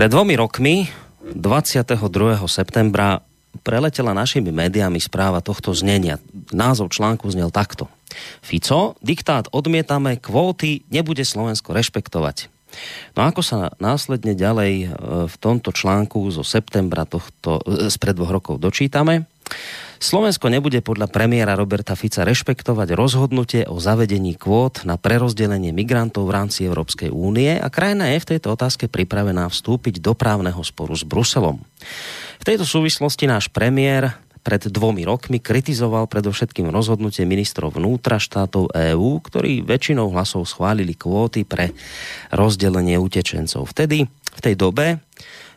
Pred dvomi rokmi, 22. septembra, preletela našimi médiami správa tohto znenia. Názov článku znel takto. Fico, diktát odmietame, kvóty nebude Slovensko rešpektovať. No ako sa následne ďalej e, v tomto článku zo septembra tohto, e, z pred dvoch rokov dočítame, Slovensko nebude podľa premiéra Roberta Fica rešpektovať rozhodnutie o zavedení kvót na prerozdelenie migrantov v rámci Európskej únie a krajina je v tejto otázke pripravená vstúpiť do právneho sporu s Bruselom. V tejto súvislosti náš premiér pred dvomi rokmi kritizoval predovšetkým rozhodnutie ministrov vnútra štátov EÚ, ktorí väčšinou hlasov schválili kvóty pre rozdelenie utečencov. Vtedy, v tej dobe,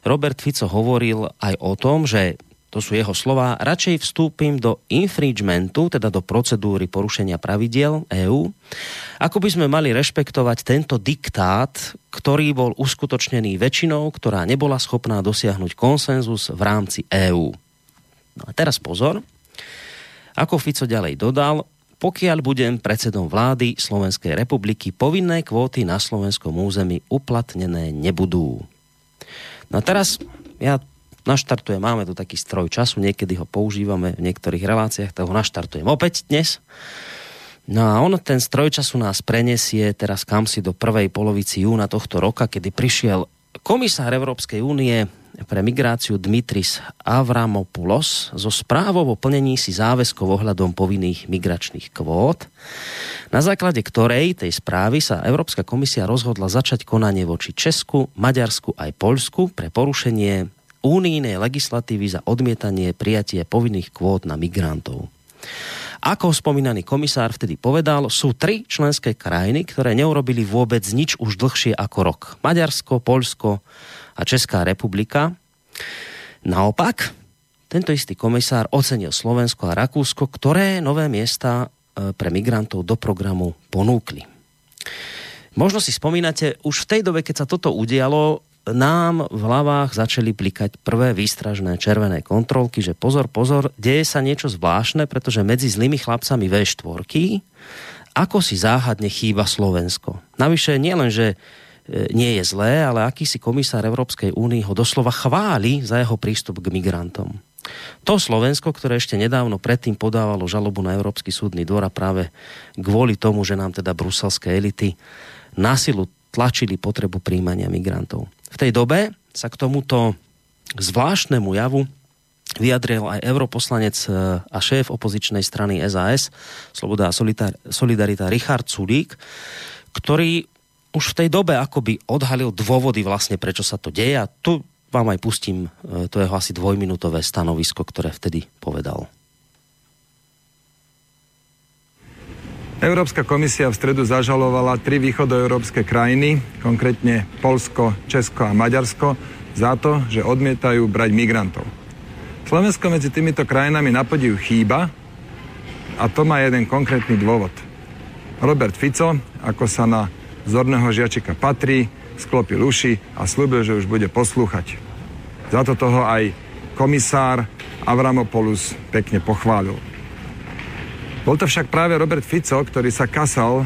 Robert Fico hovoril aj o tom, že to sú jeho slova, radšej vstúpim do infringementu, teda do procedúry porušenia pravidiel EÚ, ako by sme mali rešpektovať tento diktát, ktorý bol uskutočnený väčšinou, ktorá nebola schopná dosiahnuť konsenzus v rámci EÚ. No a teraz pozor, ako Fico ďalej dodal, pokiaľ budem predsedom vlády Slovenskej republiky, povinné kvóty na slovenskom území uplatnené nebudú. No a teraz ja naštartujem, máme tu taký stroj času, niekedy ho používame v niektorých reláciách, tak ho naštartujem opäť dnes. No a on, ten stroj času nás prenesie teraz kam si do prvej polovici júna tohto roka, kedy prišiel komisár Európskej únie pre migráciu Dmitris Avramopoulos so správou o plnení si záväzkov ohľadom povinných migračných kvót, na základe ktorej tej správy sa Európska komisia rozhodla začať konanie voči Česku, Maďarsku aj Poľsku pre porušenie únijnej legislatívy za odmietanie prijatie povinných kvót na migrantov. Ako spomínaný komisár vtedy povedal, sú tri členské krajiny, ktoré neurobili vôbec nič už dlhšie ako rok. Maďarsko, Polsko a Česká republika. Naopak, tento istý komisár ocenil Slovensko a Rakúsko, ktoré nové miesta e, pre migrantov do programu ponúkli. Možno si spomínate, už v tej dobe, keď sa toto udialo, nám v hlavách začali plikať prvé výstražné červené kontrolky, že pozor, pozor, deje sa niečo zvláštne, pretože medzi zlými chlapcami V4 ako si záhadne chýba Slovensko. Navyše nielen, že e, nie je zlé, ale akýsi komisár Európskej únie ho doslova chváli za jeho prístup k migrantom. To Slovensko, ktoré ešte nedávno predtým podávalo žalobu na Európsky súdny dvor a práve kvôli tomu, že nám teda bruselské elity násilu tlačili potrebu príjmania migrantov. V tej dobe sa k tomuto zvláštnemu javu vyjadril aj europoslanec e, a šéf opozičnej strany SAS, Sloboda a Solidarita Richard Sulík, ktorý už v tej dobe akoby odhalil dôvody vlastne, prečo sa to deje a tu vám aj pustím e, to jeho asi dvojminútové stanovisko, ktoré vtedy povedal. Európska komisia v stredu zažalovala tri východoeurópske krajiny, konkrétne Polsko, Česko a Maďarsko, za to, že odmietajú brať migrantov. Slovensko medzi týmito krajinami na podiv chýba a to má jeden konkrétny dôvod. Robert Fico, ako sa na zorného žiačika patrí, sklopil uši a slúbil, že už bude poslúchať. Za to toho aj komisár Avramopoulos pekne pochválil. Bol to však práve Robert Fico, ktorý sa kasal,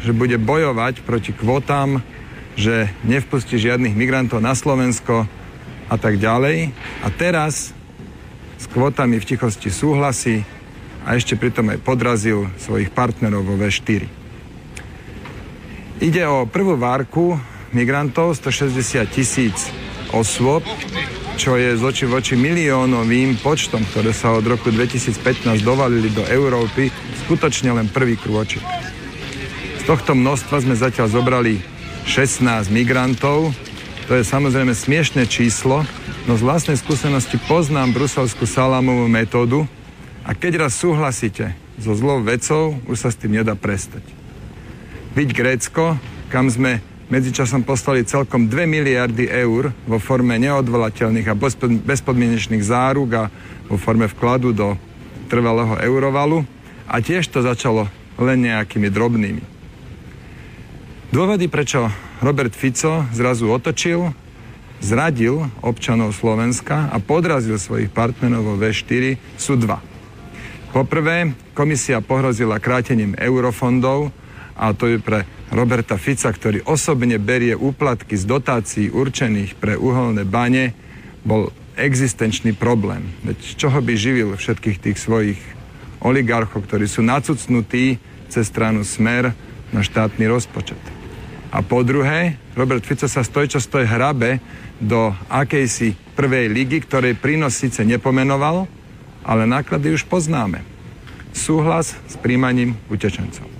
že bude bojovať proti kvotám, že nevpustí žiadnych migrantov na Slovensko a tak ďalej. A teraz s kvotami v tichosti súhlasí a ešte pritom aj podrazil svojich partnerov vo V4. Ide o prvú várku migrantov, 160 tisíc osôb, čo je z oči voči miliónovým počtom, ktoré sa od roku 2015 dovalili do Európy, skutočne len prvý krôčik. Z tohto množstva sme zatiaľ zobrali 16 migrantov. To je samozrejme smiešné číslo, no z vlastnej skúsenosti poznám bruselskú salámovú metódu a keď raz súhlasíte so zlou vecou, už sa s tým nedá prestať. Byť Grécko, kam sme medzičasom poslali celkom 2 miliardy eur vo forme neodvolateľných a bezpodmienečných záruk a vo forme vkladu do trvalého eurovalu a tiež to začalo len nejakými drobnými. Dôvody, prečo Robert Fico zrazu otočil, zradil občanov Slovenska a podrazil svojich partnerov vo V4 sú dva. Poprvé, komisia pohrozila krátením eurofondov a to je pre Roberta Fica, ktorý osobne berie úplatky z dotácií určených pre uholné bane, bol existenčný problém. Veď z čoho by živil všetkých tých svojich oligarchov, ktorí sú nacucnutí cez stranu Smer na štátny rozpočet. A po druhé, Robert Fico sa stoj čo stoj hrabe do akejsi prvej ligy, ktorej prínos síce nepomenoval, ale náklady už poznáme. Súhlas s príjmaním utečencov.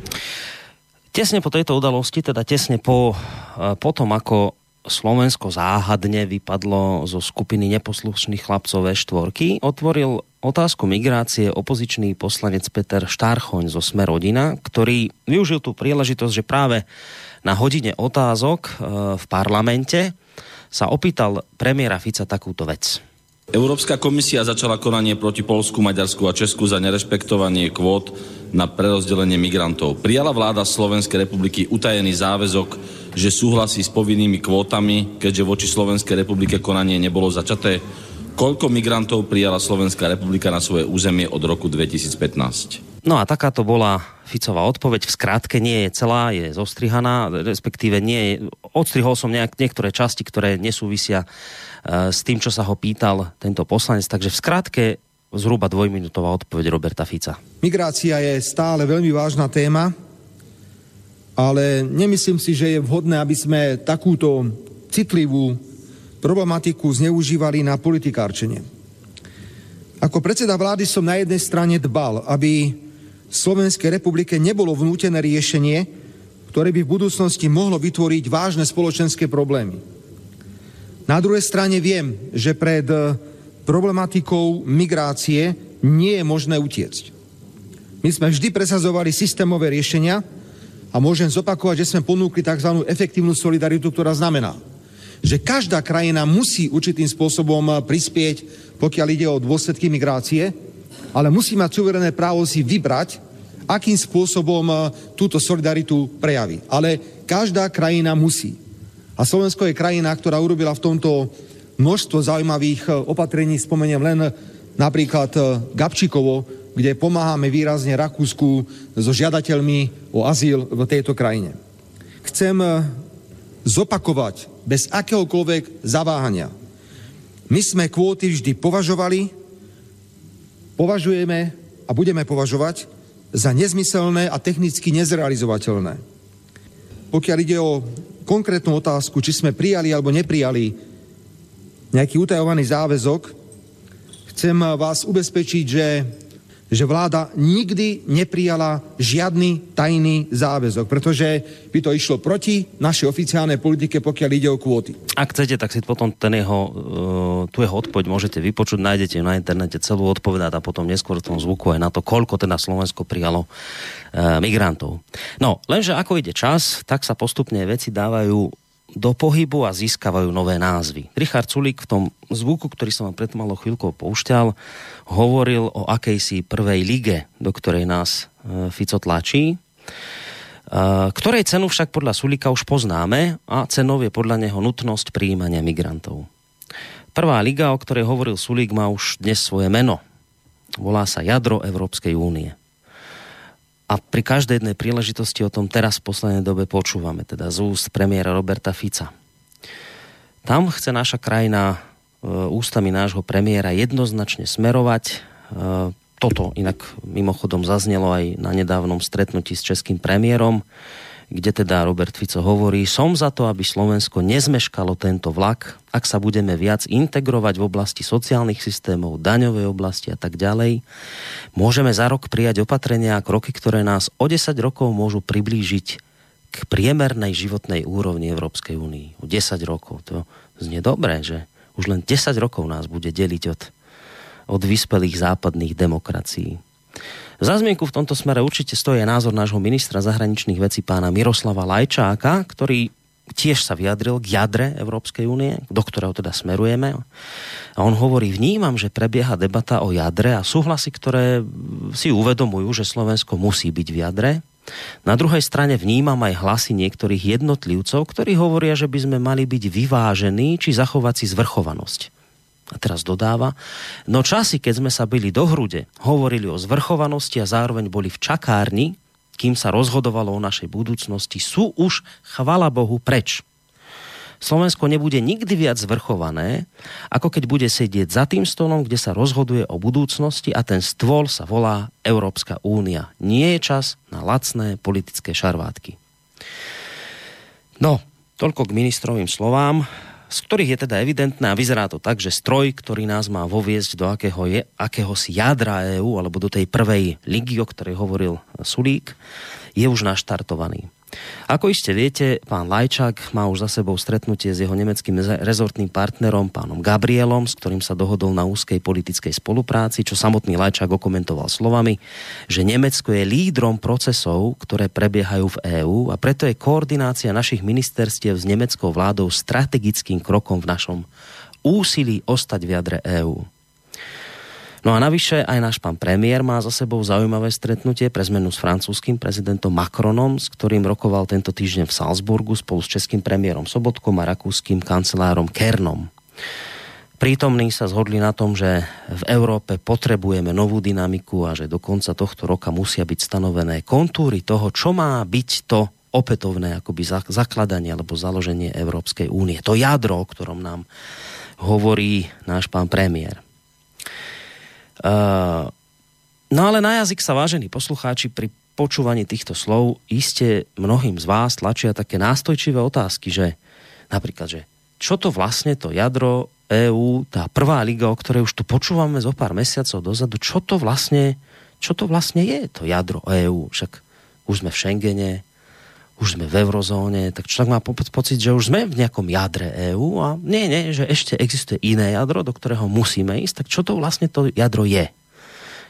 Tesne po tejto udalosti, teda tesne po, e, po tom, ako Slovensko záhadne vypadlo zo skupiny neposlušných chlapcov V4, otvoril otázku migrácie opozičný poslanec Peter Štárchoň zo Sme rodina, ktorý využil tú príležitosť, že práve na hodine otázok e, v parlamente sa opýtal premiéra Fica takúto vec. Európska komisia začala konanie proti Polsku, Maďarsku a Česku za nerešpektovanie kvót na prerozdelenie migrantov. Prijala vláda Slovenskej republiky utajený záväzok, že súhlasí s povinnými kvótami, keďže voči Slovenskej republike konanie nebolo začaté. Koľko migrantov prijala Slovenská republika na svoje územie od roku 2015? No a takáto bola Ficová odpoveď. V skrátke nie je celá, je zostrihaná, respektíve nie je, odstrihol som nejak, niektoré časti, ktoré nesúvisia s tým, čo sa ho pýtal tento poslanec. Takže v skratke zhruba dvojminútová odpoveď Roberta Fica. Migrácia je stále veľmi vážna téma, ale nemyslím si, že je vhodné, aby sme takúto citlivú problematiku zneužívali na politikárčenie. Ako predseda vlády som na jednej strane dbal, aby Slovenskej republike nebolo vnútené riešenie, ktoré by v budúcnosti mohlo vytvoriť vážne spoločenské problémy. Na druhej strane viem, že pred eh, problematikou migrácie nie je možné utiecť. My sme vždy presazovali systémové riešenia a môžem zopakovať, že sme ponúkli tzv. efektívnu solidaritu, ktorá znamená, že každá krajina musí určitým spôsobom eh, prispieť, pokiaľ ide o dôsledky migrácie, ale musí mať suverené právo si vybrať, akým spôsobom eh, túto solidaritu prejaví. Ale každá krajina musí. A Slovensko je krajina, ktorá urobila v tomto množstvo zaujímavých e, opatrení. Spomeniem len napríklad e, Gabčíkovo, kde pomáhame výrazne Rakúsku so žiadateľmi o azyl v tejto krajine. Chcem e, zopakovať bez akéhokoľvek zaváhania. My sme kvóty vždy považovali, považujeme a budeme považovať za nezmyselné a technicky nezrealizovateľné. Pokiaľ ide o konkrétnu otázku, či sme prijali alebo neprijali nejaký utajovaný záväzok, chcem vás ubezpečiť, že že vláda nikdy neprijala žiadny tajný záväzok, pretože by to išlo proti našej oficiálnej politike, pokiaľ ide o kvóty. Ak chcete, tak si potom ten jeho, uh, tu jeho odpoveď môžete vypočuť, nájdete na internete celú odpoveď a potom neskôr v tom zvuku aj na to, koľko teda Slovensko prijalo uh, migrantov. No, lenže ako ide čas, tak sa postupne veci dávajú do pohybu a získavajú nové názvy. Richard Sulík v tom zvuku, ktorý som vám pred malou chvíľkou poušťal, hovoril o akejsi prvej lige, do ktorej nás e, Fico tlačí, e, ktorej cenu však podľa Sulíka už poznáme a cenou je podľa neho nutnosť príjmania migrantov. Prvá liga, o ktorej hovoril Sulík, má už dnes svoje meno. Volá sa Jadro Európskej únie a pri každej jednej príležitosti o tom teraz v poslednej dobe počúvame, teda z úst premiéra Roberta Fica. Tam chce naša krajina e, ústami nášho premiéra jednoznačne smerovať. E, toto inak mimochodom zaznelo aj na nedávnom stretnutí s českým premiérom kde teda Robert Fico hovorí, som za to, aby Slovensko nezmeškalo tento vlak, ak sa budeme viac integrovať v oblasti sociálnych systémov, daňovej oblasti a tak ďalej. Môžeme za rok prijať opatrenia a kroky, ktoré nás o 10 rokov môžu priblížiť k priemernej životnej úrovni Európskej únii. O 10 rokov. To znie dobré, že už len 10 rokov nás bude deliť od, od vyspelých západných demokracií. Za zmienku v tomto smere určite stojí názor nášho ministra zahraničných vecí pána Miroslava Lajčáka, ktorý tiež sa vyjadril k jadre Európskej únie, do ktorého teda smerujeme. A on hovorí, vnímam, že prebieha debata o jadre a súhlasy, ktoré si uvedomujú, že Slovensko musí byť v jadre. Na druhej strane vnímam aj hlasy niektorých jednotlivcov, ktorí hovoria, že by sme mali byť vyvážení či zachovať si zvrchovanosť. A teraz dodáva, no časy, keď sme sa byli do hrude, hovorili o zvrchovanosti a zároveň boli v čakárni, kým sa rozhodovalo o našej budúcnosti, sú už, chvala Bohu, preč. Slovensko nebude nikdy viac zvrchované, ako keď bude sedieť za tým stolom, kde sa rozhoduje o budúcnosti a ten stôl sa volá Európska únia. Nie je čas na lacné politické šarvátky. No, toľko k ministrovým slovám z ktorých je teda evidentné a vyzerá to tak, že stroj, ktorý nás má voviesť do akého je, akéhosi jadra EÚ alebo do tej prvej ligy, o ktorej hovoril Sulík, je už naštartovaný. Ako iste viete, pán Lajčák má už za sebou stretnutie s jeho nemeckým rezortným partnerom, pánom Gabrielom, s ktorým sa dohodol na úzkej politickej spolupráci, čo samotný Lajčák okomentoval slovami, že Nemecko je lídrom procesov, ktoré prebiehajú v EÚ a preto je koordinácia našich ministerstiev s nemeckou vládou strategickým krokom v našom úsilí ostať v jadre EÚ. No a navyše aj náš pán premiér má za sebou zaujímavé stretnutie pre zmenu s francúzským prezidentom Macronom, s ktorým rokoval tento týždeň v Salzburgu spolu s českým premiérom Sobotkom a rakúskym kancelárom Kernom. Prítomní sa zhodli na tom, že v Európe potrebujeme novú dynamiku a že do konca tohto roka musia byť stanovené kontúry toho, čo má byť to opätovné akoby zakladanie alebo založenie Európskej únie. To jadro, o ktorom nám hovorí náš pán premiér. Uh, no ale na jazyk sa, vážení poslucháči, pri počúvaní týchto slov iste mnohým z vás tlačia také nástojčivé otázky, že napríklad, že čo to vlastne to jadro EÚ, tá prvá liga, o ktorej už tu počúvame zo pár mesiacov dozadu, čo to vlastne, čo to vlastne je to jadro EÚ? Však už sme v Schengene, už sme v eurozóne, tak človek má pocit, že už sme v nejakom jadre EÚ a nie, nie, že ešte existuje iné jadro, do ktorého musíme ísť, tak čo to vlastne to jadro je?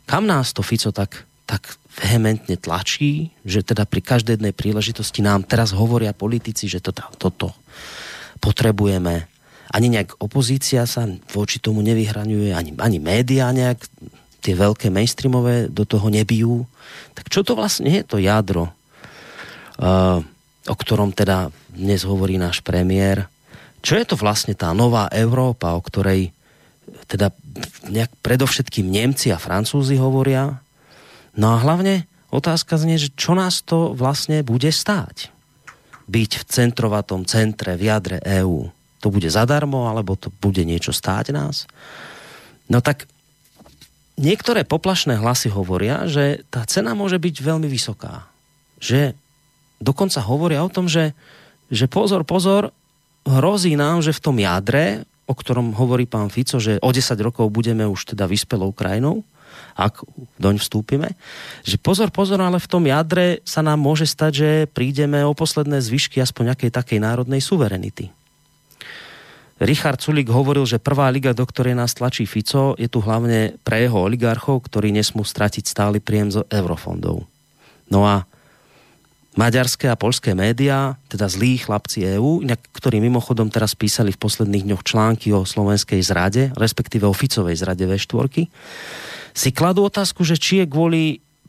Kam nás to Fico tak, tak vehementne tlačí, že teda pri každej jednej príležitosti nám teraz hovoria politici, že toto, toto potrebujeme. Ani nejak opozícia sa voči tomu nevyhraňuje, ani, ani médiá nejak tie veľké mainstreamové do toho nebijú. Tak čo to vlastne je to jadro o ktorom teda dnes hovorí náš premiér. Čo je to vlastne tá nová Európa, o ktorej teda nejak predovšetkým Nemci a Francúzi hovoria? No a hlavne otázka znie, že čo nás to vlastne bude stáť? Byť v centrovatom centre, v jadre EÚ. To bude zadarmo, alebo to bude niečo stáť nás? No tak niektoré poplašné hlasy hovoria, že tá cena môže byť veľmi vysoká. Že dokonca hovoria o tom, že, že pozor, pozor, hrozí nám, že v tom jadre, o ktorom hovorí pán Fico, že o 10 rokov budeme už teda vyspelou krajinou, ak doň vstúpime, že pozor, pozor, ale v tom jadre sa nám môže stať, že prídeme o posledné zvyšky aspoň nejakej takej národnej suverenity. Richard Sulik hovoril, že prvá liga, do ktorej nás tlačí Fico, je tu hlavne pre jeho oligarchov, ktorí nesmú stratiť stály príjem z eurofondov. No a maďarské a polské médiá, teda zlí chlapci EÚ, ktorí mimochodom teraz písali v posledných dňoch články o slovenskej zrade, respektíve o Ficovej zrade V4, si kladú otázku, že či je kvôli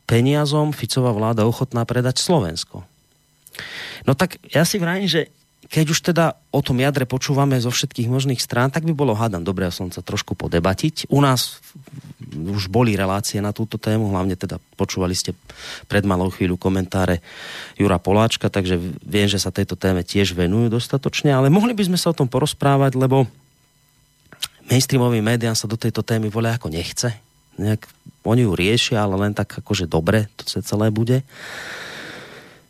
peniazom Ficová vláda ochotná predať Slovensko. No tak ja si vrajím, že keď už teda o tom jadre počúvame zo všetkých možných strán, tak by bolo, hádam, dobre som sa trošku podebatiť. U nás už boli relácie na túto tému, hlavne teda počúvali ste pred malou chvíľu komentáre Jura Poláčka, takže viem, že sa tejto téme tiež venujú dostatočne, ale mohli by sme sa o tom porozprávať, lebo mainstreamovým médiám sa do tejto témy volia ako nechce. Nejak, oni ju riešia, ale len tak akože dobre to celé bude.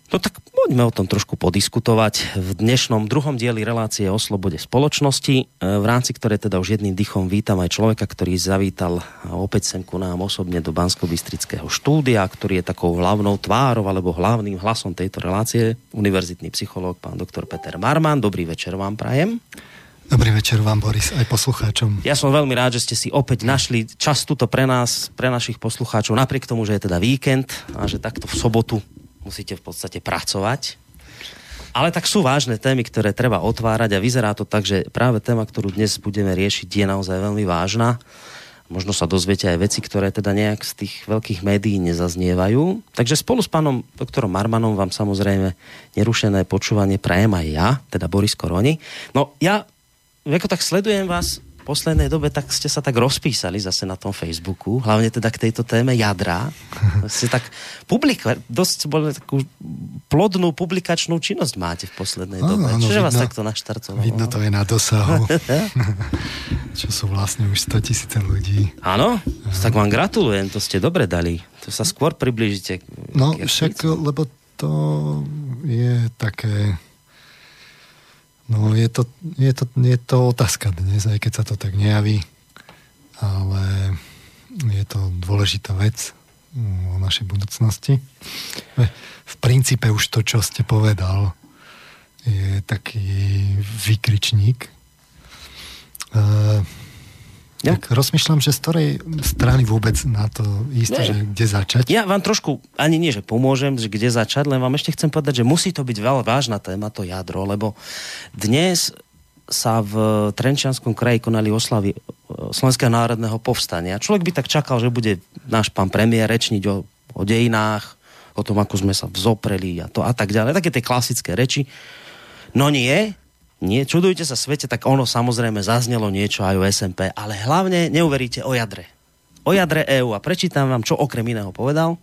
No tak poďme o tom trošku podiskutovať v dnešnom druhom dieli relácie o slobode spoločnosti, e, v rámci ktorej teda už jedným dychom vítam aj človeka, ktorý zavítal opäť sem ku nám osobne do bansko štúdia, ktorý je takou hlavnou tvárou alebo hlavným hlasom tejto relácie, univerzitný psychológ pán doktor Peter Marman. Dobrý večer vám prajem. Dobrý večer vám, Boris, aj poslucháčom. Ja som veľmi rád, že ste si opäť našli čas tuto pre nás, pre našich poslucháčov, napriek tomu, že je teda víkend a že takto v sobotu musíte v podstate pracovať. Ale tak sú vážne témy, ktoré treba otvárať a vyzerá to tak, že práve téma, ktorú dnes budeme riešiť, je naozaj veľmi vážna. Možno sa dozviete aj veci, ktoré teda nejak z tých veľkých médií nezaznievajú. Takže spolu s pánom doktorom Marmanom vám samozrejme nerušené počúvanie prajem aj ja, teda Boris Koroni. No ja, ako tak sledujem vás poslednej dobe tak ste sa tak rozpísali zase na tom Facebooku, hlavne teda k tejto téme jadra. ste tak publika, dosť bol takú plodnú publikačnú činnosť máte v poslednej Áno, dobe. áno, vás vidno- takto naštartovalo? Vidno to je na dosahu, čo sú vlastne už 100 tisíce ľudí. Áno? Tak vám gratulujem, to ste dobre dali. To sa skôr priblížite. k- No však, lebo to je také... No je to, je, to, je to otázka dnes, aj keď sa to tak nejaví, ale je to dôležitá vec mm, o našej budúcnosti. V princípe už to, čo ste povedal, je taký vykričník. Ja. Tak rozmýšľam, že z ktorej strany vôbec na to ísť, že kde začať. Ja vám trošku, ani nie, že pomôžem, že kde začať, len vám ešte chcem povedať, že musí to byť veľmi vážna téma, to jadro, lebo dnes sa v Trenčianskom kraji konali oslavy e, Slovenského národného povstania. Človek by tak čakal, že bude náš pán premiér rečniť o, o dejinách, o tom, ako sme sa vzopreli a to a tak ďalej. Také tie klasické reči. No nie, nie, čudujte sa svete, tak ono samozrejme zaznelo niečo aj o SMP, ale hlavne neuveríte o jadre. O jadre EÚ a prečítam vám, čo okrem iného povedal.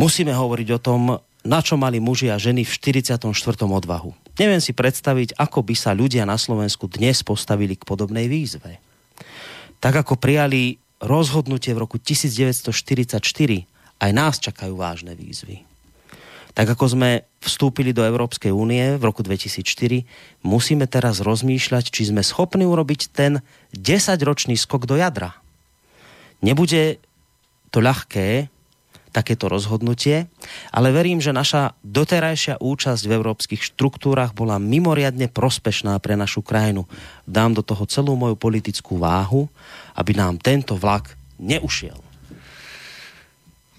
Musíme hovoriť o tom, na čo mali muži a ženy v 44. odvahu. Neviem si predstaviť, ako by sa ľudia na Slovensku dnes postavili k podobnej výzve. Tak ako prijali rozhodnutie v roku 1944, aj nás čakajú vážne výzvy. Tak ako sme vstúpili do Európskej únie v roku 2004, musíme teraz rozmýšľať, či sme schopní urobiť ten 10-ročný skok do jadra. Nebude to ľahké, takéto rozhodnutie, ale verím, že naša doterajšia účasť v európskych štruktúrach bola mimoriadne prospešná pre našu krajinu. Dám do toho celú moju politickú váhu, aby nám tento vlak neušiel.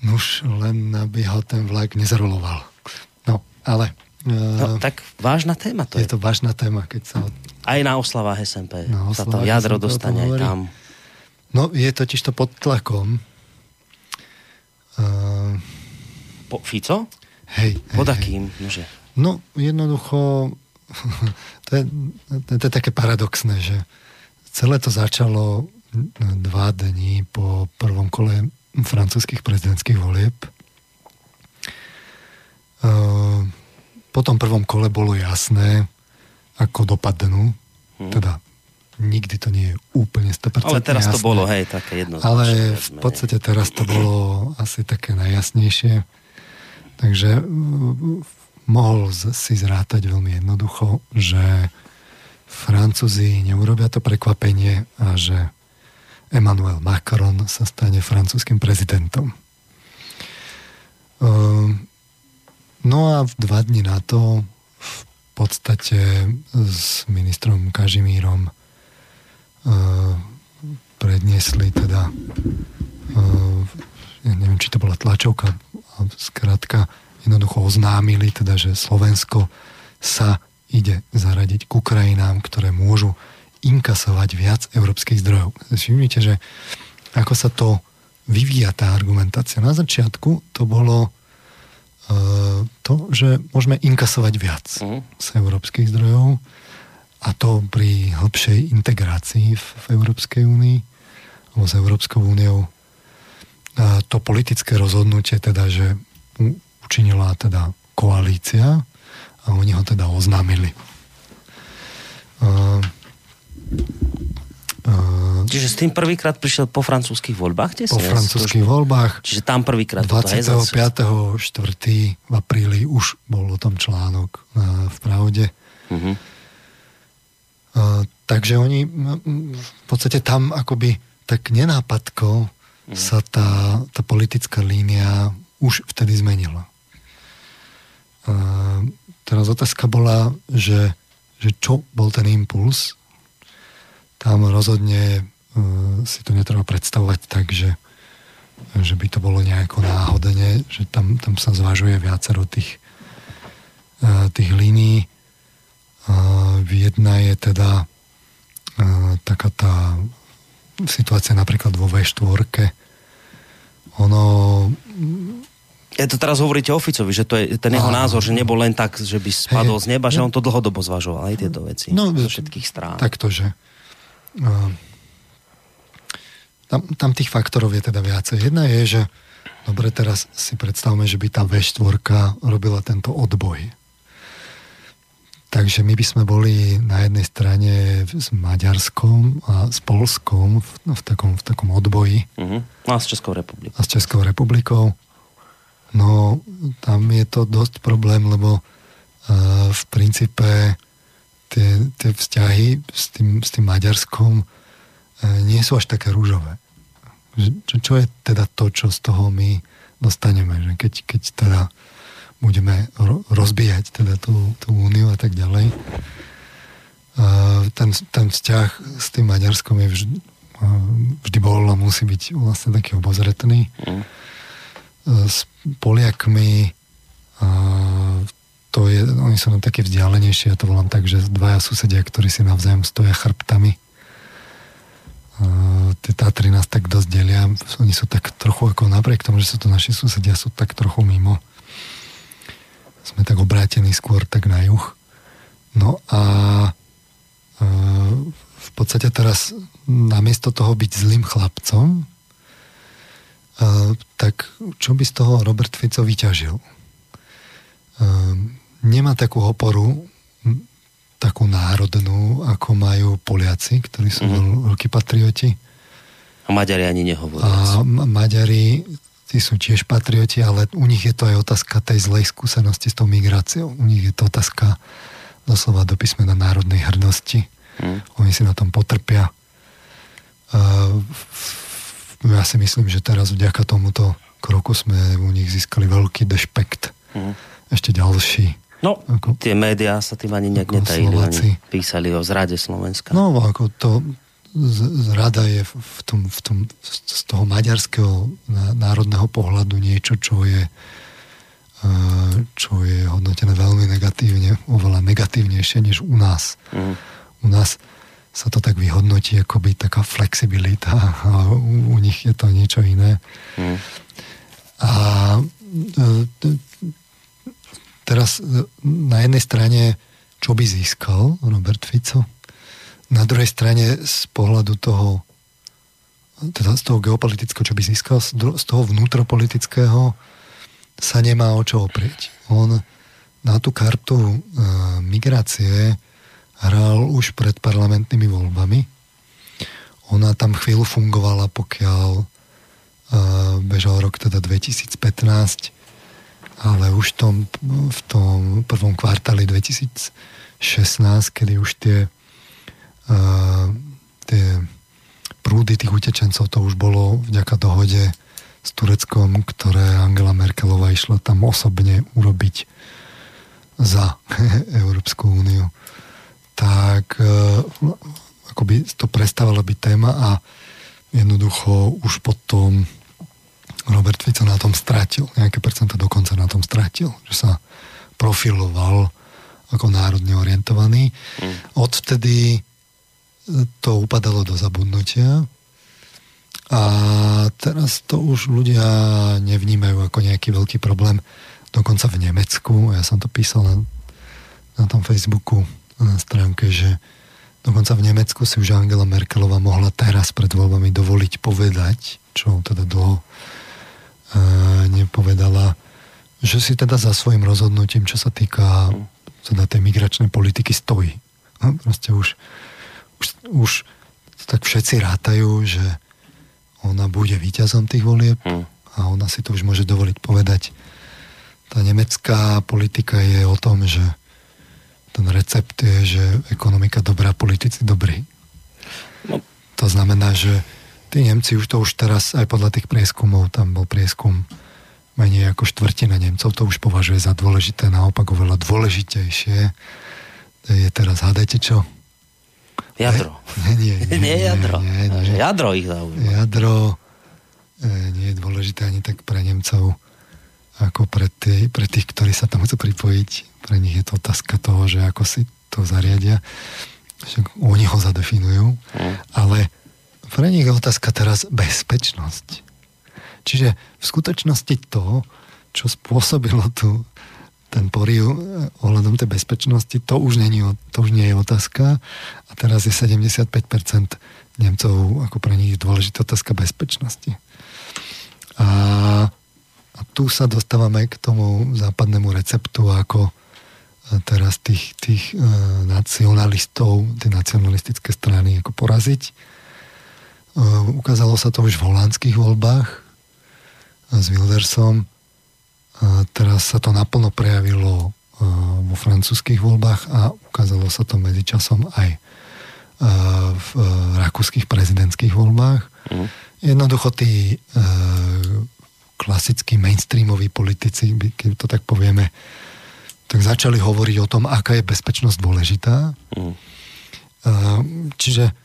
Nuž, len aby ho ten vlak nezroloval. No, ale... No, Uh, tak vážna téma to je je. to vážna téma, keď sa... Aj na oslavách SMP Na sa to jadro SMP dostane aj tam. No, je totiž to pod tlakom. Uh, Po, Fico? hej, Pod akým? No, jednoducho, to je, to je také paradoxné, že celé to začalo dva dní po prvom kole francúzských prezidentských volieb. Ehm, Po tom prvom kole bolo jasné, ako dopadnú. Teda nikdy to nie je úplne 100% Ale teraz to jasné. bolo, hej, také jednoznačné. Ale v podstate teraz to bolo asi také najjasnejšie. Takže mm, mohol si zrátať veľmi jednoducho, že Francúzi neurobia to prekvapenie a že Emmanuel Macron sa stane francúzským prezidentom. Ehm, No a v dva dní na to v podstate s ministrom Kažimírom eh, predniesli teda eh, ja neviem, či to bola tlačovka ale skrátka jednoducho oznámili teda, že Slovensko sa ide zaradiť k krajinám, ktoré môžu inkasovať viac európskych zdrojov. Všimnite, že ako sa to vyvíja tá argumentácia. Na začiatku to bolo eh, to, že môžeme inkasovať viac Mhm. z európskych zdrojov a to pri hlbšej integrácii v, v Európskej únii alebo s Európskou úniou a to politické rozhodnutie teda, že učinila teda koalícia a oni ho teda oznámili. Uh, uh, Čiže s tým prvýkrát prišiel po francúzských voľbách? po tesne? francúzských voľbách Čiže tam prvýkrát toto, hej, za- 25.4. v apríli už bol o tom článok uh, v Pravde. Mhm. Uh, takže oni v podstate tam akoby tak nenápadko Mhm. sa tá, tá politická línia už vtedy zmenila. Uh, teraz otázka bola, že, že čo bol ten impuls. Tam rozhodne uh, si to netreba predstavovať tak, že, že by to bolo nejako náhodene, že tam, tam sa zvažuje viacero tých, uh, tých línií. Uh, jedna je teda taká tá situácia napríklad vo V4. Ono... Ja to teraz hovoríte o Ficovi, že to je ten jeho Áno. názor, že nebol len tak, že by spadol z neba, že on to dlhodobo zvažoval aj tieto veci. No, zo všetkých strán. Takto, že tam, tam tých faktorov je teda viacej. Jedna je, že dobre, teraz si predstavme, že by tá V4 robila tento odboj. Takže my by sme boli na jednej strane s Maďarskom a s Polskom v, v, takom, v takom odboji. Uh-huh. A s Českou republikou. A s Českou republikou. No, tam je to dosť problém, lebo uh, v princípe tie, tie vzťahy s tým, s tým Maďarskom uh, nie sú až také rúžové. Čo, čo je teda to, čo z toho my dostaneme? Že keď, keď teda budeme rozbíjať teda tú, tú úniu a tak ďalej. Uh, ten, ten vzťah s tým Maďarskom je vždy, uh, vždy bol a musí byť vlastne taký obozretný. Mm. S Poliakmi to je, oni sú nám také vzdialenejšie, ja to volám tak, že dvaja susedia, ktorí si navzájom stoja chrbtami. Uh, tie Tatry nás tak dosť delia. Oni sú tak trochu ako napriek tomu, že sú to naši susedia, sú tak trochu mimo. Sme tak obrátení skôr tak na juh. No a uh, v podstate teraz namiesto toho byť zlým chlapcom, uh, tak čo by z toho Robert Fico vyťažil? Nemá takú oporu takú národnú, ako majú Poliaci, ktorí sú mm-hmm. veľkí patrioti. A Maďari ani nehovoria. A Maďari, tí sú tiež patrioti, ale u nich je to aj otázka tej zlej skúsenosti s tou migráciou. U nich je to otázka doslova do písmena národnej hrdosti. Mm. Oni si na tom potrpia. Ja si myslím, že teraz vďaka tomuto kroku sme u nich získali veľký dešpekt. Mm. Ešte ďalší No, ako, tie médiá sa tým ani nejak netajili. Oni písali o zrade Slovenska. No, ako to zrada je v tom, v tom, z toho maďarského národného pohľadu niečo, čo je čo je hodnotené veľmi negatívne, oveľa negatívnejšie než u nás. Mm. U nás sa to tak vyhodnotí, ako by taká flexibilita a u, u nich je to niečo iné. Mm. A e, teraz e, na jednej strane, čo by získal Robert Fico, na druhej strane z pohľadu toho teda z toho geopolitického, čo by získal, z toho vnútropolitického sa nemá o čo oprieť. On na tú kartu e, migrácie hral už pred parlamentnými voľbami. Ona tam chvíľu fungovala, pokiaľ e, bežal rok teda 2015 ale už v tom, v tom prvom kvartáli 2016, kedy už tie, uh, tie prúdy tých utečencov, to už bolo vďaka dohode s Tureckom, ktoré Angela Merkelová išla tam osobne urobiť za Európsku úniu, tak uh, akoby to prestávalo byť téma a jednoducho už potom Robert Fico na tom stratil, nejaké percenta dokonca na tom stratil, že sa profiloval ako národne orientovaný. Mm. Odvtedy e, to upadalo do zabudnutia a teraz to už ľudia nevnímajú ako nejaký veľký problém. Dokonca v Nemecku, ja som to písal na, na tom Facebooku na stránke, že dokonca v Nemecku si už Angela Merkelová mohla teraz pred voľbami dovoliť povedať, čo teda dlho nepovedala, že si teda za svojim rozhodnutím, čo sa týka teda tej migračnej politiky, stojí. No, proste už, už, už tak všetci rátajú, že ona bude víťazom tých volieb hm. a ona si to už môže dovoliť povedať. Tá nemecká politika je o tom, že ten recept je, že ekonomika dobrá, politici dobrí. No. To znamená, že tí Nemci už to už teraz, aj podľa tých prieskumov, tam bol prieskum menej ako štvrtina Nemcov to už považuje za dôležité, naopak oveľa dôležitejšie je teraz, hádajte čo? Jadro. Nie, nie, nie, nie jadro. Nie, nie. Jadro ich zaujíma. Jadro e, nie je dôležité ani tak pre Nemcov, ako pre, tý, pre tých, ktorí sa tam chcú pripojiť. Pre nich je to otázka toho, že ako si to zariadia. Však oni ho zadefinujú. Mm. Ale pre nich je otázka teraz bezpečnosť. Čiže v skutočnosti to, čo spôsobilo tú, ten poriv e, ohľadom tej bezpečnosti, to už, nie, to už nie je otázka. A teraz je 75% Nemcov, ako pre nich dôležitá otázka bezpečnosti. A, a tu sa dostávame k tomu západnému receptu, ako e, teraz tých, tých e, nacionalistov, tie nacionalistické strany ako poraziť. E, ukázalo sa to už v holandských voľbách e, s Wildersom. A teraz sa to naplno prejavilo e, vo francúzských voľbách a ukázalo sa to medzičasom aj v rakúskych prezidentských voľbách. Mm. Jednoducho tí klasickí mainstreamoví politici, keď to tak povieme, tak začali hovoriť o tom, aká je bezpečnosť dôležitá. Mm. Čiže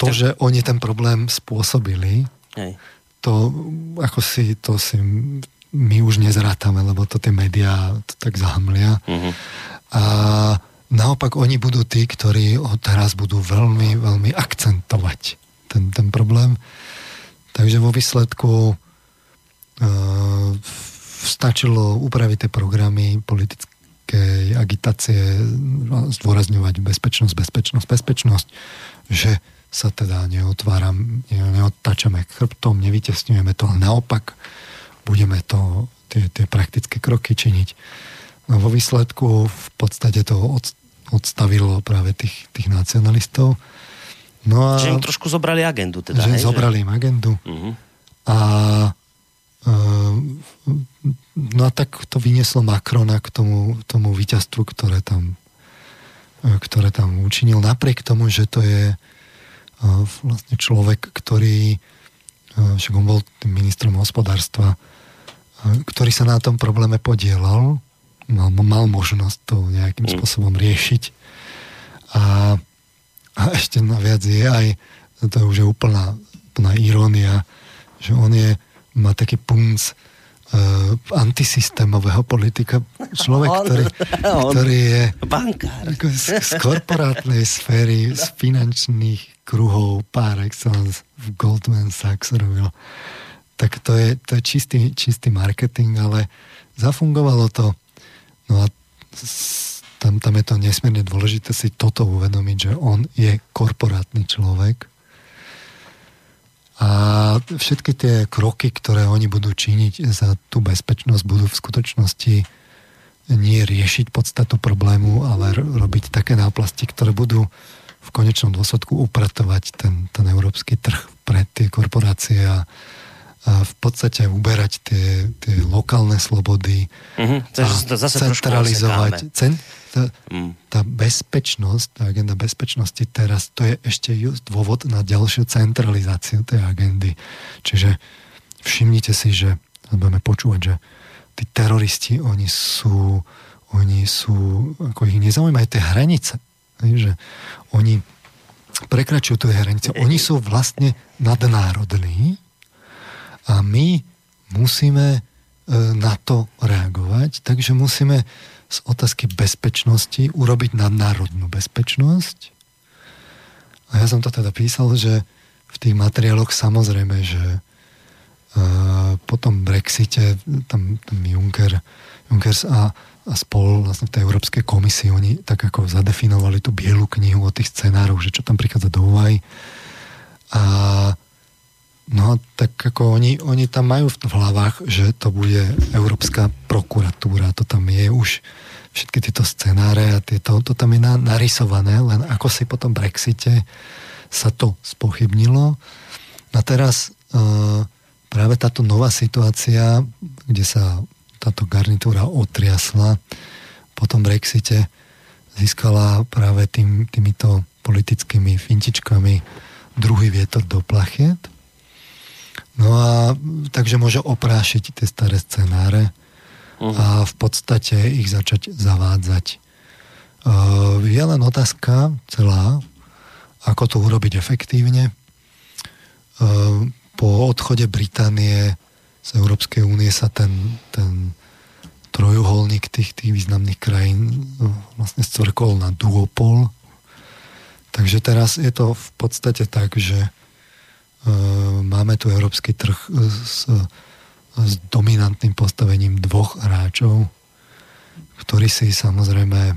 to, že oni ten problém spôsobili, Hej. to ako si, to si my už nezrátame, lebo to tie médiá to tak zahamlia. Mm-hmm. A Naopak oni budú tí, ktorí od teraz budú veľmi, veľmi akcentovať ten, ten problém. Takže vo výsledku e, stačilo upraviť tie programy politickej agitácie, zdôrazňovať bezpečnosť, bezpečnosť, bezpečnosť, že sa teda neotváram, neodtačame chrbtom, nevytesňujeme to, ale naopak budeme to, tie, tie praktické kroky činiť. No vo výsledku v podstate to od, odstavilo práve tých, tých nacionalistov. No a, že im trošku zobrali agendu. Teda, že hej, zobrali že... im agendu. Uh-huh. A uh, no a tak to vynieslo Macrona k tomu, tomu víťazstvu, ktoré tam, uh, ktoré tam učinil. Napriek tomu, že to je vlastne človek, ktorý uh, však on bol ministrom hospodárstva, uh, ktorý sa na tom probléme podielal mal, mal možnosť to nejakým mm. spôsobom riešiť. A, a ešte naviac je aj, to už je úplná, úplná irónia, že on je, má taký punc uh, antisystémového politika. Človek, on, ktorý, on, ktorý je bankár. Z, z korporátnej sféry, z finančných kruhov par excellence v Goldman Sachs robil. Tak to je, to je čistý, čistý marketing, ale zafungovalo to No a tam, tam je to nesmierne dôležité si toto uvedomiť, že on je korporátny človek a všetky tie kroky, ktoré oni budú činiť za tú bezpečnosť, budú v skutočnosti nie riešiť podstatu problému, ale robiť také náplasti, ktoré budú v konečnom dôsledku upratovať ten, ten európsky trh pre tie korporácie a, v podstate uberať tie, tie lokálne slobody uh-huh. a zase centralizovať. Cen, tá, mm. tá bezpečnosť, tá agenda bezpečnosti teraz, to je ešte dôvod na ďalšiu centralizáciu tej agendy. Čiže všimnite si, že budeme počúvať, že tí teroristi, oni sú, oni sú, ako ich nezaujímajú tie hranice. Že oni prekračujú tie hranice. Oni sú vlastne nadnárodní, a my musíme e, na to reagovať, takže musíme z otázky bezpečnosti urobiť nadnárodnú bezpečnosť. A ja som to teda písal, že v tých materiáloch samozrejme, že po tom Brexite tam, tam Juncker, Junckers a, a spol vlastne v tej Európskej komisii oni tak ako zadefinovali tú bielu knihu o tých scenároch, že čo tam prichádza do úvahy. A No tak ako oni, oni tam majú v hlavách, že to bude Európska prokuratúra, to tam je už všetky tieto scenáre a tieto, to tam je na, narysované, len ako si po tom Brexite sa to spochybnilo. A teraz e, práve táto nová situácia, kde sa táto garnitúra otriasla po tom Brexite, získala práve tým, týmito politickými fintičkami druhý vietor do plachiet No a takže môže oprášiť tie staré scenáre uh-huh. a v podstate ich začať zavádzať. Uh, je len otázka celá, ako to urobiť efektívne. Uh, po odchode Británie z Európskej únie sa ten, ten trojuholník tých, tých významných krajín uh, vlastne stvrkol na duopol. Takže teraz je to v podstate tak, že Ehm, máme tu európsky trh s, s dominantným postavením dvoch hráčov. ktorí si samozrejme e,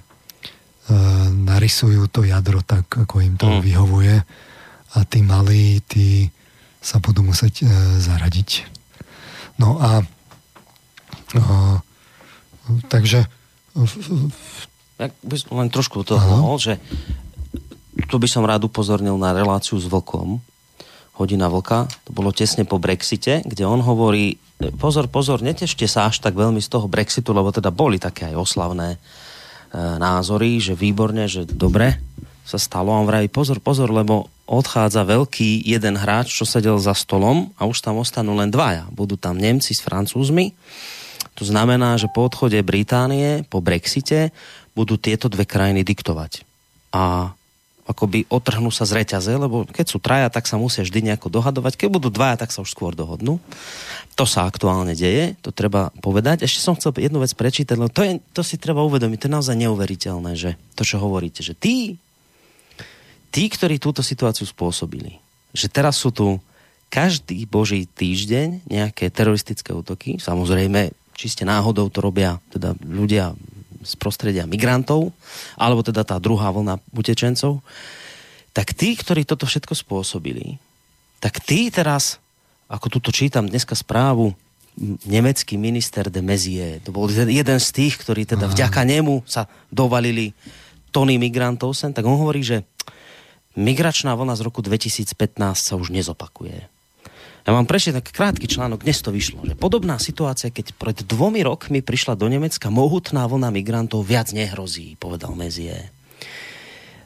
narysujú to jadro tak, ako im to mm. vyhovuje a tí malí, tí sa budú musieť e, zaradiť. No a e, takže ja by som len trošku to mohol, že tu by som rád upozornil na reláciu s Vlkom, hodina Vlka, to bolo tesne po Brexite, kde on hovorí, pozor, pozor, netešte sa až tak veľmi z toho Brexitu, lebo teda boli také aj oslavné e, názory, že výborne, že dobre sa stalo. A on vraví, pozor, pozor, lebo odchádza veľký jeden hráč, čo sedel za stolom a už tam ostanú len dvaja. Budú tam Nemci s Francúzmi. To znamená, že po odchode Británie, po Brexite, budú tieto dve krajiny diktovať. A akoby otrhnú sa z reťaze, lebo keď sú traja, tak sa musia vždy nejako dohadovať. Keď budú dvaja, tak sa už skôr dohodnú. To sa aktuálne deje, to treba povedať. Ešte som chcel jednu vec prečítať, lebo to, je, to si treba uvedomiť, to je naozaj neuveriteľné, že to, čo hovoríte, že tí, tí, ktorí túto situáciu spôsobili, že teraz sú tu každý boží týždeň nejaké teroristické útoky, samozrejme, čiste náhodou to robia teda ľudia z prostredia migrantov, alebo teda tá druhá vlna utečencov, tak tí, ktorí toto všetko spôsobili, tak tí teraz, ako tuto čítam dneska správu, nemecký minister de Mezie, to bol jeden z tých, ktorí teda Aha. vďaka nemu sa dovalili tony migrantov sem, tak on hovorí, že migračná vlna z roku 2015 sa už nezopakuje. Ja mám prečítať tak krátky článok, dnes to vyšlo, že podobná situácia, keď pred dvomi rokmi prišla do Nemecka mohutná vlna migrantov, viac nehrozí, povedal Mezie.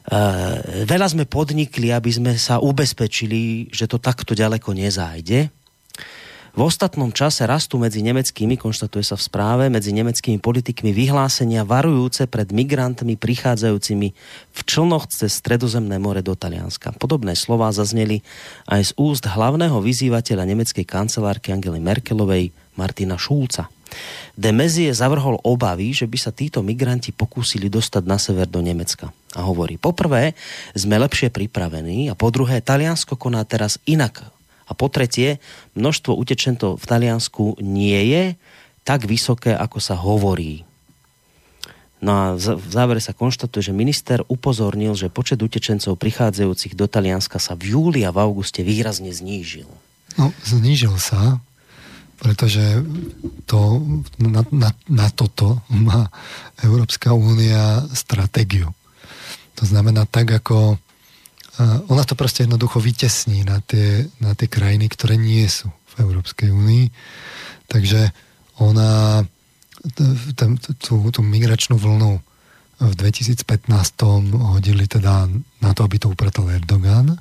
Uh, veľa sme podnikli, aby sme sa ubezpečili, že to takto ďaleko nezájde. V ostatnom čase rastú medzi nemeckými, konštatuje sa v správe, medzi nemeckými politikmi vyhlásenia varujúce pred migrantmi prichádzajúcimi v člnoch cez stredozemné more do Talianska. Podobné slová zazneli aj z úst hlavného vyzývateľa nemeckej kancelárky Angely Merkelovej Martina Šulca. De Mezie zavrhol obavy, že by sa títo migranti pokúsili dostať na sever do Nemecka. A hovorí, poprvé, sme lepšie pripravení a po druhé, Taliansko koná teraz inak a po tretie, množstvo utečentov v Taliansku nie je tak vysoké, ako sa hovorí. No a v závere sa konštatuje, že minister upozornil, že počet utečencov prichádzajúcich do Talianska sa v júli a v auguste výrazne znížil. No, znížil sa, pretože to, na, na, na toto má Európska únia stratégiu. To znamená tak, ako ona to proste jednoducho vytesní na tie, na tie krajiny, ktoré nie sú v Európskej únii. Takže ona tú, migračnú vlnu v 2015 hodili teda na to, aby to upratol Erdogan.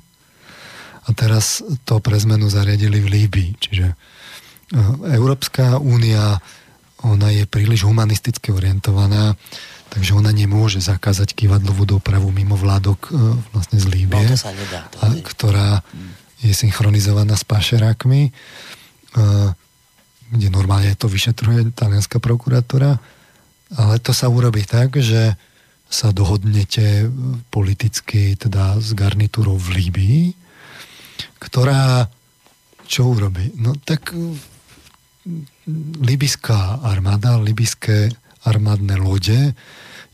A teraz to pre zmenu zariadili v Líbii. Čiže e, Európska únia ona je príliš humanisticky orientovaná takže ona nemôže zakázať kývadlovú dopravu mimo vládok e, vlastne z Líbie, no, to sa nedá, to a, ktorá je synchronizovaná s pašerákmi, e, kde normálne to vyšetruje talianská prokuratúra, ale to sa urobí tak, že sa dohodnete politicky teda s garnitúrou v Líbii, ktorá čo urobí? No tak libyská armáda, libyské armádne lode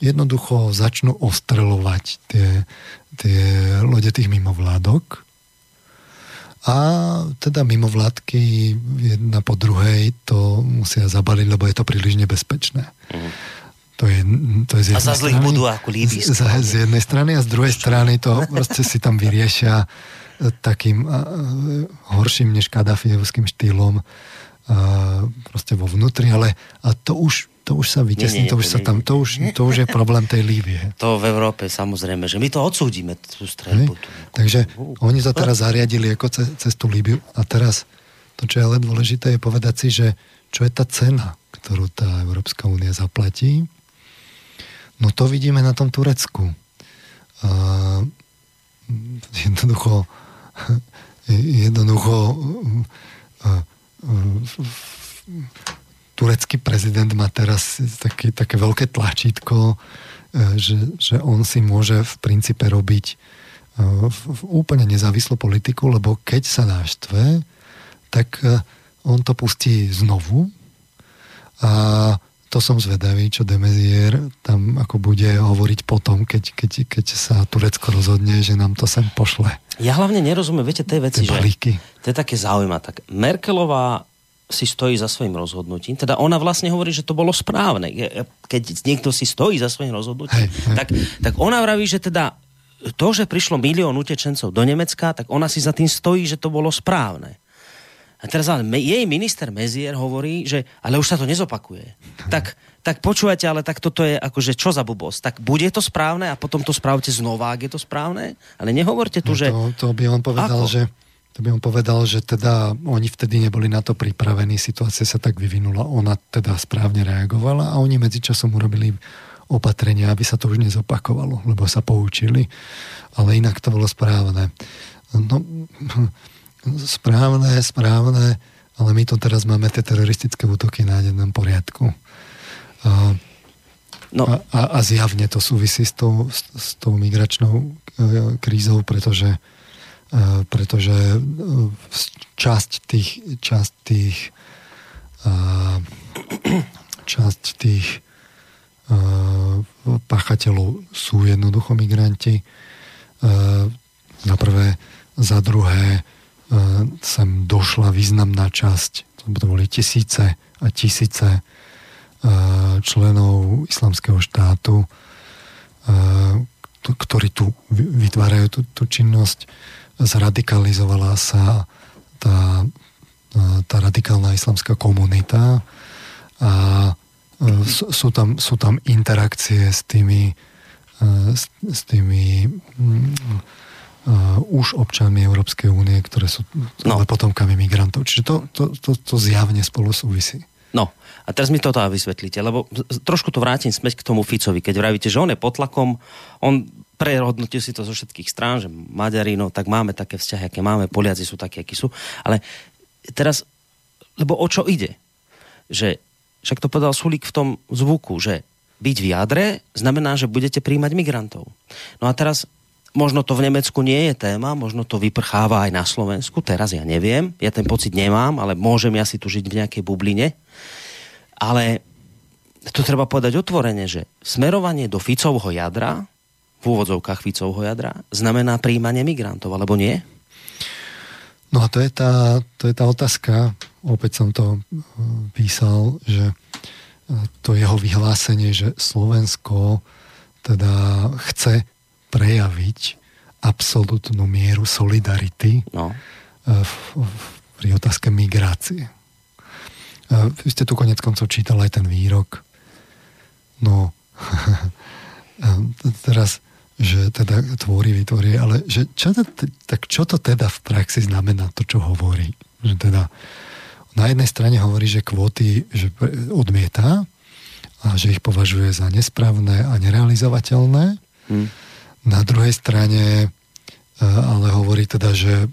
jednoducho začnú ostrelovať tie, tie lode tých mimovládok a teda mimovládky jedna po druhej to musia zabaliť, lebo je to príliš nebezpečné. Mm. To je, to je z jednej a za zlých budú ako z, z, z jednej strany a z druhej strany to proste si tam vyriešia takým a, horším než Kadafievským štýlom proste vo vnútri, ale a to už to už sa vytesní, to už sa tam, to už, to už je problém tej Líbie. To v Európe samozrejme, že my to odsúdime, tú streľbu. Takže oni to teraz zariadili ako cez, cez tú Líbiu a teraz to, čo je ale dôležité, je povedať si, že čo je tá cena, ktorú tá Európska únia zaplatí. No to vidíme na tom Turecku. Uh, jednoducho jednoducho uh, uh, turecký prezident má teraz také, také veľké tlačítko, e, že, že on si môže v princípe robiť e, v, v úplne nezávislú politiku, lebo keď sa náštve, tak e, on to pustí znovu a to som zvedavý, čo Demezier tam ako bude hovoriť potom, keď, keď, keď sa Turecko rozhodne, že nám to sem pošle. Ja hlavne nerozumiem, viete, tej veci, že to je také zaujímavé. Tak Merkelová si stojí za svojím rozhodnutím. Teda ona vlastne hovorí, že to bolo správne. Keď niekto si stojí za svojím rozhodnutím. Tak, tak ona vraví, že teda to, že prišlo milión utečencov do Nemecka, tak ona si za tým stojí, že to bolo správne. A teraz ale jej minister Mezier hovorí, že ale už sa to nezopakuje. Tak, tak počúvate, ale tak toto je akože čo za bubos. Tak bude to správne a potom to spravte znova, ak je to správne? Ale nehovorte tu, no to, že... To by on povedal, ako? že to by on povedal, že teda oni vtedy neboli na to pripravení, situácia sa tak vyvinula, ona teda správne reagovala a oni medzičasom urobili opatrenia, aby sa to už nezopakovalo, lebo sa poučili, ale inak to bolo správne. No, správne, správne, ale my to teraz máme tie teroristické útoky na jednom poriadku. A, no. a, a zjavne to súvisí s tou, s, s tou migračnou e, krízou, pretože, pretože e, časť tých, časť tých časť tých pachateľov sú jednoducho migranti. Za prvé, za druhé, sem došla významná časť, to boli tisíce a tisíce členov islamského štátu, ktorí tu vytvárajú tú, tú činnosť. Zradikalizovala sa tá, tá radikálna islamská komunita a sú tam, sú tam interakcie s tými, s, s tými uh, už občanmi Európskej únie, ktoré sú no. potomkami migrantov. Čiže to, to, to, to zjavne spolu súvisí. No, a teraz mi toto vysvetlíte, lebo trošku to vrátim späť k tomu Ficovi. Keď vravíte, že on je pod tlakom, on prehodnotil si to zo všetkých strán, že Maďari, no tak máme také vzťahy, aké máme, Poliaci sú také, akí sú. Ale teraz, lebo o čo ide? Že, však to povedal Sulík v tom zvuku, že byť v jadre znamená, že budete príjmať migrantov. No a teraz Možno to v Nemecku nie je téma, možno to vyprcháva aj na Slovensku, teraz ja neviem, ja ten pocit nemám, ale môžem ja si tu žiť v nejakej bubline. Ale to treba povedať otvorene, že smerovanie do Ficovho jadra, v úvodzovkách Ficovho jadra, znamená príjmanie migrantov, alebo nie? No a to je tá, to je tá otázka, opäť som to e, písal, že e, to jeho vyhlásenie, že Slovensko teda chce prejaviť absolútnu mieru solidarity no. Eh, v, v, pri otázke migrácie. Eh, vy ste tu konec koncov čítal aj ten výrok. No, eh, teraz, že teda tvorí, vytvorí, ale že čo to, tak čo to teda v praxi znamená, to, čo hovorí? Že teda na jednej strane hovorí, že kvóty že odmieta a že ich považuje za nesprávne a nerealizovateľné. Hmm na druhej strane e, ale hovorí teda, že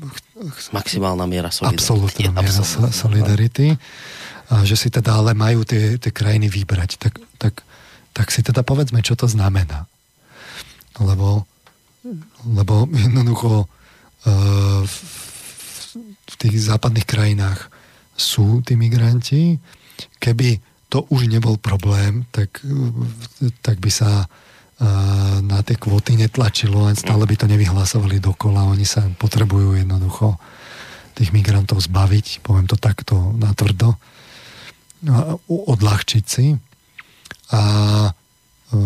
maximálna miera solidarity. Absolutná miera absolútna. solidarity. A že si teda ale majú tie, tie krajiny vybrať. Tak, tak, tak si teda povedzme, čo to znamená. Lebo, lebo jednoducho uh, v, tých západných krajinách sú tí migranti. Keby to už nebol problém, tak, tak by sa na tie kvóty netlačilo, len stále by to nevyhlasovali dokola. Oni sa potrebujú jednoducho tých migrantov zbaviť, poviem to takto natvrdo, odľahčiť si. A e,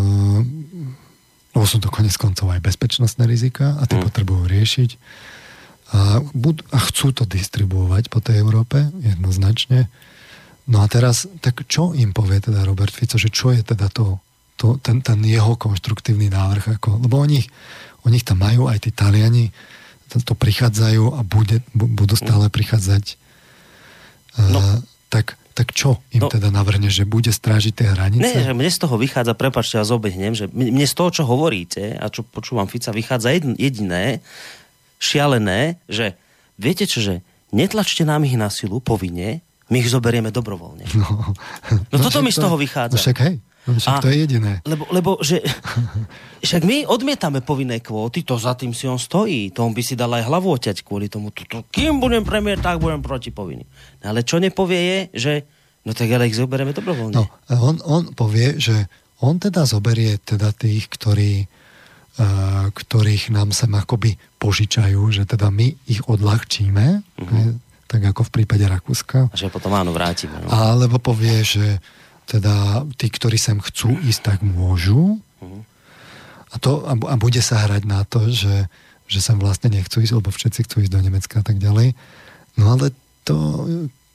lebo sú to konec koncov aj bezpečnostné rizika a tie mm. potrebujú riešiť. A, bud, a chcú to distribuovať po tej Európe jednoznačne. No a teraz, tak čo im povie teda Robert Fico, že čo je teda to to, ten, ten jeho konštruktívny návrh. Ako, lebo oni, oni tam majú, aj tí Taliani to, to prichádzajú a bude, budú stále prichádzať. No. Uh, tak, tak čo im no. teda navrhne, že bude strážiť tie hranice? Ne, že mne z toho vychádza, prepačte, ja zobehnem, že mne z toho, čo hovoríte a čo počúvam Fica, vychádza jediné, šialené, že viete čo, že netlačte nám ich na silu povinne, my ich zoberieme dobrovoľne. No, no, no toto mi z toho vychádza. No však hej. No, však a, to je jediné. Lebo, lebo že, však my odmietame povinné kvóty, to za tým si on stojí. To on by si dal aj hlavu oťať kvôli tomu. To, to, kým budem premiér, tak budem proti povinný. No, ale čo nepovie je, že No tak ale ich zoberieme dobrovoľne. No, on, on povie, že on teda zoberie teda tých, ktorí, uh, ktorých nám sem akoby požičajú, že teda my ich odľahčíme, uh-huh. tak ako v prípade Rakúska. A že potom áno, vrátime. No. Alebo povie, že teda tí, ktorí sem chcú ísť, tak môžu. A, to, a, a bude sa hrať na to, že, že sem vlastne nechcú ísť, lebo všetci chcú ísť do Nemecka a tak ďalej. No ale to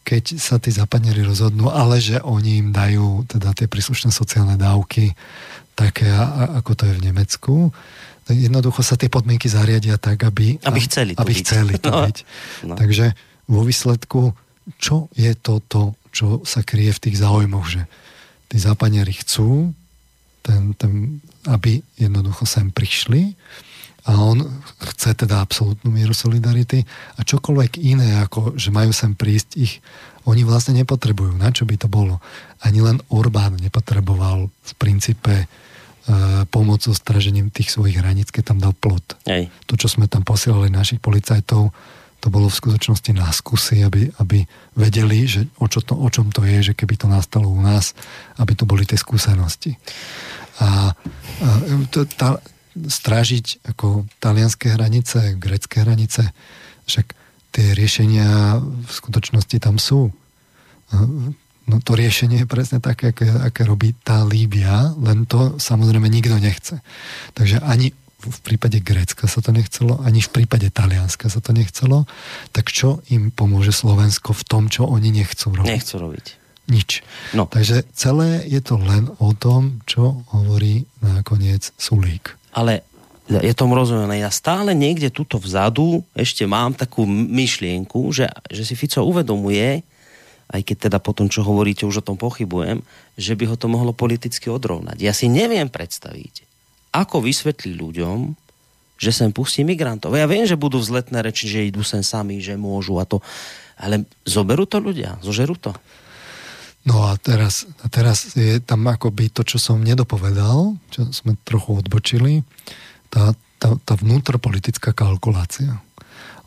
keď sa tí západneri rozhodnú, ale že oni im dajú teda tie príslušné sociálne dávky, také ako to je v Nemecku, jednoducho sa tie podmienky zariadia tak, aby, aby chceli to aby byť. Chceli to no. byť. No. Takže vo výsledku, čo je toto, čo sa kryje v tých záujmoch, že tí západniari chcú, ten, ten, aby jednoducho sem prišli, a on chce teda absolútnu mieru solidarity a čokoľvek iné, ako že majú sem prísť ich, oni vlastne nepotrebujú. Na čo by to bolo? Ani len Orbán nepotreboval v princípe e, pomoc so stražením tých svojich hraníc, keď tam dal plot. Hej. To, čo sme tam posielali našich policajtov, to bolo v skutočnosti na skúsi, aby, aby vedeli, že o, čo to, o čom to je, že keby to nastalo u nás, aby to boli tie skúsenosti. A, a to, tá, strážiť ako talianské hranice, grecké hranice. Však tie riešenia v skutočnosti tam sú. No to riešenie je presne také, aké, aké robí tá Líbia, len to samozrejme nikto nechce. Takže ani v prípade Grécka sa to nechcelo, ani v prípade Talianska sa to nechcelo. Tak čo im pomôže Slovensko v tom, čo oni nechcú robiť? Nechcú robiť. Nič. No. Takže celé je to len o tom, čo hovorí nakoniec Sulík ale ja tomu rozumiem, ja stále niekde tuto vzadu ešte mám takú myšlienku, že, že si Fico uvedomuje, aj keď teda po tom, čo hovoríte, už o tom pochybujem, že by ho to mohlo politicky odrovnať. Ja si neviem predstaviť, ako vysvetliť ľuďom, že sem pustí migrantov. Ja viem, že budú vzletné reči, že idú sem sami, že môžu a to, ale zoberú to ľudia, zožerú to. No a teraz, a teraz je tam akoby to, čo som nedopovedal, čo sme trochu odbočili, tá, tá, tá vnútropolitická kalkulácia.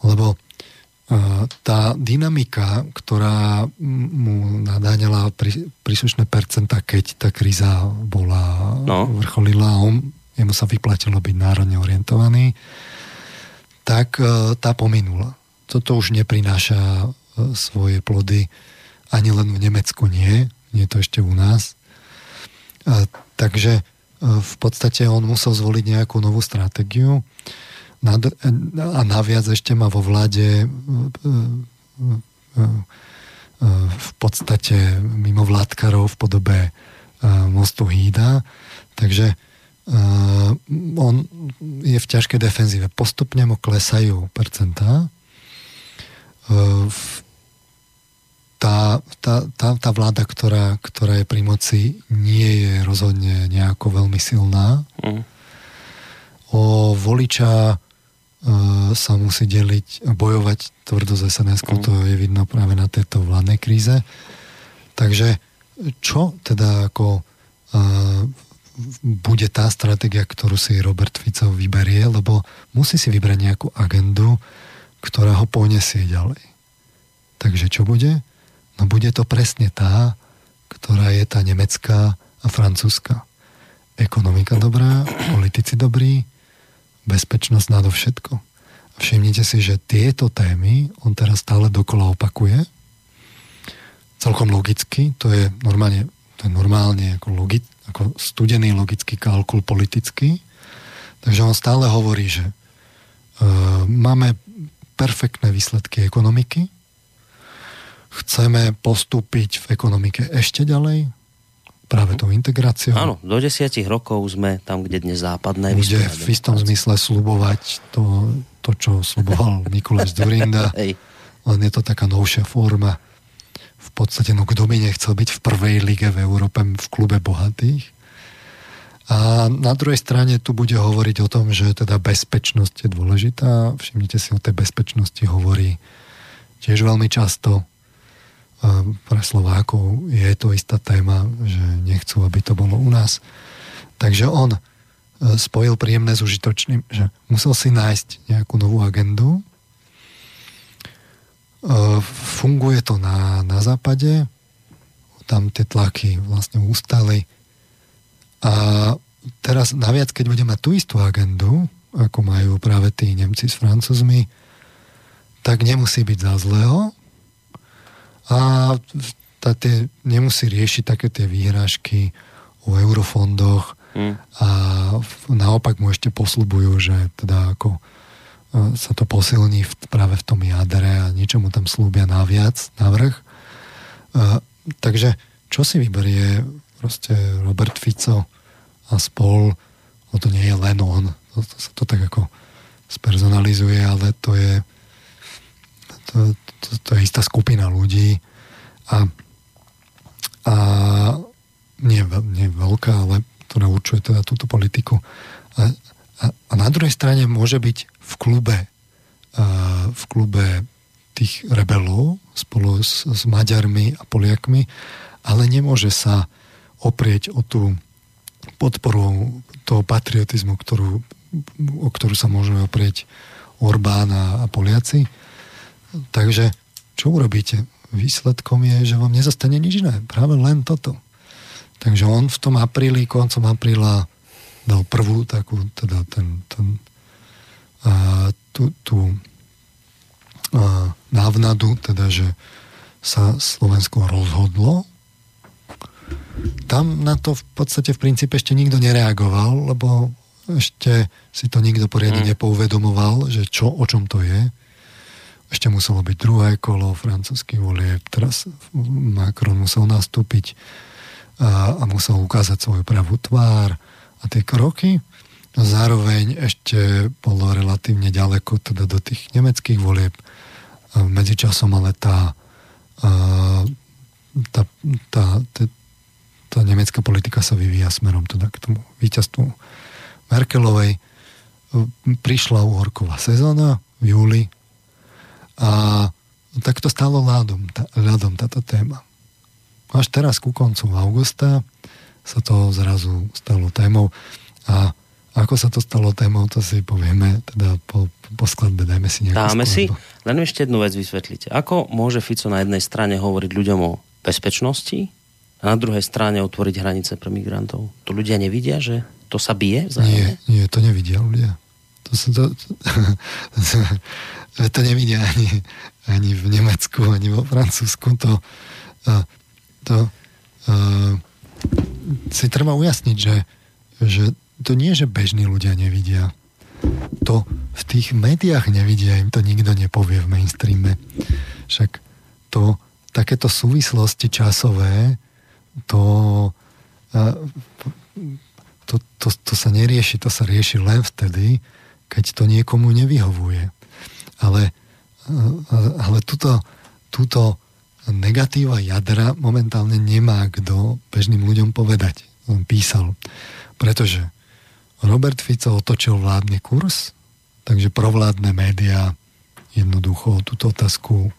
Lebo uh, tá dynamika, ktorá mu nadáňala prí, príslušné percenta, keď tá kríza bola no. vrcholila on, jemu sa vyplatilo byť národne orientovaný, tak uh, tá pominula. Toto už neprináša uh, svoje plody ani len v Nemecku nie, nie je to ešte u nás. A, takže a, v podstate on musel zvoliť nejakú novú stratégiu a naviac ešte má vo vláde v podstate mimo vládkarov v podobe mostu Hída. Takže on je v ťažkej defenzíve. Postupne mu klesajú percentá. V tá, tá, tá, tá vláda, ktorá, ktorá je pri moci, nie je rozhodne nejako veľmi silná. Mm. O voliča e, sa musí deliť, bojovať tvrdo z sns mm. to je vidno práve na tejto vládnej kríze. Takže čo teda ako e, bude tá stratégia, ktorú si Robert Fico vyberie, lebo musí si vybrať nejakú agendu, ktorá ho poniesie ďalej. Takže čo bude? No bude to presne tá, ktorá je tá nemecká a francúzska. Ekonomika dobrá, politici dobrí, bezpečnosť nadovšetko. A všimnite si, že tieto témy on teraz stále dokola opakuje. Celkom logicky, to je normálne, to je normálne ako, logi, ako studený logický kalkul politický. Takže on stále hovorí, že e, máme perfektné výsledky ekonomiky, chceme postúpiť v ekonomike ešte ďalej, práve tou integráciou. Áno, do desiatich rokov sme tam, kde dnes západné Bude v istom zmysle slubovať to, to čo sluboval Mikuláš Zurinda. Len je to taká novšia forma. V podstate, no kto by nechcel byť v prvej lige v Európe v klube bohatých? A na druhej strane tu bude hovoriť o tom, že teda bezpečnosť je dôležitá. Všimnite si, o tej bezpečnosti hovorí tiež veľmi často pre Slovákov je to istá téma, že nechcú, aby to bolo u nás. Takže on e, spojil príjemné s užitočným, že musel si nájsť nejakú novú agendu. E, funguje to na, na západe, tam tie tlaky vlastne ustali. A teraz naviac, keď budeme mať tú istú agendu, ako majú práve tí Nemci s Francúzmi, tak nemusí byť za zlého a tá, tie, nemusí riešiť také tie výhražky o eurofondoch hmm. a naopak mu ešte poslubujú, že teda ako sa to posilní v, práve v tom jadre a niečo mu tam slúbia naviac, navrh. Uh, takže čo si vyberie proste Robert Fico a spol, no to nie je len on, to, to sa to tak ako spersonalizuje, ale to je to, to, to je istá skupina ľudí a, a nie, nie veľká, ale ktorá určuje teda túto politiku. A, a, a na druhej strane môže byť v klube v klube tých rebelov spolu s, s Maďarmi a Poliakmi, ale nemôže sa oprieť o tú podporu toho patriotizmu, ktorú, o ktorú sa môžeme oprieť Orbán a, a Poliaci. Takže čo urobíte? Výsledkom je, že vám nezostane nič iné. Práve len toto. Takže on v tom apríli, koncom apríla dal prvú takú, teda ten, ten tú, tú návnadu, teda, že sa Slovensko rozhodlo. Tam na to v podstate v princípe ešte nikto nereagoval, lebo ešte si to nikto poriadne mm. nepouvedomoval, že čo, o čom to je. Ešte muselo byť druhé kolo francúzsky volie, teraz Macron musel nastúpiť a, a musel ukázať svoju pravú tvár a tie kroky. A zároveň ešte bolo relatívne ďaleko teda do tých nemeckých volieb. A medzičasom ale tá, a, tá, tá, tá, tá nemecká politika sa vyvíja smerom teda k tomu víťazstvu Merkelovej. Prišla uhorková sezóna v júli a tak to stalo ľadom, tá, ľadom táto téma. Až teraz ku koncu augusta sa to zrazu stalo témou a ako sa to stalo témou, to si povieme teda po, po skladbe, dajme si nejakú Dáme skladbu. si, len ešte jednu vec vysvetlite. Ako môže Fico na jednej strane hovoriť ľuďom o bezpečnosti a na druhej strane otvoriť hranice pre migrantov? To ľudia nevidia, že to sa bije? Nie, nie, to nevidia ľudia. To, sa, to, to, to, to nevidia ani, ani v Nemecku, ani vo Francúzsku. To, to uh, si treba ujasniť, že, že to nie, že bežní ľudia nevidia. To v tých médiách nevidia, im to nikto nepovie v mainstreame. Však to, takéto súvislosti časové, to, uh, to, to, to sa nerieši, to sa rieši len vtedy, keď to niekomu nevyhovuje. Ale, ale túto, túto negatíva jadra momentálne nemá kto bežným ľuďom povedať. On písal. Pretože Robert Fico otočil vládny kurz, takže provládne médiá jednoducho túto otázku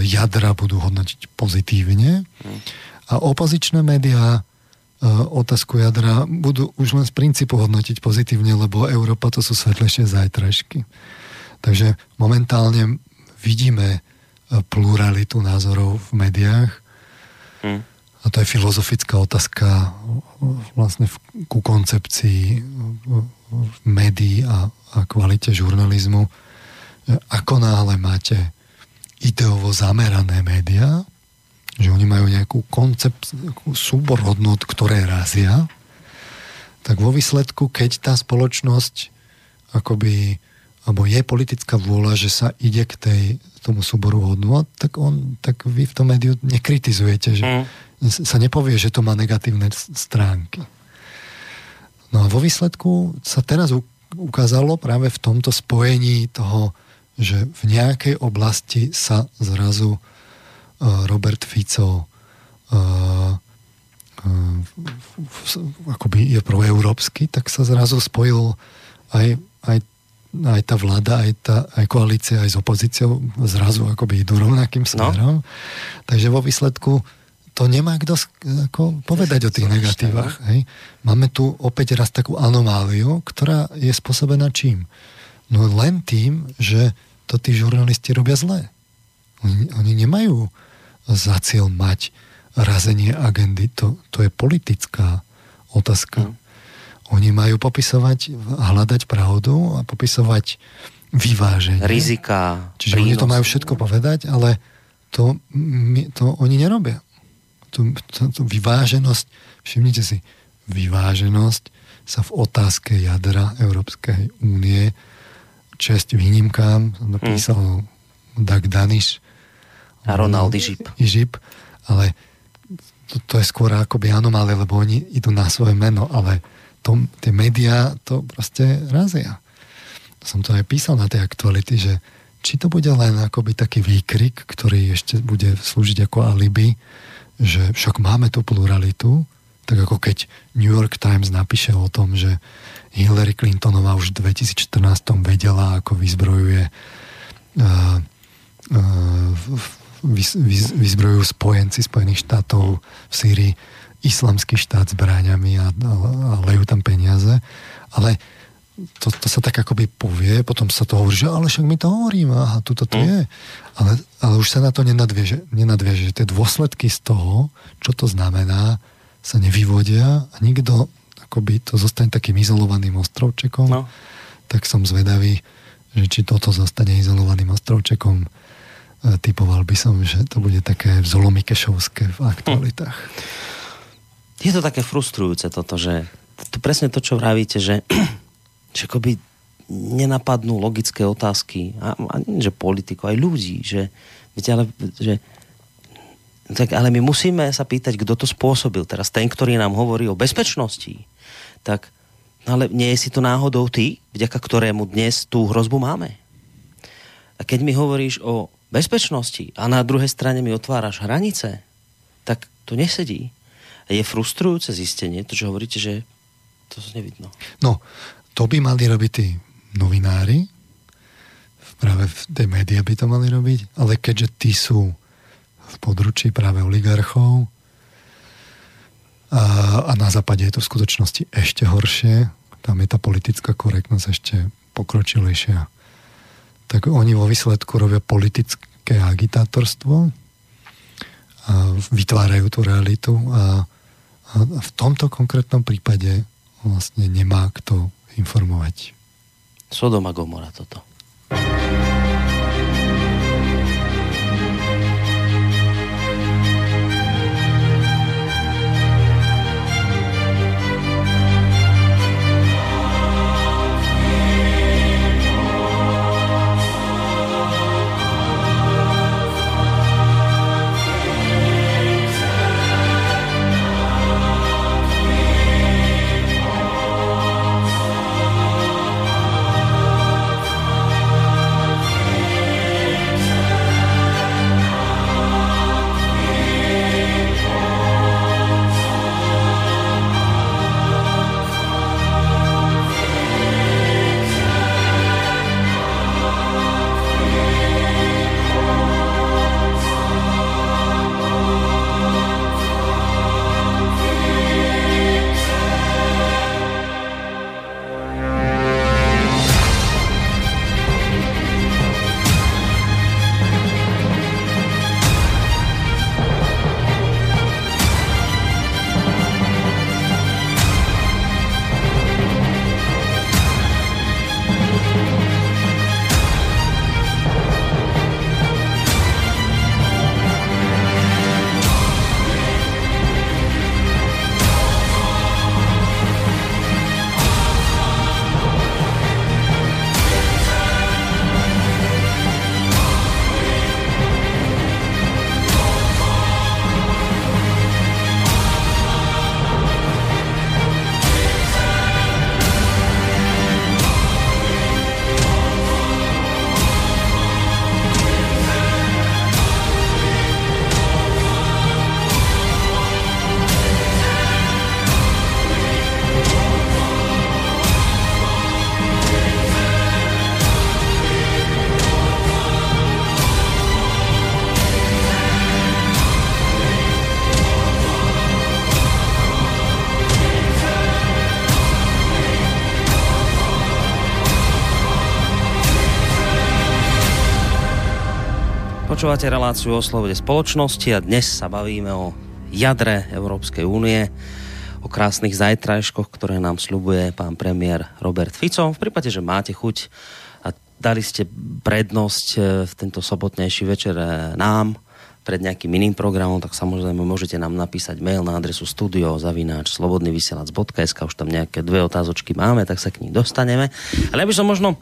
jadra budú hodnotiť pozitívne a opozičné médiá otázku jadra budú už len z princípu hodnotiť pozitívne, lebo Európa to sú svetlejšie zajtražky. Takže momentálne vidíme e, pluralitu názorov v médiách. Hmm. A to je filozofická otázka vlastne ku koncepcii médií a, a kvalite žurnalizmu. Ako náhle máte ideovo zamerané médiá, že oni majú nejakú nejakú súbor hodnot, ktoré razia, tak vo výsledku, keď tá spoločnosť akoby, alebo je politická vôľa, že sa ide k tej, tomu súboru hodnot, tak, on, tak vy v tom médiu nekritizujete, že mm. Sa nepovie, že to má negatívne stránky. No a vo výsledku sa teraz ukázalo práve v tomto spojení toho, že v nejakej oblasti sa zrazu Robert Fico akoby je proeurópsky, tak sa zrazu spojil aj, aj, aj tá vláda, aj, tá, aj koalícia, aj s opozíciou zrazu akoby idú rovnakým no. smerom. No. Takže vo výsledku to nemá kto ako povedať o tých negatívach. Hej. Máme tu opäť raz takú anomáliu, ktorá je spôsobená čím? No len tým, že to tí žurnalisti robia zlé. Oni, oni nemajú za cieľ mať razenie agendy. To, to je politická otázka. Mm. Oni majú popisovať, hľadať pravdu a popisovať vyváženie. Rizika, Čiže prínos. oni to majú všetko povedať, ale to, to oni nerobia. To, to, to vyváženosť, všimnite si, vyváženosť sa v otázke jadra Európskej únie čest výnimkám, napísal mm. Doug Daniš a Ronald Ižip. Ižip, ale to, to je skôr akoby anomálie, lebo oni idú na svoje meno, ale to, tie médiá to proste razia. Som to aj písal na tej aktuality, že či to bude len akoby taký výkrik, ktorý ešte bude slúžiť ako alibi, že však máme tú pluralitu, tak ako keď New York Times napíše o tom, že Hillary Clintonová už v 2014 vedela, ako vyzbrojuje uh, uh, vyzbrojujú spojenci Spojených štátov v Sýrii islamský štát zbráňami a, a, a lejú tam peniaze. Ale to, to sa tak akoby povie, potom sa to hovorí, že ale však my to hovoríme, aha, tuto to mm. je. Ale, ale už sa na to nenadvieže, nenadvieže. Tie dôsledky z toho, čo to znamená, sa nevyvodia a nikto akoby to zostane takým izolovaným ostrovčekom. No. Tak som zvedavý, že či toto zostane izolovaným ostrovčekom E, typoval by som, že to bude také zolomikešovské v aktualitách. Je to také frustrujúce toto, že to presne to, čo vravíte, že, že akoby nenapadnú logické otázky, a, a že politiko, aj ľudí, že, viete, ale, že tak, ale my musíme sa pýtať, kto to spôsobil. Teraz ten, ktorý nám hovorí o bezpečnosti, tak ale nie je si to náhodou ty, vďaka ktorému dnes tú hrozbu máme. A keď mi hovoríš o bezpečnosti a na druhej strane mi otváraš hranice, tak to nesedí. Je frustrujúce zistenie, to, čo hovoríte, že to nevidno. No, to by mali robiť tí novinári, práve v tej média by to mali robiť, ale keďže tí sú v područí práve oligarchov a, a na západe je to v skutočnosti ešte horšie, tam je tá politická korektnosť ešte pokročilejšia tak oni vo výsledku robia politické agitátorstvo a vytvárajú tú realitu a, a v tomto konkrétnom prípade vlastne nemá kto informovať. Sodoma Gomora toto. Počúvate reláciu o slobode spoločnosti a dnes sa bavíme o jadre Európskej únie, o krásnych zajtrajškoch, ktoré nám slubuje pán premiér Robert Fico. V prípade, že máte chuť a dali ste prednosť e, v tento sobotnejší večer e, nám pred nejakým iným programom, tak samozrejme môžete nám napísať mail na adresu studiozavináč.slobodnyvysielac.sk už tam nejaké dve otázočky máme, tak sa k ním dostaneme. Ale ja by som možno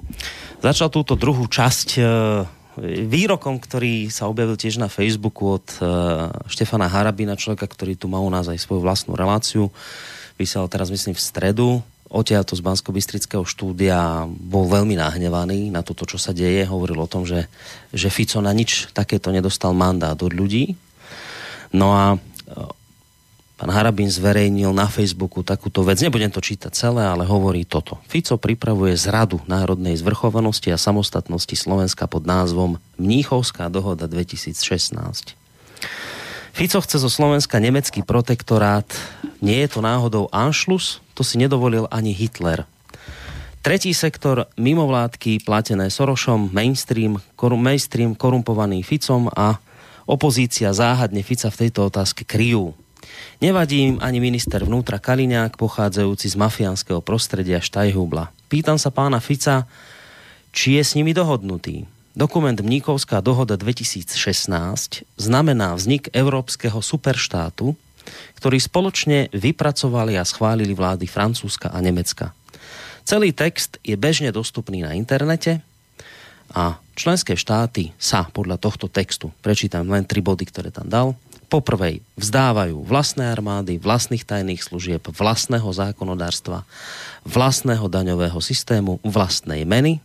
začal túto druhú časť e, výrokom, ktorý sa objavil tiež na Facebooku od uh, Štefana Harabina, človeka, ktorý tu má u nás aj svoju vlastnú reláciu. Vysiel teraz, myslím, v stredu. To z bansko štúdia bol veľmi nahnevaný na toto, čo sa deje. Hovoril o tom, že, že Fico na nič takéto nedostal mandát od ľudí. No a Pán Harabin zverejnil na Facebooku takúto vec, nebudem to čítať celé, ale hovorí toto. Fico pripravuje zradu národnej zvrchovanosti a samostatnosti Slovenska pod názvom Mníchovská dohoda 2016. Fico chce zo Slovenska nemecký protektorát. Nie je to náhodou Anschluss? To si nedovolil ani Hitler. Tretí sektor, mimovládky platené Sorošom, mainstream, korum, mainstream korumpovaný Ficom a opozícia záhadne Fica v tejto otázke kryjú. Nevadí im ani minister vnútra Kaliňák, pochádzajúci z mafiánskeho prostredia Štajhubla. Pýtam sa pána Fica, či je s nimi dohodnutý. Dokument Mníkovská dohoda 2016 znamená vznik európskeho superštátu, ktorý spoločne vypracovali a schválili vlády Francúzska a Nemecka. Celý text je bežne dostupný na internete a členské štáty sa podľa tohto textu, prečítam len tri body, ktoré tam dal, poprvej vzdávajú vlastné armády, vlastných tajných služieb, vlastného zákonodárstva, vlastného daňového systému, vlastnej meny.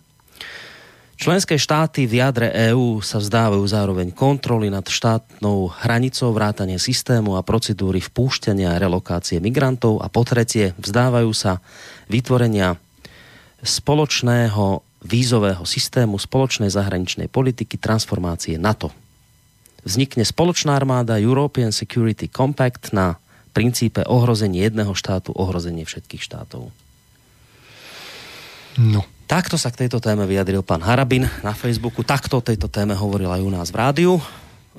Členské štáty v jadre EÚ sa vzdávajú zároveň kontroly nad štátnou hranicou vrátanie systému a procedúry vpúšťania a relokácie migrantov a po tretie vzdávajú sa vytvorenia spoločného vízového systému, spoločnej zahraničnej politiky, transformácie NATO vznikne spoločná armáda European Security Compact na princípe ohrozenie jedného štátu, ohrozenie všetkých štátov. No. Takto sa k tejto téme vyjadril pán Harabin na Facebooku, takto o tejto téme hovoril aj u nás v rádiu.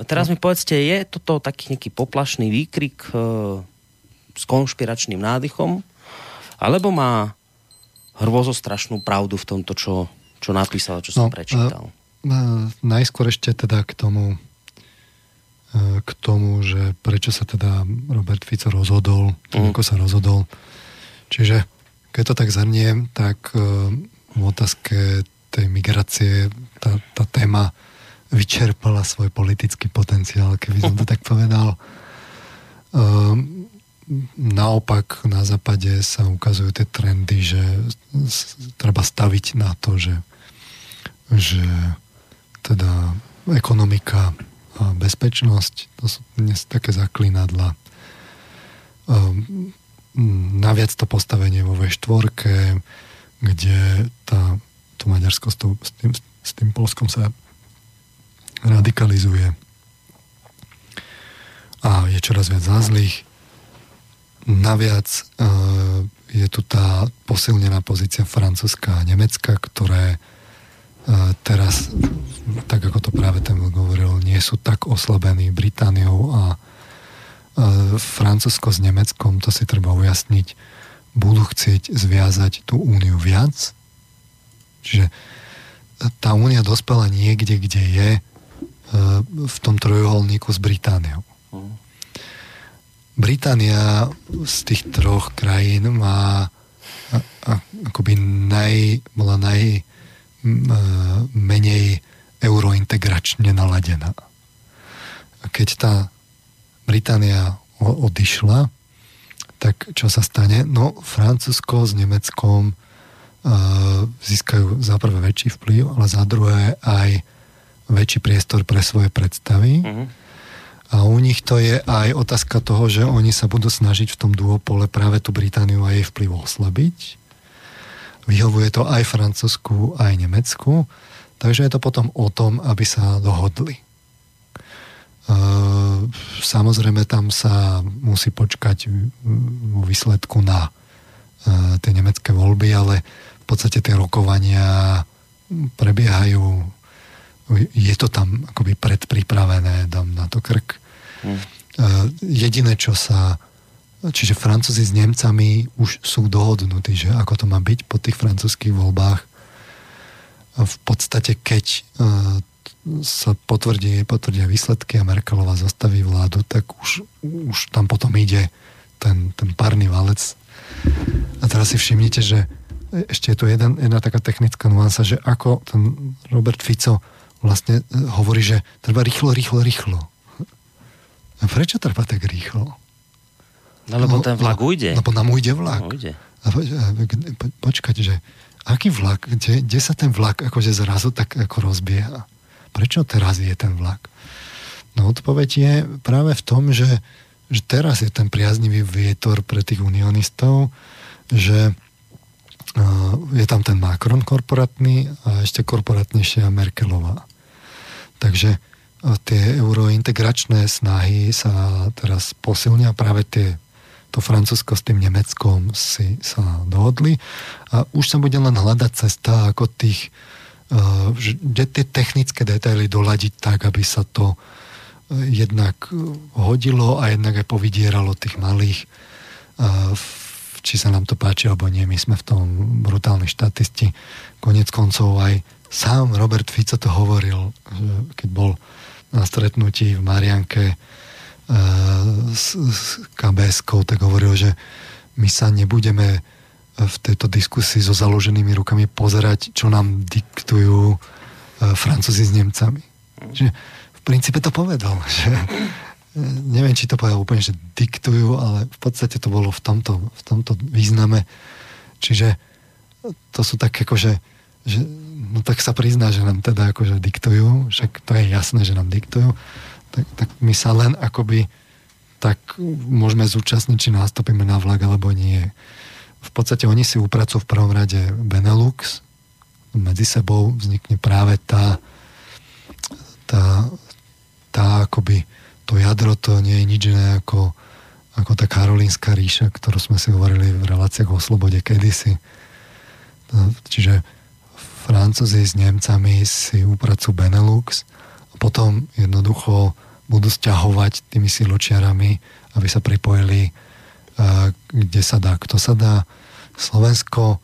Teraz mi povedzte, je toto taký nejaký poplašný výkrik e, s konšpiračným nádychom, alebo má hrôzostrašnú pravdu v tomto, čo, čo napísal, čo som no, prečítal? E, e, najskôr ešte teda k tomu k tomu, že prečo sa teda Robert Fico rozhodol, tak mm. ako sa rozhodol. Čiže keď to tak zhrniem, tak e, v otázke tej migrácie tá, tá téma vyčerpala svoj politický potenciál, keby som to tak povedal. E, naopak na západe sa ukazujú tie trendy, že treba staviť na to, že, že teda ekonomika bezpečnosť, to sú dnes také zaklinadla. Um, naviac to postavenie vo V4, kde tá, to Maďarsko s, tým, s tým Polskom sa radikalizuje a je čoraz viac zázlých. Naviac uh, je tu tá posilnená pozícia Francúzska a Nemecka, ktoré teraz, tak ako to práve ten hovoril, nie sú tak oslabení Britániou a Francúzsko s Nemeckom, to si treba ujasniť, budú chcieť zviazať tú úniu viac. Čiže tá únia dospela niekde, kde je e, v tom trojuholníku s Britániou. Británia z tých troch krajín má akoby naj, bola naj, menej eurointegračne naladená. Keď tá Británia odišla, tak čo sa stane? No, Francúzsko s Nemeckom uh, získajú za prvé väčší vplyv, ale za druhé aj väčší priestor pre svoje predstavy. Uh-huh. A u nich to je aj otázka toho, že oni sa budú snažiť v tom duopole práve tú Britániu a jej vplyv oslabiť Vyhovuje to aj Francúzsku, aj Nemecku. Takže je to potom o tom, aby sa dohodli. Samozrejme, tam sa musí počkať vo výsledku na tie nemecké voľby, ale v podstate tie rokovania prebiehajú. Je to tam akoby predpripravené, dám na to krk. Hmm. jediné, čo sa čiže Francúzi s Nemcami už sú dohodnutí, že ako to má byť po tých francúzských voľbách. V podstate, keď e, sa potvrdí, potvrdia výsledky a Merkelová zastaví vládu, tak už, už tam potom ide ten, ten párny valec. A teraz si všimnite, že ešte je tu jeden, jedna taká technická nuansa, že ako ten Robert Fico vlastne e, hovorí, že treba rýchlo, rýchlo, rýchlo. A prečo treba tak rýchlo? No lebo no, ten vlak no, ujde. Lebo nám ujde vlak. No, ujde. A po, po, počkať, že aký vlak, kde, kde sa ten vlak akože zrazu tak ako rozbieha? Prečo teraz je ten vlak? No odpoveď je práve v tom, že, že teraz je ten priaznivý vietor pre tých unionistov, že uh, je tam ten Macron korporátny a ešte korporátnejšia Merkelová. Takže tie eurointegračné snahy sa teraz posilnia práve tie to Francúzsko s tým Nemeckom si sa dohodli a už sa bude len hľadať cesta, ako tých uh, tie technické detaily doladiť tak, aby sa to uh, jednak hodilo a jednak aj povydieralo tých malých či sa nám to páči alebo nie, my sme v tom brutálni štatisti. Konec koncov aj sám Robert Fico to hovoril, keď bol na stretnutí v Marianke s, s kbs tak hovoril, že my sa nebudeme v tejto diskusii so založenými rukami pozerať, čo nám diktujú e, Francúzi s Nemcami. Že v princípe to povedal, že neviem, či to povedal úplne, že diktujú, ale v podstate to bolo v tomto, v tomto význame. Čiže to sú tak akože, že, no tak sa prizná, že nám teda akože diktujú, však to je jasné, že nám diktujú tak, tak my sa len akoby tak môžeme zúčastniť, či nástupíme na vlak alebo nie. V podstate oni si upracujú v prvom rade Benelux, medzi sebou vznikne práve tá, tá, tá akoby to jadro to nie je nič iné ako, ako tá karolínska ríša, ktorú sme si hovorili v reláciách o slobode kedysi. Čiže Francúzi s Nemcami si upracujú Benelux a potom jednoducho budú stiahovať tými siločiarami, aby sa pripojili, kde sa dá, kto sa dá. Slovensko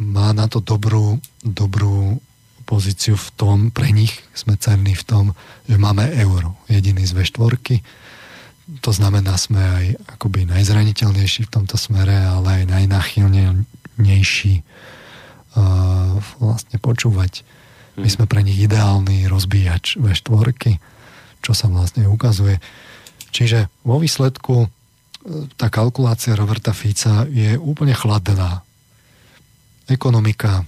má na to dobrú, dobrú pozíciu v tom, pre nich sme cenní v tom, že máme euro, jediný z V4. To znamená, sme aj akoby najzraniteľnejší v tomto smere, ale aj najnachylnejší uh, vlastne počúvať. My mhm. sme pre nich ideálny rozbíjač V4 čo sa vlastne ukazuje. Čiže vo výsledku e, tá kalkulácia Roberta Fica je úplne chladná. Ekonomika,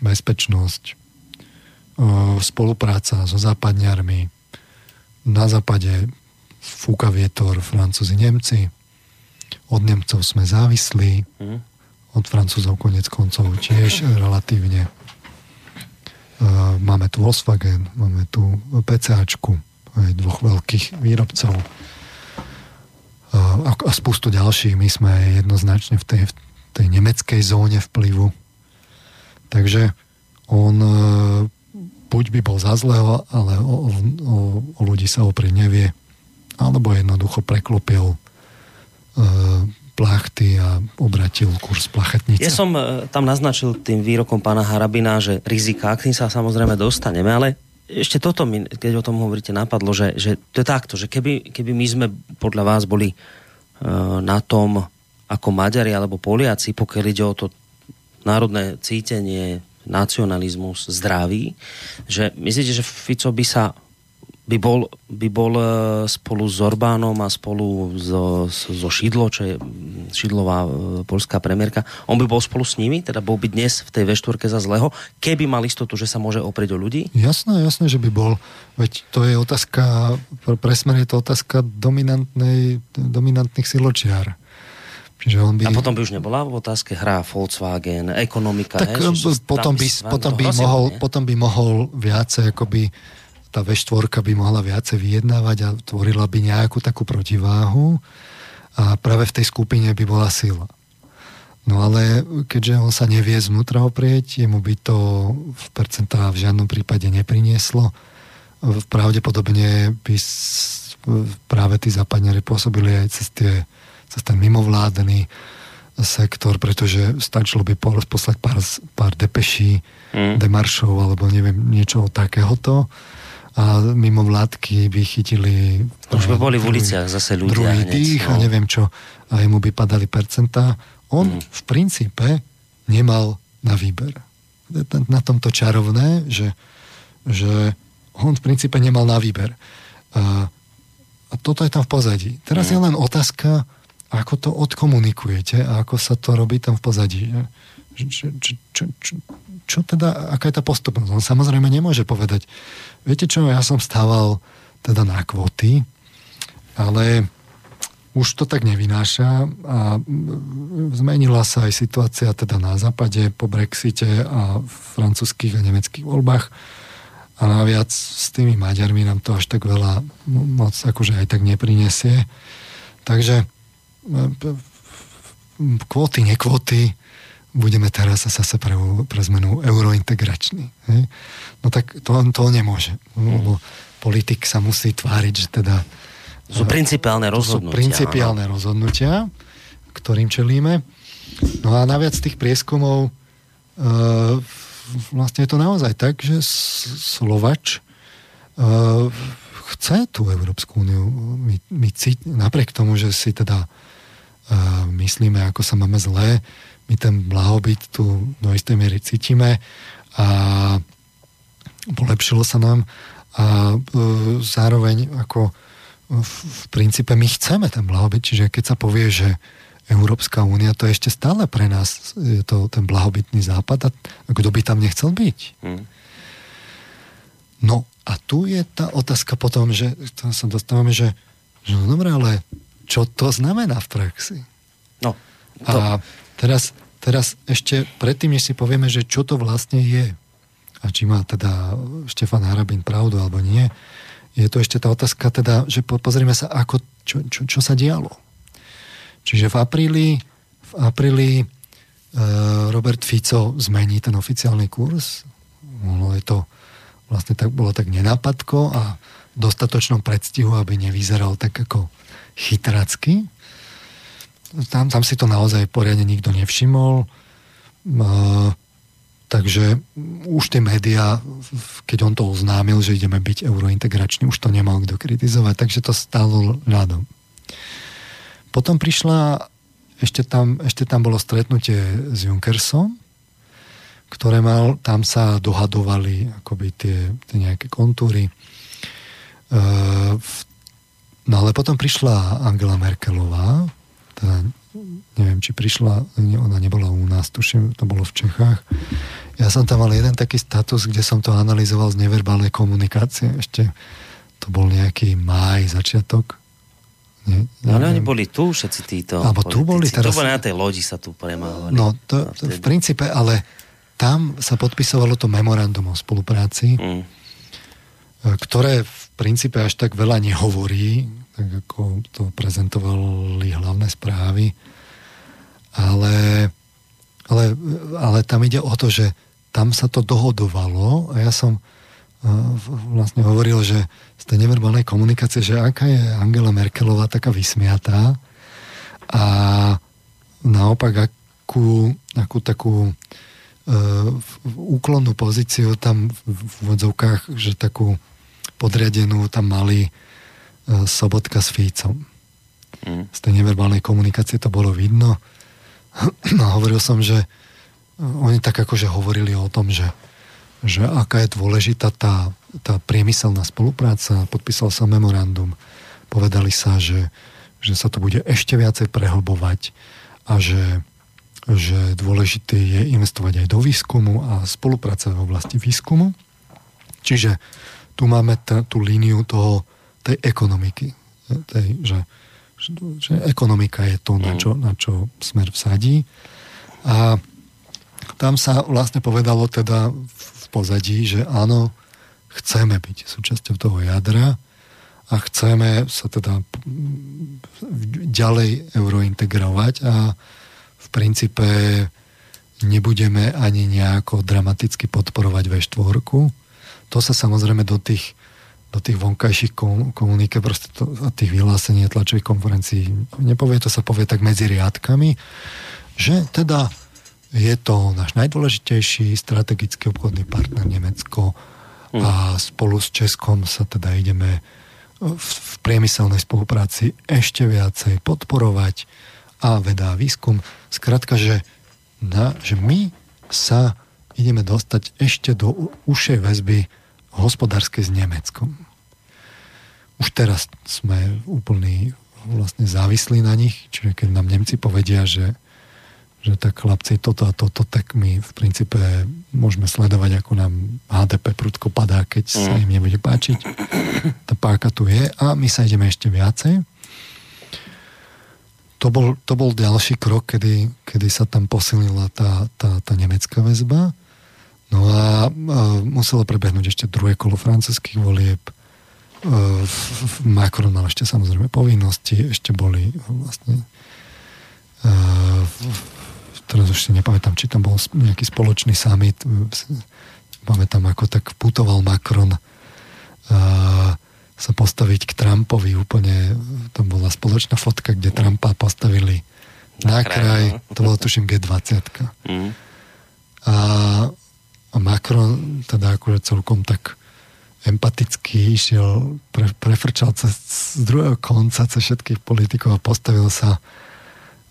bezpečnosť, e, spolupráca so západňarmi, na západe fúka vietor Francúzi, Nemci, od Nemcov sme závislí, mhm. od Francúzov konec koncov tiež relatívne. E, máme tu Volkswagen, máme tu PCAčku, aj dvoch veľkých výrobcov a, a spustu ďalších. My sme jednoznačne v tej, v tej nemeckej zóne vplyvu. Takže on e, buď by bol za zlého, ale o, o, o ľudí sa oprieť nevie, alebo jednoducho preklopil e, plachty a obratil kurz plachetnice. Ja som e, tam naznačil tým výrokom pána Harabina, že rizika, k tým sa samozrejme dostaneme, ale ešte toto mi, keď o tom hovoríte, napadlo, že, že to je takto, že keby, keby my sme podľa vás boli uh, na tom ako Maďari alebo Poliaci, pokiaľ ide o to národné cítenie, nacionalizmus, zdraví, že myslíte, že Fico by sa by bol, by bol e, spolu s Orbánom a spolu so, so Šidlo, čo je Šidlová e, polská premiérka, on by bol spolu s nimi, teda bol by dnes v tej V4 za zlého, keby mal istotu, že sa môže oprieť o ľudí? Jasné, jasné, že by bol. Veď to je otázka, pre smer je to otázka dominantnej, dominantných siločiar. Čiže on by... A potom by už nebola v otázke hra Volkswagen, ekonomika. Tak he, potom, by, potom, by mohol, potom by mohol viacej akoby tá V4 by mohla viacej vyjednávať a tvorila by nejakú takú protiváhu a práve v tej skupine by bola sila. No ale keďže on sa nevie znútra oprieť, jemu by to v percentá v žiadnom prípade neprinieslo, pravdepodobne by práve tí západňari pôsobili aj cez, tie, cez ten mimovládny sektor, pretože stačilo by poslať pár, pár depeší, mm. demaršov alebo neviem, niečo takéhoto a mimo vládky by chytili... Už by boli v uliciach zase ľudia druhý hneď, dých no. a neviem čo. A jemu by padali percentá. On mm. v princípe nemal na výber. Na tomto čarovné, že, že on v princípe nemal na výber. A, a toto je tam v pozadí. Teraz mm. je len otázka, ako to odkomunikujete a ako sa to robí tam v pozadí. Čo, čo, čo, čo, čo teda, aká je tá postupnosť? On samozrejme nemôže povedať, Viete čo, ja som stával teda na kvóty, ale už to tak nevynáša a zmenila sa aj situácia teda na západe po Brexite a v francúzských a nemeckých voľbách a naviac s tými Maďarmi nám to až tak veľa moc akože aj tak neprinesie. Takže kvóty, nekvóty, budeme teraz zase pre, pre zmenu eurointegrační. Hej? No tak to, to nemôže. Lebo politik sa musí tváriť, že teda... Sú principiálne rozhodnutia. Sú principiálne áno. rozhodnutia, ktorým čelíme. No a naviac tých prieskumov e, vlastne je to naozaj tak, že Slovač e, chce tú Európsku úniu. My, my cít, napriek tomu, že si teda e, myslíme, ako sa máme zlé, my ten blahobyt tu do istej miery cítime a polepšilo sa nám a e, zároveň ako v, princípe my chceme ten blahobyt, čiže keď sa povie, že Európska únia to je ešte stále pre nás je to ten blahobytný západ a kto by tam nechcel byť? Hmm. No a tu je tá otázka potom, že tam sa dostávame, že, že no dobré, ale čo to znamená v praxi? No, to... A Teraz, teraz ešte predtým, než si povieme, že čo to vlastne je a či má teda Štefan Harabin pravdu alebo nie, je to ešte tá otázka teda, že pozrieme sa, ako, čo, čo, čo sa dialo. Čiže v apríli, v apríli e, Robert Fico zmení ten oficiálny kurz. Bolo je to vlastne tak, bolo tak nenápadko a dostatočnom predstihu, aby nevyzeral tak ako chytracky tam, tam si to naozaj poriadne nikto nevšimol. Uh, takže už tie médiá, keď on to oznámil, že ideme byť eurointegrační, už to nemal kto kritizovať, takže to stálo ľadom. Potom prišla, ešte tam, ešte tam bolo stretnutie s Junkersom, ktoré mal, tam sa dohadovali akoby tie, tie nejaké kontúry. Uh, no ale potom prišla Angela Merkelová, teda neviem, či prišla, ona nebola u nás, tuším, to bolo v Čechách. Ja som tam mal jeden taký status, kde som to analyzoval z neverbálnej komunikácie. Ešte to bol nejaký máj, začiatok. Nie, no, ale oni boli tu všetci títo Alebo politici. tu boli teraz... To boli na tej lodi sa tu premávali. No, to, to v princípe, ale tam sa podpisovalo to memorandum o spolupráci, mm. ktoré v princípe až tak veľa nehovorí, tak ako to prezentovali hlavné správy. Ale, ale, ale tam ide o to, že tam sa to dohodovalo a ja som vlastne hovoril, že z tej neverbálnej komunikácie, že aká je Angela Merkelová taká vysmiatá a naopak akú, akú takú uh, úklonnú pozíciu tam v vodzovkách, že takú podriadenú tam mali Sobotka s Fícom. Mm. Z tej neverbálnej komunikácie to bolo vidno. No a hovoril som, že oni tak akože hovorili o tom, že, že aká je dôležitá tá, tá priemyselná spolupráca. Podpísal sa memorandum. Povedali sa, že, že sa to bude ešte viacej prehlbovať a že, že dôležité je investovať aj do výskumu a spolupráca v oblasti výskumu. Čiže tu máme t- tú líniu toho tej ekonomiky. Tej, že, že ekonomika je to, na čo, na čo smer vsadí. A tam sa vlastne povedalo teda v pozadí, že áno, chceme byť súčasťou toho jadra a chceme sa teda ďalej eurointegrovať a v princípe nebudeme ani nejako dramaticky podporovať V4. To sa samozrejme do tých do tých vonkajších komuniké, proste to, tých vyhlásení tlačových konferencií. Nepovie to, sa povie tak medzi riadkami, že teda je to náš najdôležitejší strategický obchodný partner Nemecko hm. a spolu s Českom sa teda ideme v, v priemyselnej spolupráci ešte viacej podporovať a veda a výskum. Skrátka, že, na, že my sa ideme dostať ešte do ušej väzby hospodárskej s Nemeckom. Už teraz sme úplný vlastne závislí na nich, čiže keď nám Nemci povedia, že, že tak chlapci toto a toto, tak my v princípe môžeme sledovať, ako nám HDP prudko padá, keď sa mm. im nebude páčiť. Tá páka tu je a my sa ideme ešte viacej. To bol, to bol ďalší krok, kedy, kedy sa tam posilnila tá, tá, tá nemecká väzba. No a, a muselo prebehnúť ešte druhé kolo francúzských volieb Macron mal ešte samozrejme povinnosti, ešte boli vlastne teraz už si nepamätám, či tam bol nejaký spoločný summit pamätám, ako tak putoval Macron sa postaviť k Trumpovi úplne, tam bola spoločná fotka, kde Trumpa postavili na, na kraj, kraj no. to bolo tuším G20. Mm. A, a Macron teda akože celkom tak empaticky išiel, pre, prefrčal cez, z druhého konca cez všetkých politikov a postavil sa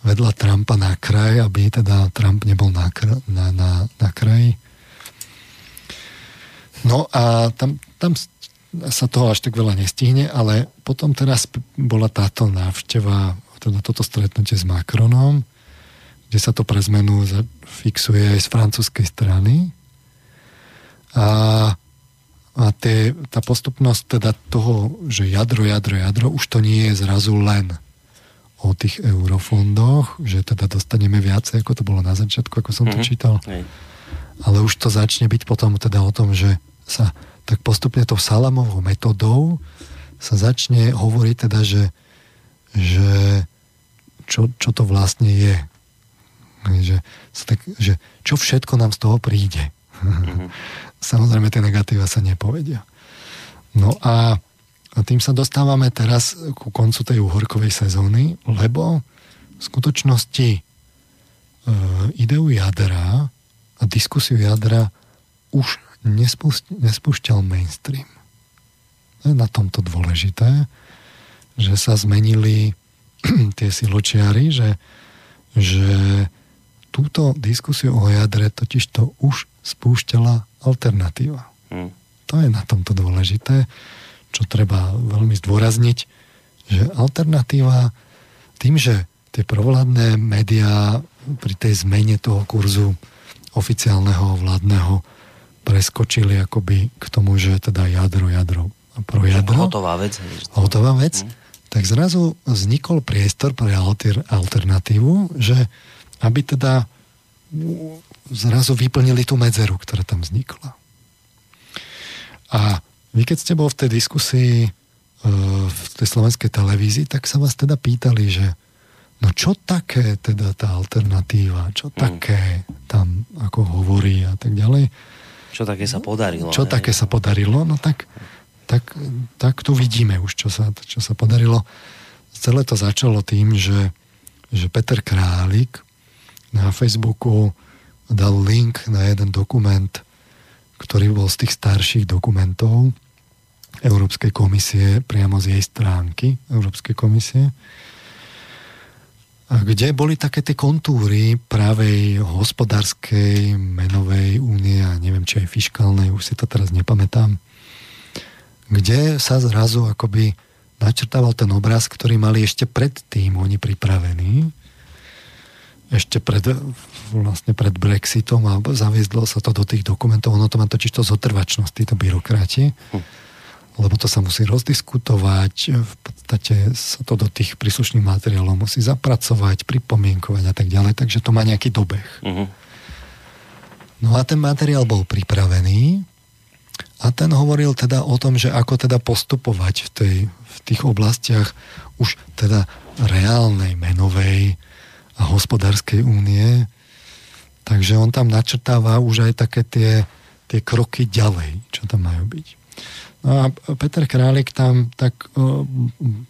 vedľa Trumpa na kraj, aby teda Trump nebol na, na, na, na kraji. No a tam, tam sa toho až tak veľa nestihne, ale potom teraz bola táto návšteva, teda toto stretnutie s Macronom, kde sa to pre zmenu fixuje aj z francúzskej strany. A a tie, tá postupnosť teda toho, že jadro, jadro, jadro, už to nie je zrazu len o tých eurofondoch, že teda dostaneme viacej, ako to bolo na začiatku, ako som mm-hmm. to mhm. čítal. Hej. Ale už to začne byť potom teda o tom, že sa tak postupne tou salamovou metodou sa začne hovoriť teda, že, že čo, čo to vlastne je. Že, tak, že čo všetko nám z toho príde. Mm-hmm. Samozrejme, tie negatíva sa nepovedia. No a tým sa dostávame teraz ku koncu tej uhorkovej sezóny, lebo v skutočnosti e, ideu jadra a diskusiu jadra už nespúšťal mainstream. Je na tomto dôležité, že sa zmenili tie siločiary, že, že túto diskusiu o jadre totiž to už spúšťala alternatíva. Hmm. To je na tomto dôležité, čo treba veľmi zdôrazniť, že alternatíva tým, že tie provládne médiá pri tej zmene toho kurzu oficiálneho vládneho preskočili akoby k tomu, že teda jadro, jadro a pro jadro. Hotová vec. Hotová vec. Hmm. Tak zrazu vznikol priestor pre alter, alternatívu, že aby teda zrazu vyplnili tú medzeru, ktorá tam vznikla. A vy keď ste bol v tej diskusii e, v tej slovenskej televízii, tak sa vás teda pýtali, že no čo také teda tá alternatíva, čo mm. také tam ako hovorí a tak ďalej. Čo také sa podarilo. Čo ne? také sa podarilo, no tak, tak, tak tu vidíme už, čo sa, čo sa podarilo. Celé to začalo tým, že, že Peter Králik na Facebooku dal link na jeden dokument, ktorý bol z tých starších dokumentov Európskej komisie, priamo z jej stránky Európskej komisie, kde boli také tie kontúry pravej hospodárskej menovej únie a neviem, či aj fiskálnej, už si to teraz nepamätám, kde sa zrazu akoby načrtával ten obraz, ktorý mali ešte predtým oni pripravený ešte pred, vlastne pred Brexitom a zaviedlo sa to do tých dokumentov. Ono to má totiž to zotrvačnosť, títo byrokrati. Hm. Lebo to sa musí rozdiskutovať, v podstate sa to do tých príslušných materiálov musí zapracovať, pripomienkovať a tak ďalej, takže to má nejaký dobeh. Uh-huh. No a ten materiál bol pripravený a ten hovoril teda o tom, že ako teda postupovať v, tej, v tých oblastiach už teda reálnej menovej a hospodárskej únie. Takže on tam načrtáva už aj také tie, tie kroky ďalej, čo tam majú byť. No a Peter Králik tam tak uh,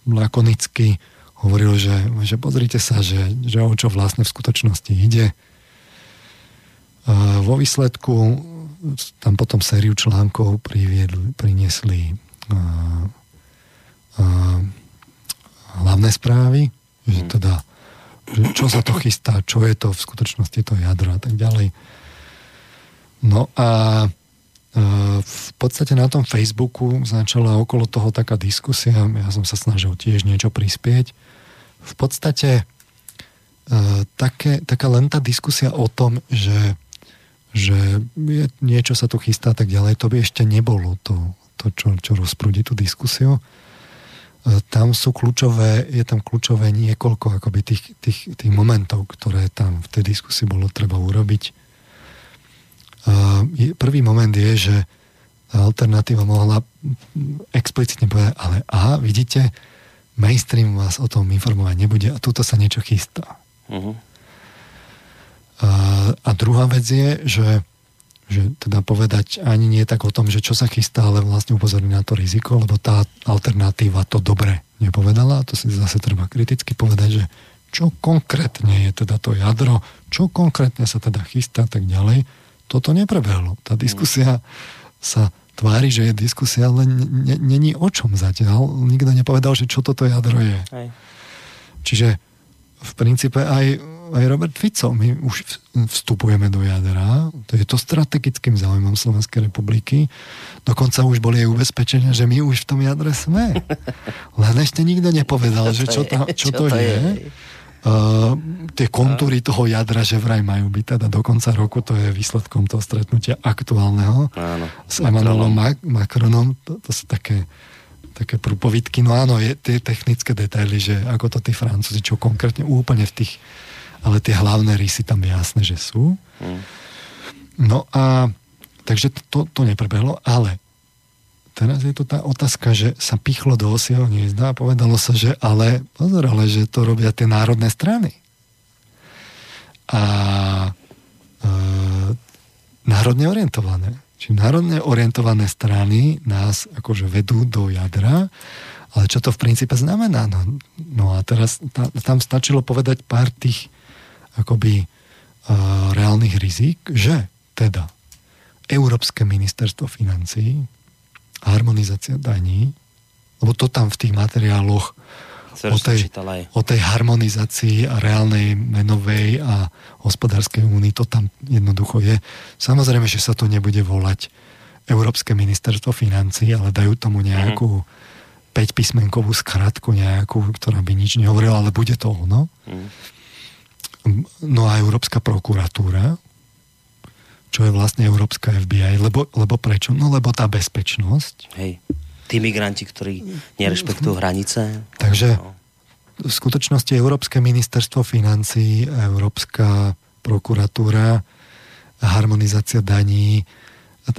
lakonicky hovoril, že, že pozrite sa, že, že o čo vlastne v skutočnosti ide. Uh, vo výsledku tam potom sériu článkov priviedli, priniesli uh, uh, hlavné správy, že teda že čo sa to chystá, čo je to v skutočnosti to jadro a tak ďalej. No a e, v podstate na tom Facebooku začala okolo toho taká diskusia, ja som sa snažil tiež niečo prispieť. V podstate e, také, taká len tá diskusia o tom, že, že je, niečo sa tu chystá tak ďalej, to by ešte nebolo to, to čo, čo rozprúdi tú diskusiu tam sú kľúčové, je tam kľúčové niekoľko akoby tých, tých, tých momentov, ktoré tam v tej diskusii bolo treba urobiť. Prvý moment je, že alternatíva mohla explicitne povedať, ale a vidíte, mainstream vás o tom informovať nebude a tuto sa niečo chystá. Uh-huh. A, a druhá vec je, že že teda povedať ani nie tak o tom, že čo sa chystá, ale vlastne upozorniť na to riziko, lebo tá alternatíva to dobre nepovedala. To si zase treba kriticky povedať, že čo konkrétne je teda to jadro, čo konkrétne sa teda chystá tak ďalej. Toto neprebehlo. Tá diskusia sa tvári, že je diskusia, ale není o čom zatiaľ. Nikto nepovedal, že čo toto jadro je. Hej. Čiže v princípe aj aj Robert Fico, my už vstupujeme do jadra, to je to strategickým záujmom Slovenskej republiky, dokonca už boli aj ubezpečenia, že my už v tom jadre sme. Len ešte nikto nepovedal, čo že čo, to, čo, čo to, je. je. Uh, tie kontúry toho jadra, že vraj majú byť teda do konca roku, to je výsledkom toho stretnutia aktuálneho Áno, s Emmanuelom Macronom. To, to sú také také prúpovidky. No áno, je tie technické detaily, že ako to tí Francúzi, čo konkrétne úplne v tých ale tie hlavné rysy tam jasné, že sú. Mm. No a takže to, to neprebehlo, ale teraz je to tá otázka, že sa pichlo do osieho hniezda a povedalo sa, že ale pozor, ale že to robia tie národné strany. A e, národne orientované. Čiže národne orientované strany nás akože vedú do jadra, ale čo to v princípe znamená? No, no a teraz tá, tam stačilo povedať pár tých akoby uh, reálnych rizik, že teda Európske ministerstvo financí, harmonizácia daní, lebo to tam v tých materiáloch o tej, o tej harmonizácii a reálnej menovej a hospodárskej únii, to tam jednoducho je. Samozrejme, že sa to nebude volať Európske ministerstvo financí, ale dajú tomu nejakú mm. 5-písmenkovú skratku nejakú, ktorá by nič nehovorila, ale bude to ono. Mm. No a Európska prokuratúra, čo je vlastne Európska FBI, lebo, lebo prečo? No lebo tá bezpečnosť. Hej, tí migranti, ktorí nerešpektujú hranice. Takže no. v skutočnosti Európske ministerstvo financí, Európska prokuratúra, harmonizácia daní,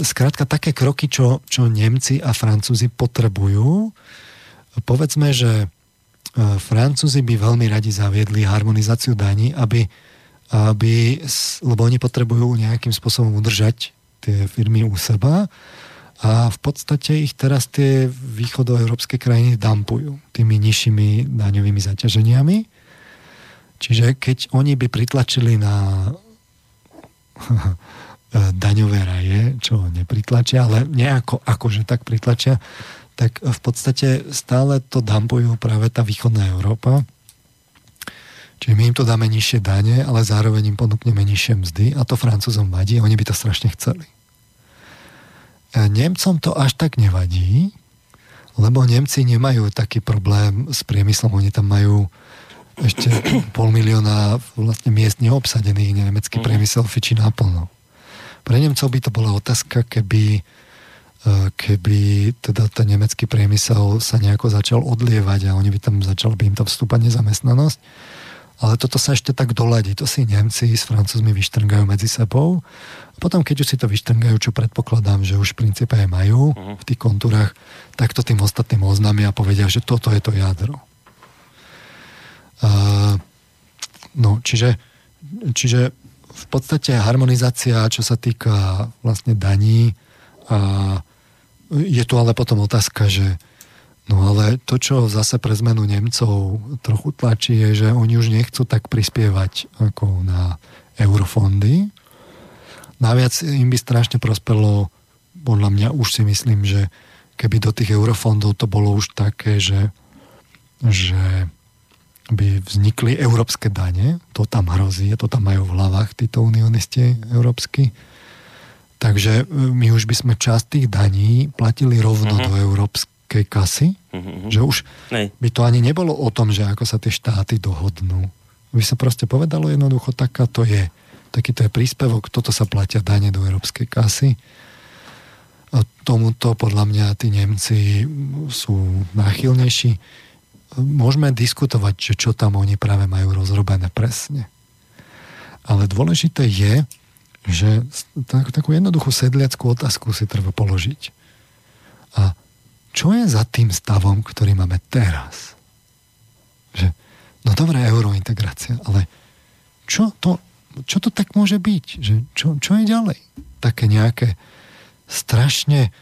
skrátka také kroky, čo, čo Nemci a Francúzi potrebujú. Povedzme, že Francúzi by veľmi radi zaviedli harmonizáciu daní, aby, aby, lebo oni potrebujú nejakým spôsobom udržať tie firmy u seba a v podstate ich teraz tie východoeurópske krajiny dampujú tými nižšími daňovými zaťaženiami. Čiže keď oni by pritlačili na daňové raje, čo nepritlačia, ale nejako akože tak pritlačia, tak v podstate stále to dampujú práve tá východná Európa. Čiže my im to dáme nižšie dane, ale zároveň im ponúkneme nižšie mzdy a to Francúzom vadí, oni by to strašne chceli. A Nemcom to až tak nevadí, lebo Nemci nemajú taký problém s priemyslom, oni tam majú ešte pol milióna vlastne miest neobsadených, nemecký mhm. priemysel fičí naplno. Pre Nemcov by to bola otázka, keby keby teda ten nemecký priemysel sa nejako začal odlievať a oni by tam začal by im tam vstúpať nezamestnanosť. Ale toto sa ešte tak doladí. To si Nemci s Francúzmi vyštrngajú medzi sebou. A potom, keď už si to vyštrngajú, čo predpokladám, že už v princípe aj majú uh-huh. v tých kontúrach, tak to tým ostatným oznámia a povedia, že toto je to jadro. Uh, no, čiže, čiže v podstate harmonizácia, čo sa týka vlastne daní a je tu ale potom otázka, že no ale to, čo zase pre zmenu Nemcov trochu tlačí, je, že oni už nechcú tak prispievať ako na eurofondy. Naviac im by strašne prospelo, podľa mňa už si myslím, že keby do tých eurofondov to bolo už také, že, že by vznikli európske dane, to tam hrozí, to tam majú v hlavách títo unionisti európsky, Takže e, my už by sme časť tých daní platili rovno uh-huh. do európskej kasy, uh-huh. že už Nej. by to ani nebolo o tom, že ako sa tie štáty dohodnú. By sa proste povedalo jednoducho, taká to je. Takýto je príspevok, toto sa platia dane do európskej kasy. A tomuto podľa mňa tí Nemci sú náchylnejší. Môžeme diskutovať, že čo tam oni práve majú rozrobené presne. Ale dôležité je, že tak, takú jednoduchú sedliackú otázku si treba položiť. A čo je za tým stavom, ktorý máme teraz? Že, no dobré, eurointegrácia, ale čo to, čo to tak môže byť? Že, čo, čo je ďalej? Také nejaké strašne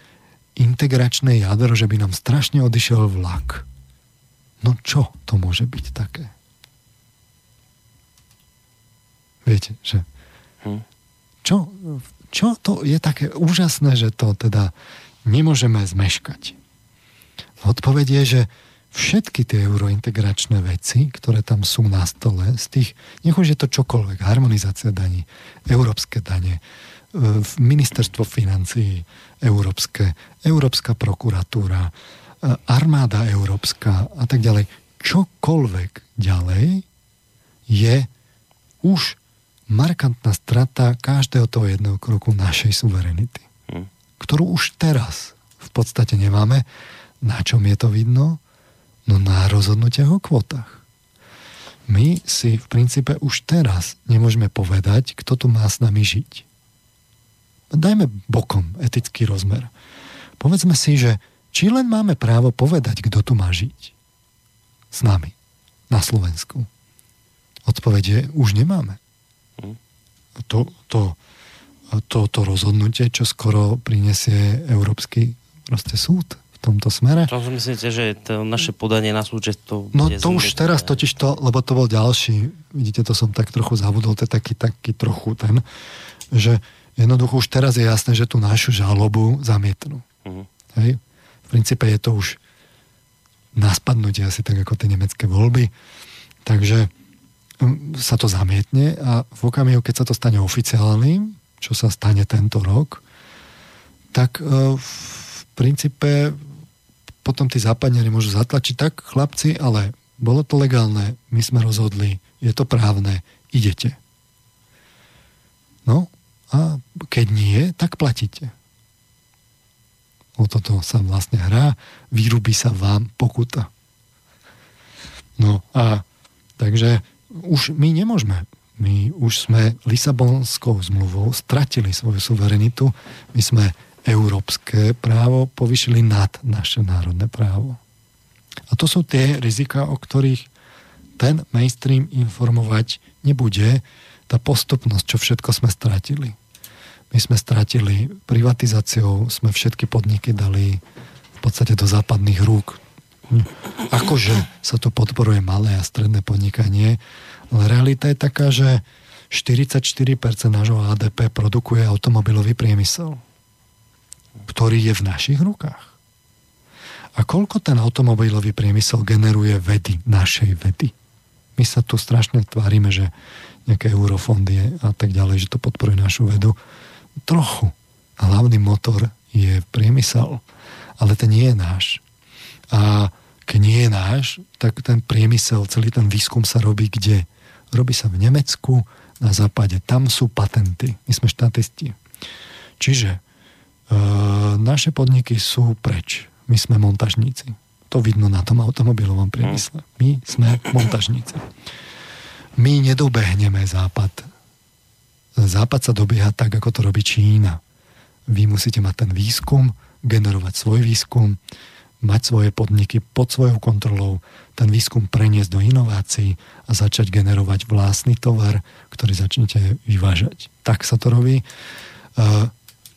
integračné jadro, že by nám strašne odišiel vlak. No čo to môže byť také? Viete, že. Čo, čo to je také úžasné, že to teda nemôžeme zmeškať? Odpoveď je, že všetky tie eurointegračné veci, ktoré tam sú na stole, z tých, nech už je to čokoľvek, harmonizácia daní, európske dane, e, ministerstvo financií európske, európska prokuratúra, e, armáda európska a tak ďalej. Čokoľvek ďalej je už markantná strata každého toho jedného kroku našej suverenity, hm. ktorú už teraz v podstate nemáme. Na čom je to vidno? No na rozhodnutiach o kvotách. My si v princípe už teraz nemôžeme povedať, kto tu má s nami žiť. Dajme bokom etický rozmer. Povedzme si, že či len máme právo povedať, kto tu má žiť s nami na Slovensku. Odpovedie už nemáme to, to, to, to rozhodnutie, čo skoro prinesie Európsky proste súd v tomto smere. Čo myslíte, že to naše podanie na súd, že to... No to už teraz totiž to, lebo to bol ďalší, vidíte, to som tak trochu zabudol, to je taký, taký trochu ten, že jednoducho už teraz je jasné, že tú našu žalobu zamietnú. Uh-huh. Hej? V princípe je to už na spadnutie asi tak ako tie nemecké voľby. Takže sa to zamietne a v okamihu, keď sa to stane oficiálnym, čo sa stane tento rok, tak e, v princípe potom tí západňari môžu zatlačiť tak, chlapci, ale bolo to legálne, my sme rozhodli, je to právne, idete. No a keď nie, tak platíte. O toto sa vlastne hrá, vyrubí sa vám pokuta. No a takže už my nemôžeme. My už sme Lisabonskou zmluvou stratili svoju suverenitu. My sme európske právo povyšili nad naše národné právo. A to sú tie rizika, o ktorých ten mainstream informovať nebude. Tá postupnosť, čo všetko sme stratili. My sme stratili privatizáciou, sme všetky podniky dali v podstate do západných rúk. Akože sa tu podporuje malé a stredné podnikanie, ale realita je taká, že 44% nášho HDP produkuje automobilový priemysel, ktorý je v našich rukách. A koľko ten automobilový priemysel generuje vedy, našej vedy? My sa tu strašne tvárime, že nejaké eurofondy a tak ďalej, že to podporuje našu vedu. Trochu. Hlavný motor je priemysel, ale ten nie je náš. A keď nie je náš, tak ten priemysel, celý ten výskum sa robí kde? Robí sa v Nemecku, na západe. Tam sú patenty. My sme štatisti. Čiže e, naše podniky sú preč. My sme montažníci. To vidno na tom automobilovom priemysle. My sme montažníci. My nedobehneme západ. Západ sa dobieha tak, ako to robí Čína. Vy musíte mať ten výskum, generovať svoj výskum, mať svoje podniky pod svojou kontrolou, ten výskum preniesť do inovácií a začať generovať vlastný tovar, ktorý začnete vyvážať. Tak sa to robí. E,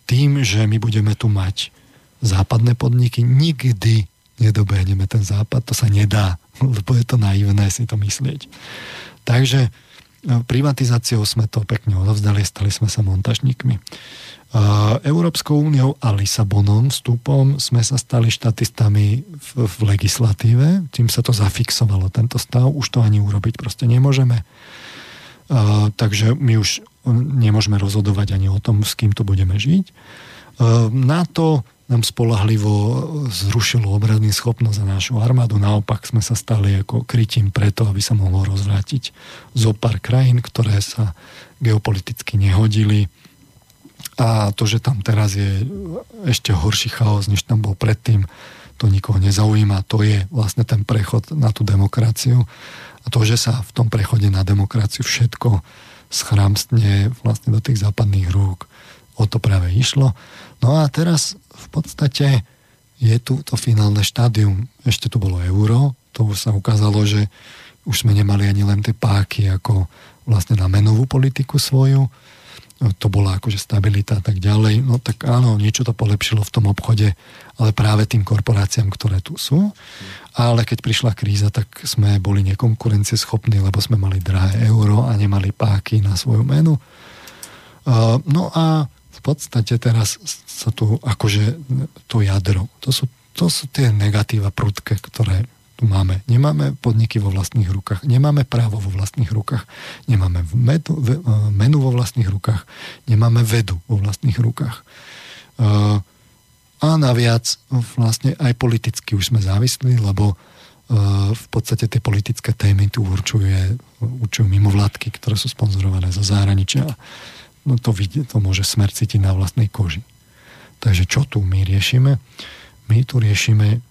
tým, že my budeme tu mať západné podniky. Nikdy nedobehneme ten západ, to sa nedá, lebo je to naivné si to myslieť. Takže no, privatizáciou sme to pekne odovzdali, stali sme sa montažníkmi. Európskou úniou a Lisabonom vstupom sme sa stali štatistami v, v legislatíve, tým sa to zafixovalo, tento stav, už to ani urobiť proste nemôžeme. Uh, takže my už nemôžeme rozhodovať ani o tom, s kým to budeme žiť. Uh, NATO nám spolahlivo zrušilo obradný schopnosť za našu armádu. Naopak sme sa stali ako krytím preto, aby sa mohlo rozvrátiť zo pár krajín, ktoré sa geopoliticky nehodili. A to, že tam teraz je ešte horší chaos, než tam bol predtým, to nikoho nezaujíma. To je vlastne ten prechod na tú demokraciu. A to, že sa v tom prechode na demokraciu všetko schramstne vlastne do tých západných rúk, o to práve išlo. No a teraz v podstate je tu to finálne štádium. Ešte tu bolo euro, to už sa ukázalo, že už sme nemali ani len tie páky ako vlastne na menovú politiku svoju. To bola akože stabilita a tak ďalej. No tak áno, niečo to polepšilo v tom obchode, ale práve tým korporáciám, ktoré tu sú. Ale keď prišla kríza, tak sme boli nekonkurencieschopní, lebo sme mali drahé euro a nemali páky na svoju menu. No a v podstate teraz sa tu akože to jadro, to sú, to sú tie negatíva prudké, ktoré tu máme. Nemáme podniky vo vlastných rukách, nemáme právo vo vlastných rukách, nemáme medu, e, menu vo vlastných rukách, nemáme vedu vo vlastných rukách. E, a naviac vlastne aj politicky už sme závislí, lebo e, v podstate tie politické témy tu určuje, určujú mimovládky, ktoré sú sponzorované zo zahraničia no to, vidie, to môže smer cítiť na vlastnej koži. Takže čo tu my riešime? My tu riešime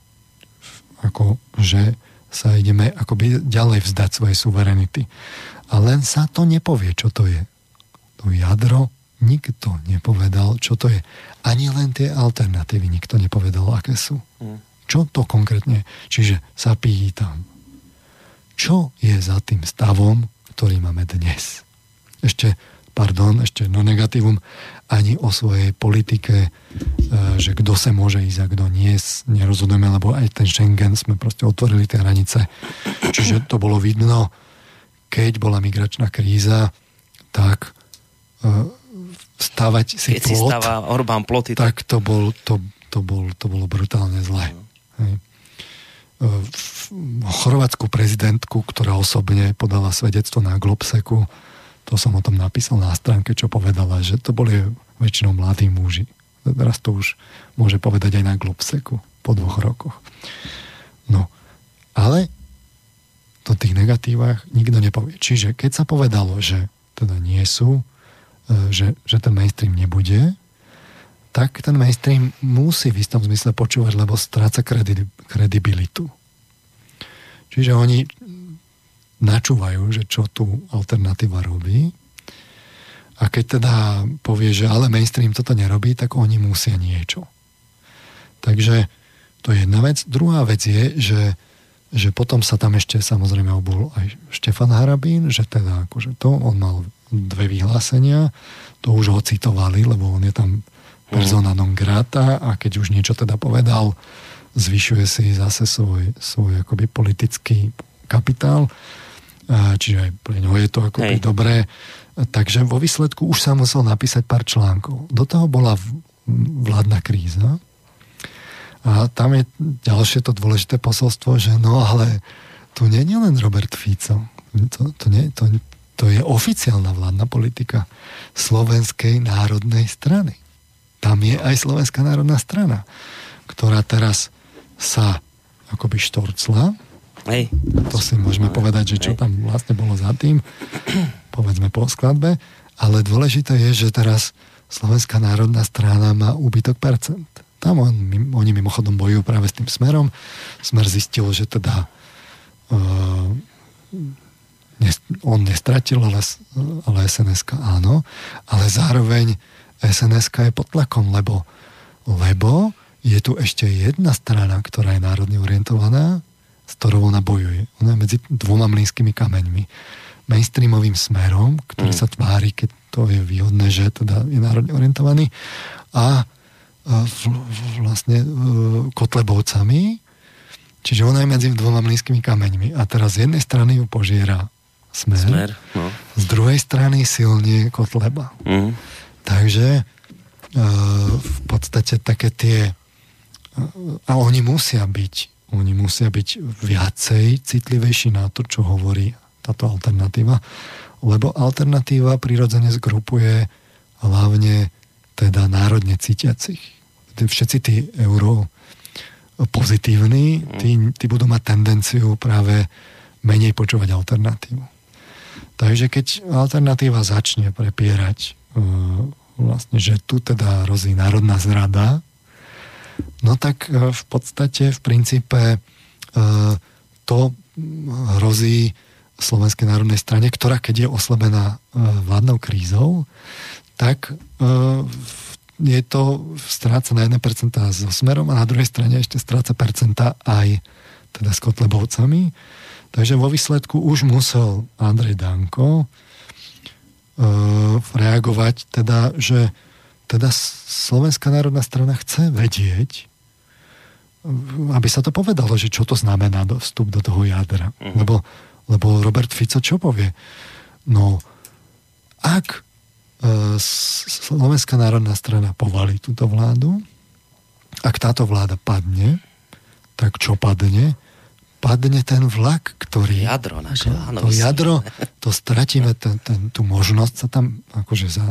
ako, že sa ideme akoby ďalej vzdať svojej suverenity. A len sa to nepovie, čo to je. To jadro nikto nepovedal, čo to je. Ani len tie alternatívy nikto nepovedal, aké sú. Mm. Čo to konkrétne? Čiže sa pýtam, čo je za tým stavom, ktorý máme dnes? Ešte pardon, ešte no negatívum, ani o svojej politike, e, že kto sa môže ísť a kto nie, nerozhodujeme, lebo aj ten Schengen sme proste otvorili tie hranice. Čiže to bolo vidno, keď bola migračná kríza, tak e, stavať si keď plot, si stáva Orbán ploty, tak to, bol, to, to, bol, to bolo brutálne zlé. Mm. V chorvátsku prezidentku, ktorá osobne podala svedectvo na Globseku, to som o tom napísal na stránke, čo povedala, že to boli väčšinou mladí muži. Teraz to už môže povedať aj na Globseku po dvoch rokoch. No, ale to tých negatívach nikto nepovie. Čiže keď sa povedalo, že teda nie sú, e, že, že ten mainstream nebude, tak ten mainstream musí v istom zmysle počúvať, lebo stráca kredibilitu. Čiže oni načúvajú, že čo tu alternatíva robí. A keď teda povie, že ale mainstream toto nerobí, tak oni musia niečo. Takže to je jedna vec. Druhá vec je, že, že potom sa tam ešte samozrejme obul aj Štefan Harabín, že teda akože to, on mal dve vyhlásenia, to už ho citovali, lebo on je tam persona non grata a keď už niečo teda povedal, zvyšuje si zase svoj, svoj akoby politický kapitál čiže aj ňo je to ako dobré. Takže vo výsledku už sa musel napísať pár článkov. Do toho bola vládna kríza a tam je ďalšie to dôležité posolstvo, že no ale tu nie je len Robert Fico. To, to, nie, to, to je oficiálna vládna politika Slovenskej národnej strany. Tam je aj Slovenská národná strana, ktorá teraz sa akoby štorcla Hej. To si môžeme povedať, že čo tam vlastne bolo za tým, povedzme po skladbe, ale dôležité je, že teraz Slovenská národná strana má úbytok percent. Tam on, oni mimochodom bojujú práve s tým smerom. Smer zistil, že teda uh, on nestratil, ale, ale sns áno, ale zároveň sns je pod tlakom, lebo, lebo je tu ešte jedna strana, ktorá je národne orientovaná s ktorou ona bojuje. Ona je medzi dvoma mlínskymi kameňmi. Mainstreamovým smerom, ktorý mm. sa tvári, keď to je výhodné, že teda je národne orientovaný a vlastne e, Kotlebovcami, čiže ona je medzi dvoma mlínskymi kameňmi. A teraz z jednej strany ju požiera smer, smer no. z druhej strany silne Kotleba. Mm. Takže v podstate také tie a oni musia byť oni musia byť viacej citlivejší na to, čo hovorí táto alternatíva, lebo alternatíva prirodzene zgrupuje hlavne teda národne cítiacich. Všetci tí euro pozitívni, tí, tí budú mať tendenciu práve menej počúvať alternatívu. Takže keď alternatíva začne prepierať vlastne, že tu teda hrozí národná zrada, no tak e, v podstate, v princípe e, to hrozí Slovenskej národnej strane, ktorá keď je oslabená e, vládnou krízou, tak je to stráca na 1% so smerom a na druhej strane ešte stráca percenta aj teda s Kotlebovcami. Takže vo výsledku už musel Andrej Danko reagovať teda, že teda Slovenská národná strana chce vedieť, aby sa to povedalo, že čo to znamená vstup do toho jadra. Uh-huh. Lebo, lebo Robert Fico čo povie? No, ak e, Slovenská národná strana povalí túto vládu, ak táto vláda padne, tak čo padne? Padne ten vlak, ktorý... Jadro naše, áno. To jadro, to stratíme ten, ten, tú možnosť sa tam akože za...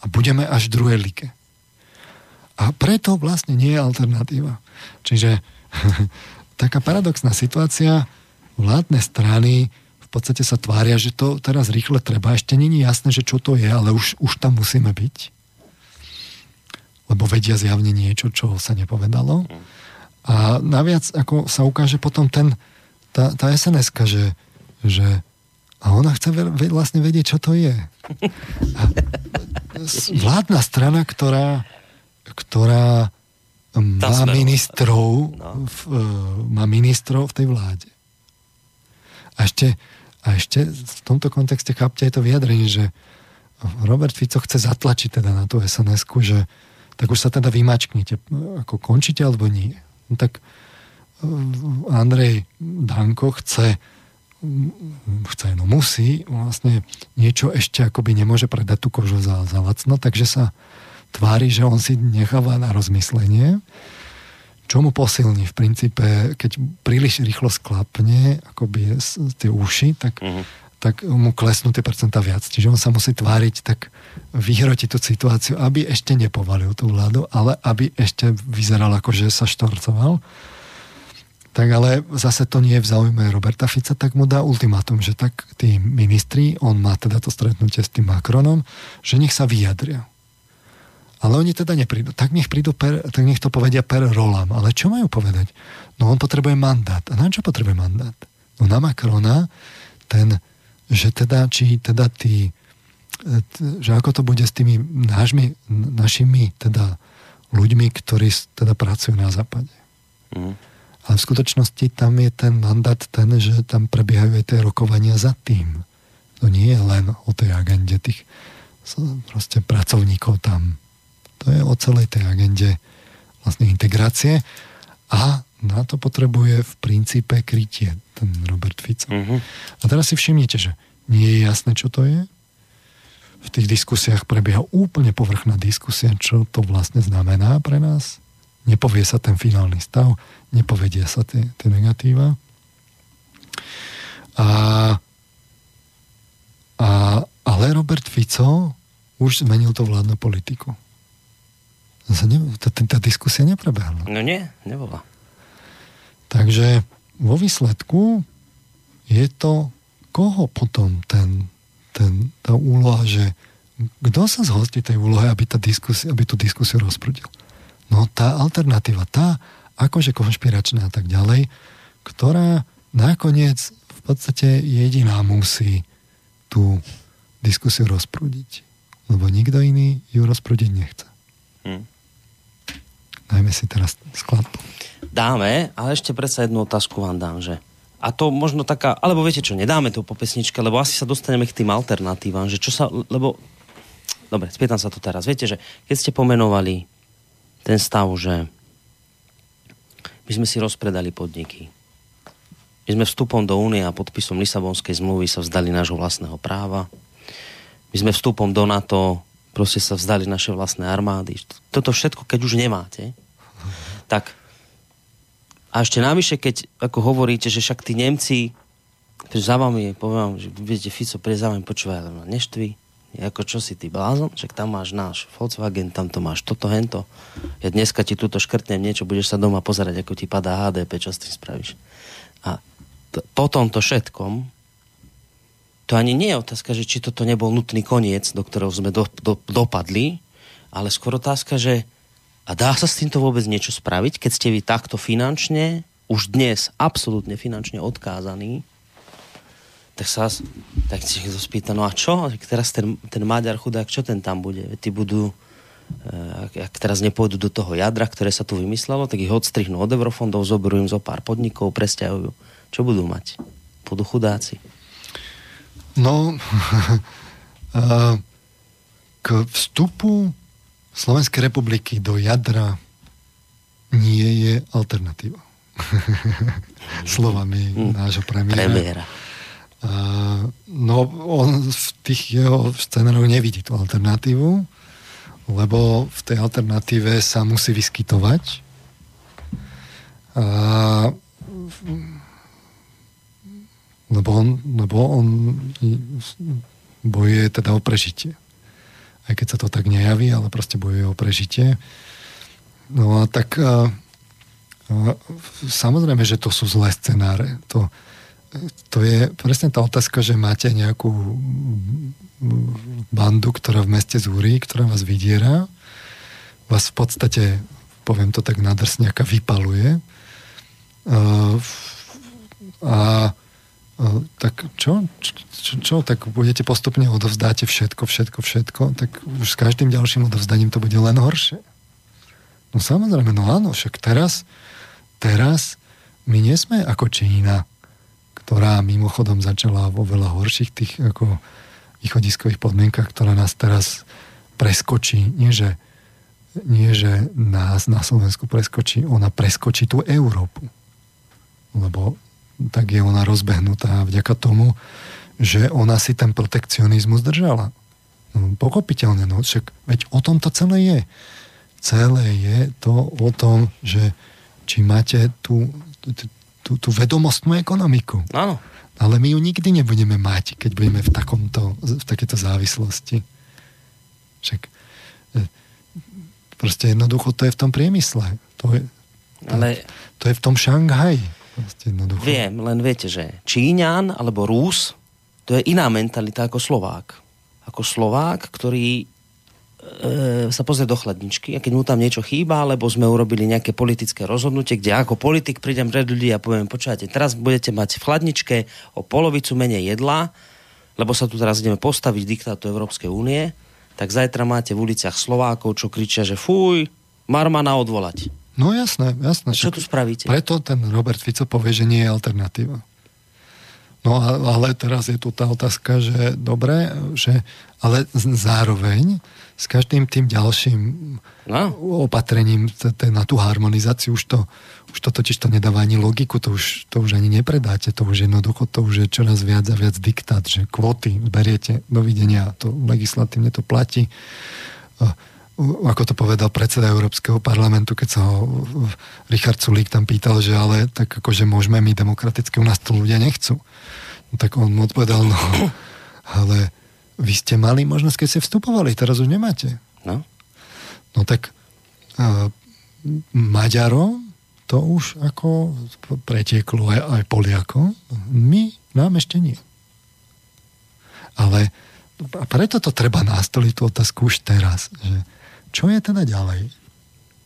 A budeme až druhé like. A preto vlastne nie je alternatíva. Čiže taká paradoxná situácia, vládne strany v podstate sa tvária, že to teraz rýchle treba. Ešte není jasné, že čo to je, ale už, už tam musíme byť. Lebo vedia zjavne niečo, čo sa nepovedalo. A naviac, ako sa ukáže potom ten, tá, tá sns že, že a ona chce vlastne vedieť, čo to je. A vládna strana, ktorá, ktorá má ministrov, no. v, e, má ministrov v tej vláde. A ešte, a ešte v tomto kontexte chápte aj to vyjadrenie, že Robert Fico chce zatlačiť teda na tú sns že tak už sa teda vymačknite, ako končíte alebo nie. No tak Andrej Danko chce chce, no musí, vlastne niečo ešte akoby nemôže predať tú kožu za, za lacno, takže sa tvári, že on si necháva na rozmyslenie, čo mu posilní v princípe, keď príliš rýchlo sklapne akoby tie uši, tak, uh-huh. tak mu klesnú tie percentá viac. Čiže on sa musí tváriť tak vyhrotiť tú situáciu, aby ešte nepovalil tú vládu, ale aby ešte vyzeral ako, že sa štorcoval tak ale zase to nie je v záujme Roberta Fica, tak mu dá ultimátum, že tak tí ministri, on má teda to stretnutie s tým Macronom, že nech sa vyjadria. Ale oni teda neprídu. Tak nech, prídu per, tak nech to povedia per rolám. Ale čo majú povedať? No on potrebuje mandát. A na čo potrebuje mandát? No na Macrona ten, že teda, či teda tí, že ako to bude s tými nášmi, našimi teda ľuďmi, ktorí teda pracujú na západe. Mm. Ale v skutočnosti tam je ten mandát ten, že tam prebiehajú aj tie rokovania za tým. To nie je len o tej agende tých proste pracovníkov tam. To je o celej tej agende vlastne integrácie a na to potrebuje v princípe krytie ten Robert Fico. Uh-huh. A teraz si všimnite, že nie je jasné, čo to je. V tých diskusiách prebieha úplne povrchná diskusia, čo to vlastne znamená pre nás. Nepovie sa ten finálny stav nepovedia sa tie, tie negatíva. A, a, ale Robert Fico už zmenil to vládnu politiku. Tá, tá diskusia neprebehla. No nie, nebola. Takže vo výsledku je to koho potom ten, ten, tá úloha, že kto sa zhostí tej úlohe, aby, tá diskusia, aby tú diskusiu rozprudil? No tá alternatíva, tá akože konšpiračná a tak ďalej, ktorá nakoniec v podstate jediná musí tú diskusiu rozprúdiť. Lebo nikto iný ju rozprúdiť nechce. Hmm. Dajme si teraz skladbu. Dáme, ale ešte predsa jednu otázku vám dám, že a to možno taká, alebo viete čo, nedáme to po pesničke, lebo asi sa dostaneme k tým alternatívam, že čo sa, lebo, dobre, spýtam sa to teraz. Viete, že keď ste pomenovali ten stav, že my sme si rozpredali podniky. My sme vstupom do únie a podpisom Lisabonskej zmluvy sa vzdali nášho vlastného práva. My sme vstupom do NATO proste sa vzdali naše vlastné armády. Toto všetko, keď už nemáte, tak a ešte navyše, keď ako hovoríte, že však tí Nemci, za vami, poviem vám, že viete, Fico pre za vami počúva, ma neštví, ako čo si ty blázon, však tam máš náš Volkswagen, tam to máš toto, hento. Ja dneska ti túto škrtnem niečo, budeš sa doma pozerať, ako ti padá HDP, čo s tým spravíš. A t- po tomto všetkom, to ani nie je otázka, že či toto nebol nutný koniec, do ktorého sme do, do, dopadli, ale skôr otázka, že a dá sa s týmto vôbec niečo spraviť, keď ste vy takto finančne, už dnes absolútne finančne odkázaní, tak sa tak si to spýta, no a čo? Teraz ten, ten Maďar chudák, čo ten tam bude? Tí budú, eh, ak, ak teraz nepôjdu do toho jadra, ktoré sa tu vymyslelo, tak ich odstrihnú od eurofondov, zoberú im zo pár podnikov, presťahujú. Čo budú mať? Budú chudáci. No, k vstupu Slovenskej republiky do jadra nie je alternatíva. Slovami mm. nášho premiéra. premiéra. No, on v tých jeho scenároch nevidí tú alternatívu, lebo v tej alternatíve sa musí vyskytovať. Uh, lebo on, lebo on bojuje teda o prežitie aj keď sa to tak nejaví, ale proste bojuje o prežitie. No a tak a, a, samozrejme, že to sú zlé scenáre. To, to je presne tá otázka, že máte nejakú bandu, ktorá v meste zúri, ktorá vás vydiera, vás v podstate, poviem to tak nadrsňaka, vypaluje. A, a tak čo? čo? Čo? Tak budete postupne odovzdáte všetko, všetko, všetko, tak už s každým ďalším odovzdaním to bude len horšie. No samozrejme, no áno, však teraz, teraz my nie sme ako Čína, ktorá mimochodom začala vo veľa horších tých ako východiskových podmienkach, ktorá nás teraz preskočí. Nie, že, nie, že nás na Slovensku preskočí, ona preskočí tú Európu. Lebo tak je ona rozbehnutá vďaka tomu, že ona si ten protekcionizmus držala. No, pochopiteľne, no však veď o tom to celé je. Celé je to o tom, že či máte tú, tú, tú vedomostnú ekonomiku. Áno. Ale my ju nikdy nebudeme mať, keď budeme v, takomto, v takéto závislosti. Však e, proste jednoducho to je v tom priemysle. To je, to, Ale... to je v tom Šanghaji. Viem, len viete, že Číňan alebo Rús, to je iná mentalita ako Slovák. Ako Slovák, ktorý e, sa pozrie do chladničky a keď mu tam niečo chýba, alebo sme urobili nejaké politické rozhodnutie, kde ako politik prídem pred ľudí a poviem, počujete, teraz budete mať v chladničke o polovicu menej jedla, lebo sa tu teraz ideme postaviť diktátu Európskej únie, tak zajtra máte v uliciach Slovákov, čo kričia, že fuj, Marmana odvolať. No jasné, jasné. Čo tu spravíte? Preto ten Robert Fico povie, že nie je alternatíva. No ale teraz je tu tá otázka, že dobre, že, ale zároveň s každým tým ďalším no. opatrením na tú harmonizáciu už to, už to totiž to nedáva ani logiku, to už, to už ani nepredáte, to už jednoducho, to už je čoraz viac a viac diktát, že kvóty beriete, dovidenia, to legislatívne to platí ako to povedal predseda Európskeho parlamentu, keď sa ho Richard Sulík tam pýtal, že ale tak akože môžeme my demokraticky, u nás to ľudia nechcú. No, tak on odpovedal, no ale vy ste mali možnosť, keď ste vstupovali, teraz už nemáte. No, no tak uh, Maďarom to už ako pretieklo aj, aj Poliakom. My, nám ešte nie. Ale preto to treba nastoliť tú otázku už teraz, že čo je teda ďalej?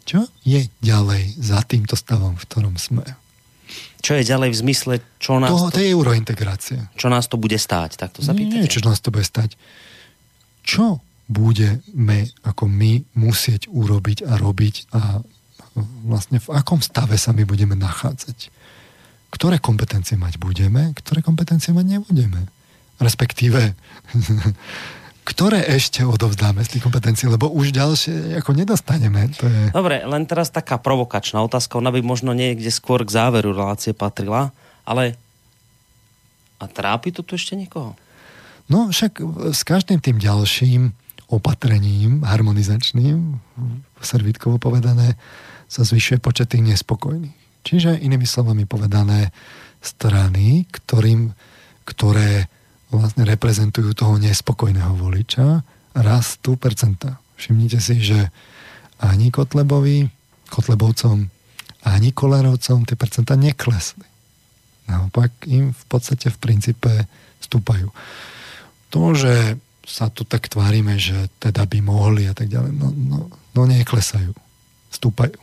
Čo je ďalej za týmto stavom, v ktorom sme? Čo je ďalej v zmysle, čo nás to... To je eurointegrácia. Čo nás to bude stáť, tak to sa pýtate? Nie, čo nás to bude stáť. Čo budeme ako my musieť urobiť a robiť a vlastne v akom stave sa my budeme nachádzať? Ktoré kompetencie mať budeme, ktoré kompetencie mať nebudeme? Respektíve ktoré ešte odovzdáme z tých kompetencií, lebo už ďalšie ako nedostaneme. To je... Dobre, len teraz taká provokačná otázka, ona by možno niekde skôr k záveru relácie patrila, ale a trápi to tu ešte niekoho? No však s každým tým ďalším opatrením harmonizačným, servítkovo povedané, sa zvyšuje počet tých nespokojných. Čiže inými slovami povedané, strany, ktorým, ktoré vlastne reprezentujú toho nespokojného voliča, rastú percenta. Všimnite si, že ani Kotlebovi, Kotlebovcom, ani Kolerovcom tie percenta neklesli. Naopak im v podstate v princípe stúpajú. To, že sa tu tak tvárime, že teda by mohli a tak ďalej, no, no, no neklesajú. Stúpajú.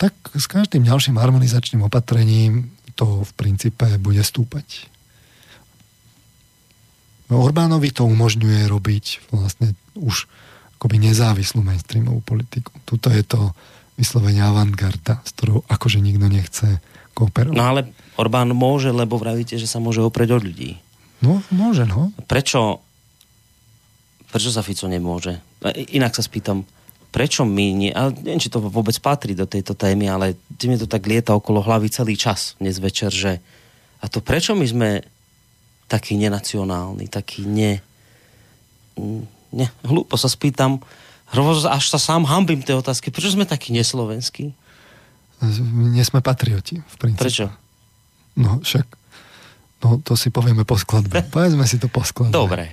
Tak s každým ďalším harmonizačným opatrením to v princípe bude stúpať. Orbánovi to umožňuje robiť vlastne už akoby nezávislú mainstreamovú politiku. Tuto je to vyslovene avantgarda, s ktorou akože nikto nechce kooperovať. No ale Orbán môže, lebo vravíte, že sa môže oprieť od ľudí. No, môže, no. Prečo, prečo sa Fico nemôže? Inak sa spýtam, prečo my nie, ale neviem, či to vôbec patrí do tejto témy, ale mi to tak lieta okolo hlavy celý čas dnes večer, že a to prečo my sme taký nenacionálny, taký ne... ne hlúpo sa spýtam, až sa sám hambím tej otázky, prečo sme takí neslovenskí? Nie sme patrioti, v princípe. Prečo? No však, no to si povieme po skladbe. Povedzme si to po skladbe. Dobre.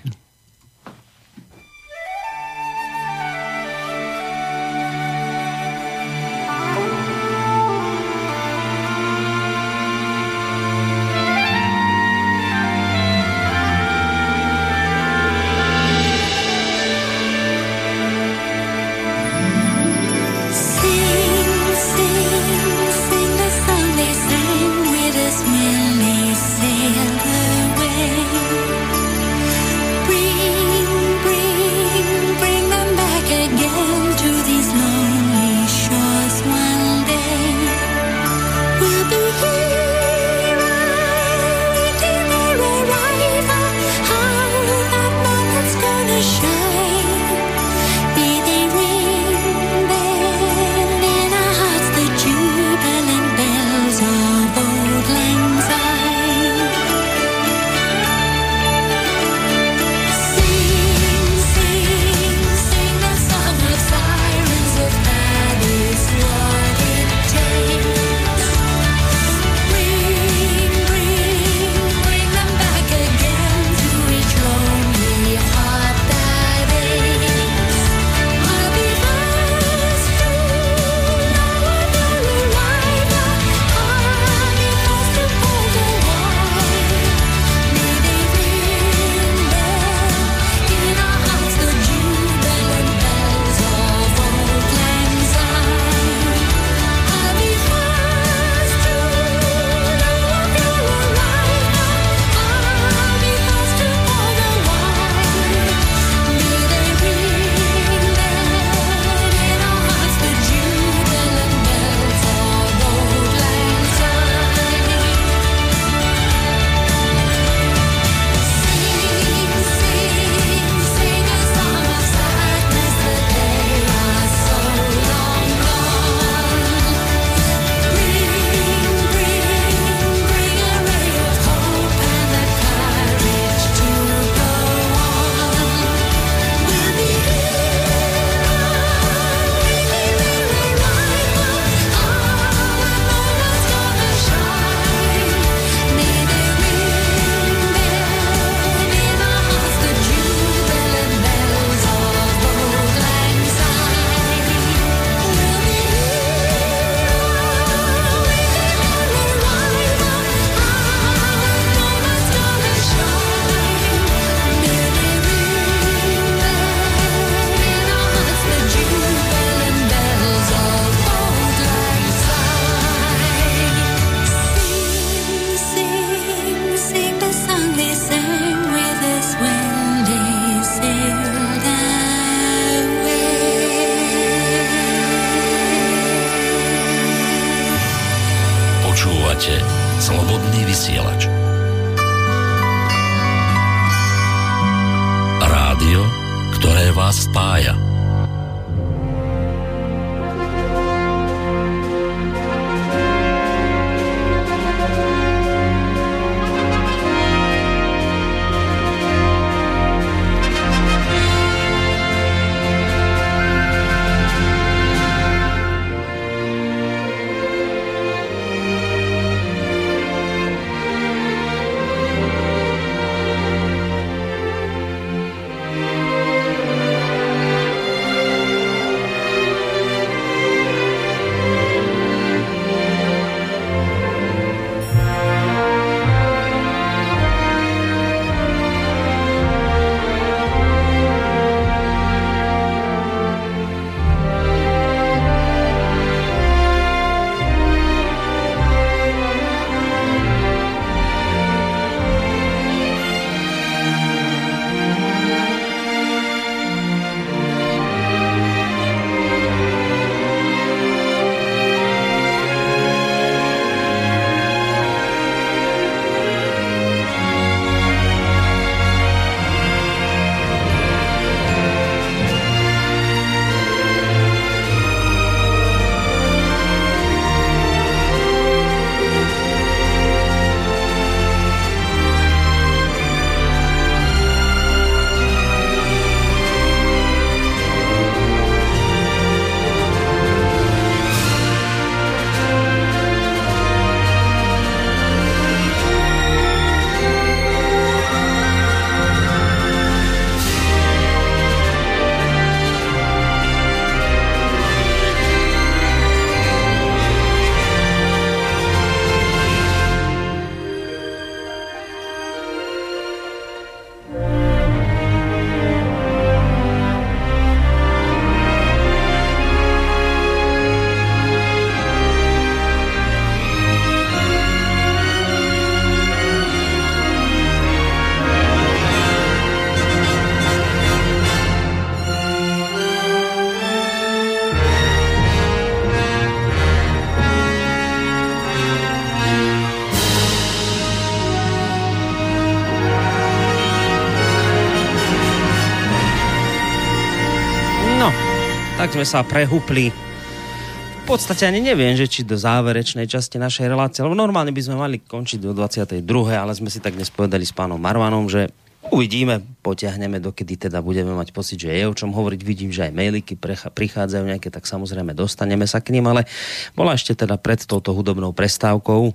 Tak sme sa prehupli v podstate ani neviem, že či do záverečnej časti našej relácie, lebo normálne by sme mali končiť do 22. ale sme si tak dnes povedali s pánom Marvanom, že uvidíme, potiahneme, dokedy teda budeme mať pocit, že je o čom hovoriť. Vidím, že aj mailiky prichádzajú nejaké, tak samozrejme dostaneme sa k ním, ale bola ešte teda pred touto hudobnou prestávkou e,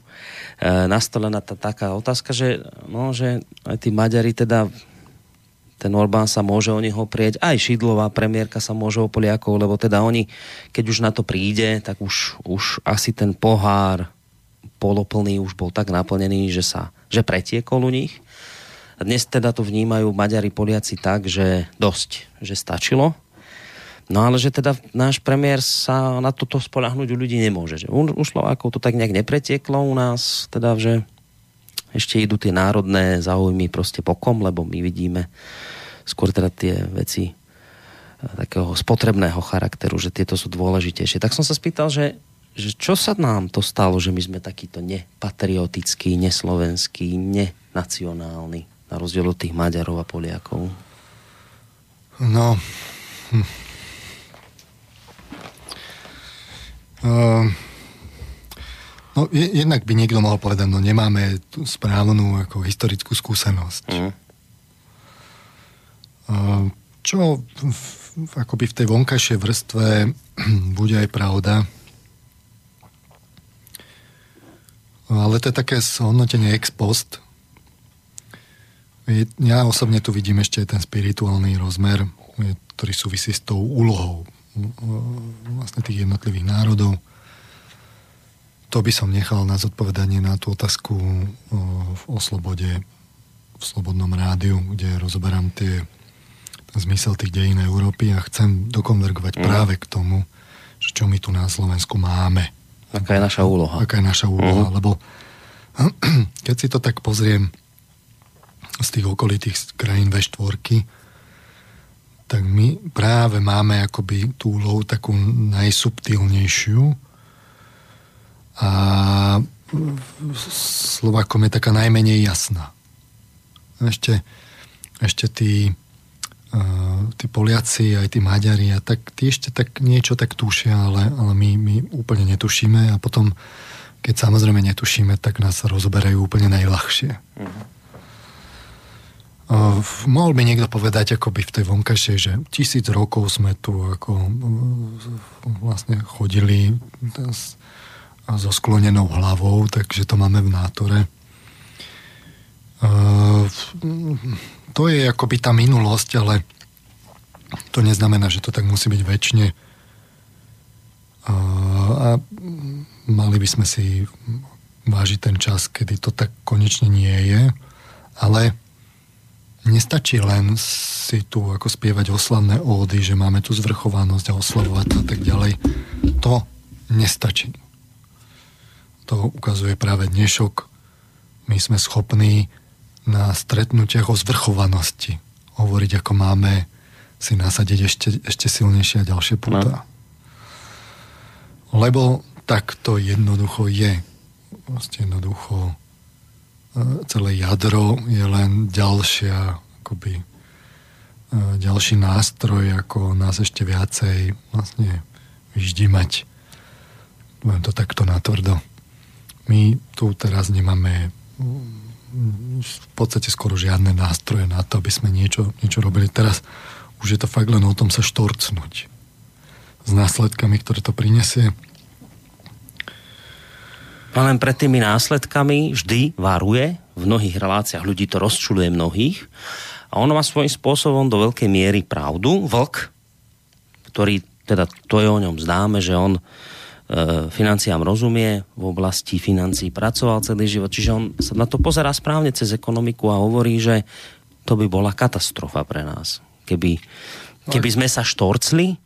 nastolená tá taká otázka, že, no, že aj tí Maďari teda ten Orbán sa môže o neho prieť, aj Šidlová premiérka sa môže o Poliakov, lebo teda oni, keď už na to príde, tak už, už asi ten pohár poloplný už bol tak naplnený, že sa že pretiekol u nich. A dnes teda to vnímajú Maďari, Poliaci tak, že dosť, že stačilo. No ale že teda náš premiér sa na toto spolahnuť u ľudí nemôže. Že u, u Slovákov to tak nejak nepretieklo u nás, teda že ešte idú tie národné záujmy proste pokom, lebo my vidíme skôr teda tie veci e, takého spotrebného charakteru, že tieto sú dôležitejšie. Tak som sa spýtal, že, že čo sa nám to stalo, že my sme takýto nepatriotický, neslovenský, nenacionálny, na rozdiel od tých Maďarov a Poliakov? No, hm. uh, No, jednak by niekto mohol povedať, no nemáme tú správnu ako historickú skúsenosť. Mm. Čo v, akoby v tej vonkajšej vrstve bude aj pravda. Ale to je také zhodnotenie ex post. Ja osobne tu vidím ešte ten spirituálny rozmer, ktorý súvisí s tou úlohou vlastne tých jednotlivých národov to by som nechal na zodpovedanie na tú otázku o, o slobode v Slobodnom rádiu, kde rozoberám tie zmysel tých dejín Európy a chcem dokonvergovať mm. práve k tomu, čo my tu na Slovensku máme. Aká je naša úloha. Aká je naša úloha, mm. lebo keď si to tak pozriem z tých okolitých krajín V4, tak my práve máme akoby tú úlohu takú najsubtilnejšiu, a Slovakom je taká najmenej jasná. Ešte, ešte tí tí Poliaci, aj tí Maďari, a tak tí ešte tak niečo tak tušia, ale, ale my, my úplne netušíme a potom, keď samozrejme netušíme, tak nás rozoberajú úplne najľahšie. Uh-huh. Uh, mohol by niekto povedať akoby v tej vonkajšej, že tisíc rokov sme tu ako uh, vlastne chodili s, so sklonenou hlavou, takže to máme v nátore. Uh, to je akoby tá minulosť, ale to neznamená, že to tak musí byť väčšine. A mali by sme si vážiť ten čas, kedy to tak konečne nie je, ale nestačí len si tu ako spievať oslavné ódy, že máme tu zvrchovanosť a oslavovať a tak ďalej. To nestačí. To ukazuje práve dnešok. My sme schopní na stretnutiach o zvrchovanosti hovoriť, ako máme si nasadiť ešte, ešte silnejšie a ďalšie púta. No. Lebo tak to jednoducho je. Vlastne jednoducho e, celé jadro je len ďalšia akoby e, ďalší nástroj, ako nás ešte viacej vlastne vyždímať. Poviem to takto natvrdo. My tu teraz nemáme v podstate skoro žiadne nástroje na to, aby sme niečo, niečo robili. Teraz už je to fakt len o tom sa štorcnúť s následkami, ktoré to prinesie. Len pred tými následkami vždy varuje, v mnohých reláciách ľudí to rozčuluje mnohých a ono má svojím spôsobom do veľkej miery pravdu. Vlk, ktorý, teda to je o ňom známe, že on financiám rozumie, v oblasti financií pracoval celý život, čiže on sa na to pozerá správne cez ekonomiku a hovorí, že to by bola katastrofa pre nás. Keby, keby sme sa štorcli,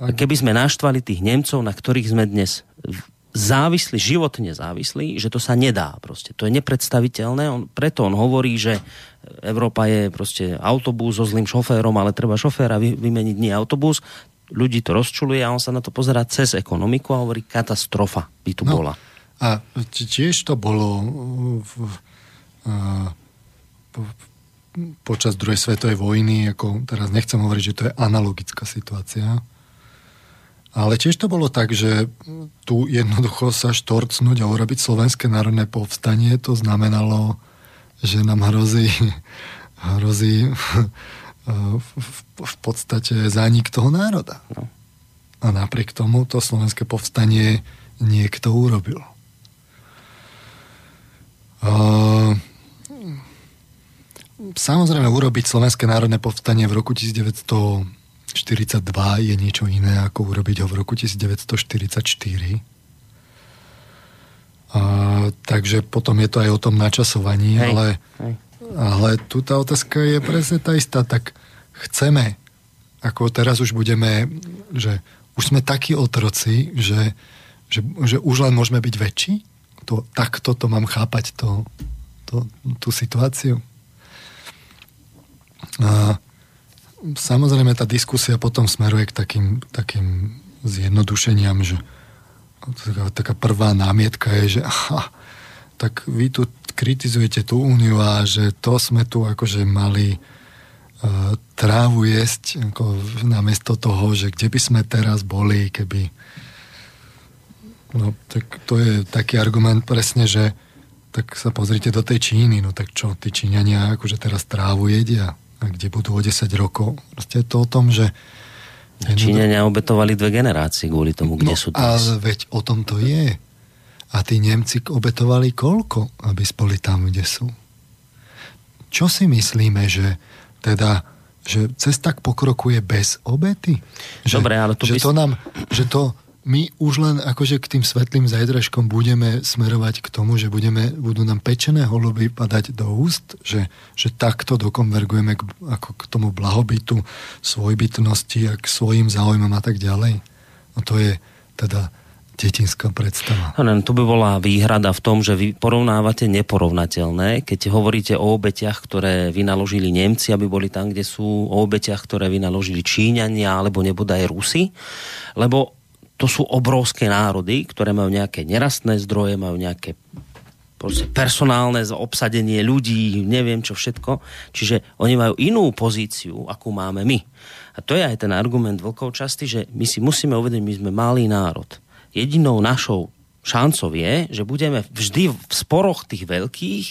keby sme naštvali tých Nemcov, na ktorých sme dnes závislí, životne závislí, že to sa nedá proste. To je nepredstaviteľné. On, preto on hovorí, že Európa je proste autobus so zlým šoférom, ale treba šoféra vy, vymeniť, nie autobus ľudí to rozčuluje a on sa na to pozerá cez ekonomiku a hovorí, katastrofa by tu no, bola. A tiež to bolo v, a, po, počas druhej svetovej vojny, ako teraz nechcem hovoriť, že to je analogická situácia, ale tiež to bolo tak, že tu jednoducho sa štorcnúť a urobiť Slovenské národné povstanie, to znamenalo, že nám hrozí, hrozí v, v podstate zánik toho národa. No. A napriek tomu to slovenské povstanie niekto urobil. Uh, samozrejme, urobiť slovenské národné povstanie v roku 1942 je niečo iné, ako urobiť ho v roku 1944. Uh, takže potom je to aj o tom načasovaní, hej, ale, hej. Ale tu tá otázka je presne tá istá. Tak chceme, ako teraz už budeme, že už sme takí otroci, že, že, že už len môžeme byť väčší? To, takto to mám chápať, to, to, tú situáciu. A samozrejme tá diskusia potom smeruje k takým, takým zjednodušeniam, že taká, taká prvá námietka je, že aha, tak vy tu kritizujete tú úniu a že to sme tu akože mali trávu jesť ako namiesto toho, že kde by sme teraz boli, keby... No, tak to je taký argument presne, že tak sa pozrite do tej Číny, no tak čo, tí Číňania akože teraz trávu jedia a kde budú o 10 rokov. Proste je to o tom, že Číňania obetovali dve generácie kvôli tomu, kde no, sú teraz. Ale veď o tom to je. A tí Nemci obetovali koľko, aby spoli tam, kde sú. Čo si myslíme, že teda že cesta k pokroku je bez obety? Že, Dobre, ale to že by... to nám, že to my už len akože k tým svetlým zajtražkom budeme smerovať k tomu, že budeme, budú nám pečené holuby padať do úst, že, že takto dokonvergujeme k, ako k tomu blahobytu svojbytnosti a k svojim záujmom a tak ďalej. No to je teda detinská predstava. No, tu by bola výhrada v tom, že vy porovnávate neporovnateľné, keď hovoríte o obetiach, ktoré vynaložili Nemci, aby boli tam, kde sú, o obetiach, ktoré vynaložili Číňania alebo nebodaj Rusy, lebo to sú obrovské národy, ktoré majú nejaké nerastné zdroje, majú nejaké personálne obsadenie ľudí, neviem čo všetko. Čiže oni majú inú pozíciu, akú máme my. A to je aj ten argument vlkov časti, že my si musíme uvedomiť, my sme malý národ. Jedinou našou šancov je, že budeme vždy v sporoch tých veľkých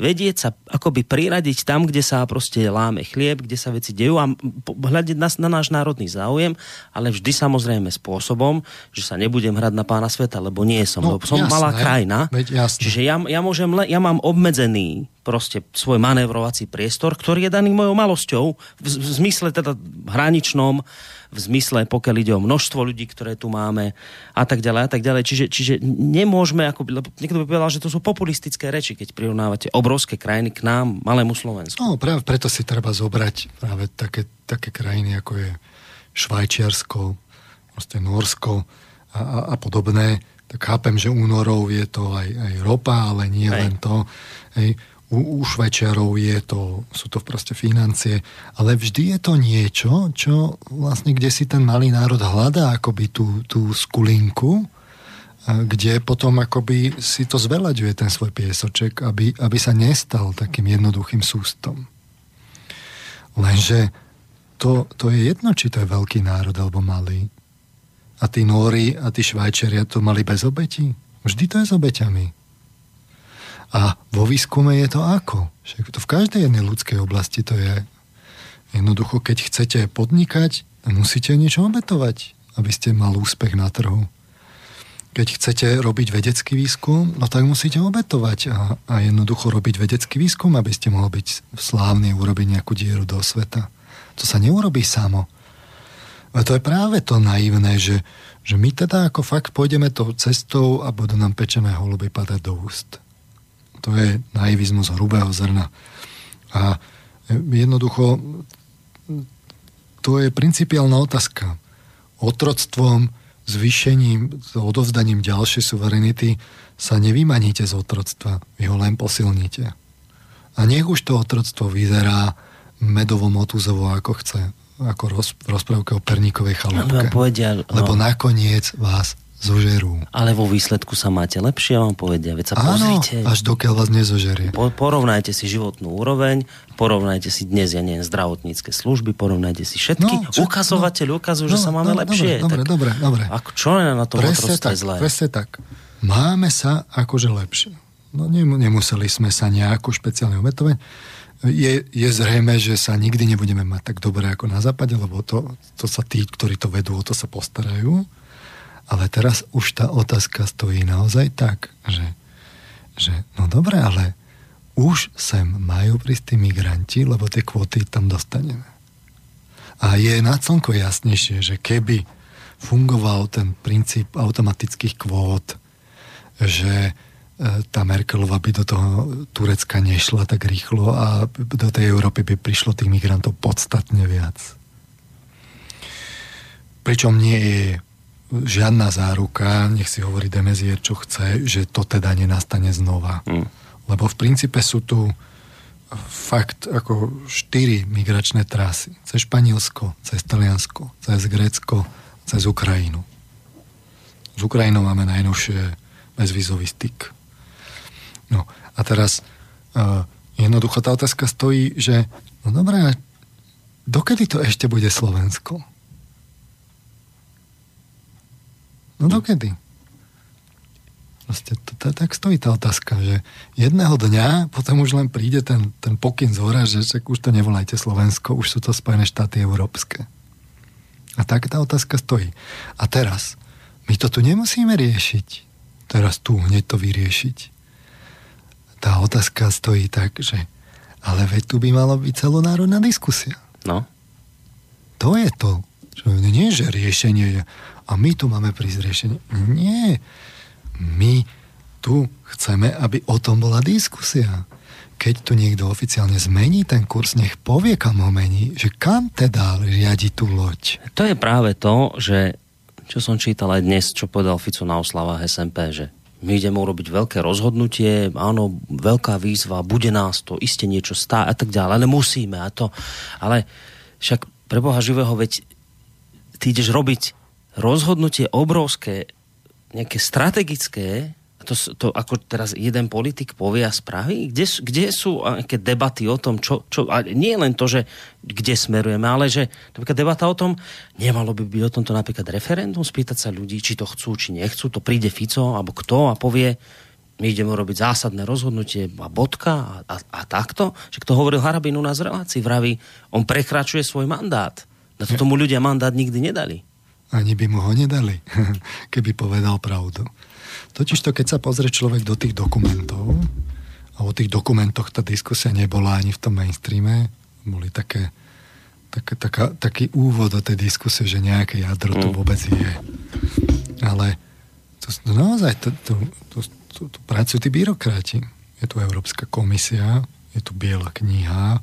vedieť sa akoby priradiť tam, kde sa proste láme chlieb, kde sa veci dejú a hľadiť na, na náš národný záujem, ale vždy samozrejme spôsobom, že sa nebudem hrať na pána sveta, lebo nie som, no, lebo som jasné, malá krajina. Jasné. Čiže ja, ja, môžem, ja mám obmedzený proste svoj manévrovací priestor, ktorý je daný mojou malosťou, v, v zmysle teda hraničnom, v zmysle, pokiaľ ide o množstvo ľudí, ktoré tu máme a tak ďalej a tak ďalej. Čiže, čiže nemôžeme, ako, niekto by povedal, že to sú populistické reči, keď prirovnávate obrovské krajiny k nám, malému Slovensku. No, práve preto si treba zobrať práve také, také krajiny, ako je Švajčiarsko, proste Norsko a, a, a podobné. Tak chápem, že u Norov je to aj, aj ropa, ale nie Hej. len to. Hej u, u Švajčiarov je to, sú to proste financie, ale vždy je to niečo, čo vlastne kde si ten malý národ hľadá akoby tú, tú skulinku, kde potom akoby si to zvelaďuje ten svoj piesoček, aby, aby sa nestal takým jednoduchým sústom. Lenže to, to je jedno, či to je veľký národ alebo malý. A tí Nóri a tí Švajčeria to mali bez obetí. Vždy to je s obeťami. A vo výskume je to ako? Však to v každej jednej ľudskej oblasti to je. Jednoducho, keď chcete podnikať, musíte niečo obetovať, aby ste mali úspech na trhu. Keď chcete robiť vedecký výskum, no tak musíte obetovať a, a jednoducho robiť vedecký výskum, aby ste mohli byť slávni, urobiť nejakú dieru do sveta. To sa neurobí samo. A to je práve to naivné, že, že my teda ako fakt pôjdeme tou cestou a budú nám pečené holuby padať do úst. To je naivizmus hrubého zrna. A jednoducho to je principiálna otázka. Otroctvom, zvýšením, odovzdaním ďalšej suverenity sa nevymaníte z otroctva, vy ho len posilníte. A nech už to otroctvo vyzerá medovo motúzovo ako chce, ako roz, rozprávke o perníkovej chalúbke. No, no. Lebo nakoniec vás zožerú. Ale vo výsledku sa máte lepšie, vám povedia. Veď sa Áno, pozrite. až dokiaľ vás nezožerie. Po, porovnajte si životnú úroveň, porovnajte si dnes, ja neviem, zdravotnícke služby, porovnajte si všetky. No, čo, Ukazovateľ no, ukazujú, no, že sa máme no, lepšie. Dobre, tak, dobre, dobre. Ako, čo je na tom presne tak, zlé? Presne tak. Máme sa akože lepšie. No nemuseli sme sa nejako špeciálne obetovať. Je, je zrejme, že sa nikdy nebudeme mať tak dobre ako na západe, lebo to, to sa tí, ktorí to vedú, o to sa postarajú. Ale teraz už tá otázka stojí naozaj tak, že, že no dobre, ale už sem majú prísť tí migranti, lebo tie kvóty tam dostaneme. A je na slnko jasnejšie, že keby fungoval ten princíp automatických kvót, že e, tá Merkelová by do toho Turecka nešla tak rýchlo a do tej Európy by prišlo tých migrantov podstatne viac. Pričom nie je žiadna záruka, nech si hovorí Demezier, čo chce, že to teda nenastane znova. Mm. Lebo v princípe sú tu fakt ako štyri migračné trasy. Cez Španielsko, cez Taliansko, cez Grécko, cez Ukrajinu. S Ukrajinou máme najnovšie bezvízový styk. No a teraz uh, jednoducho tá otázka stojí, že no dobré, dokedy to ešte bude Slovensko? No dokedy? Proste to, to, tak stojí tá otázka, že jedného dňa potom už len príde ten, ten pokyn z hora, že však už to nevolajte Slovensko, už sú to Spojené štáty európske. A tak tá otázka stojí. A teraz, my to tu nemusíme riešiť. Teraz tu hneď to vyriešiť. Tá otázka stojí tak, že ale veď tu by mala byť celonárodná diskusia. No. To je to. Čo nie, že riešenie je a my tu máme prísť riešenie. Nie. My tu chceme, aby o tom bola diskusia. Keď tu niekto oficiálne zmení ten kurz, nech povie, kam ho mení, že kam teda riadi tú loď. To je práve to, že čo som čítal aj dnes, čo povedal Fico na oslavách SMP, že my ideme urobiť veľké rozhodnutie, áno, veľká výzva, bude nás to iste niečo stáť a tak ďalej, ale musíme a to. Ale však pre Boha živého, veď ty ideš robiť rozhodnutie obrovské, nejaké strategické, to, to ako teraz jeden politik povie a spraví? Kde, kde sú aké debaty o tom, čo, čo a nie len to, že kde smerujeme, ale že napríklad debata o tom, nemalo by byť o tomto napríklad referendum, spýtať sa ľudí, či to chcú, či nechcú, to príde Fico alebo kto a povie, my ideme robiť zásadné rozhodnutie a bodka a, a, a takto. Že to hovoril Harabin u nás v relácii, vraví, on prekračuje svoj mandát. Na to tomu ľudia mandát nikdy nedali. Ani by mu ho nedali, keby povedal pravdu. Totiž to, keď sa pozrie človek do tých dokumentov, a o tých dokumentoch tá diskusia nebola ani v tom mainstreame, boli také, také taká, taký úvod do tej diskusie, že nejaké jadro tu mm. vôbec je. Ale to, to naozaj to, to, to, to, to pracujú tí byrokrati. Je tu Európska komisia, je tu biela kniha,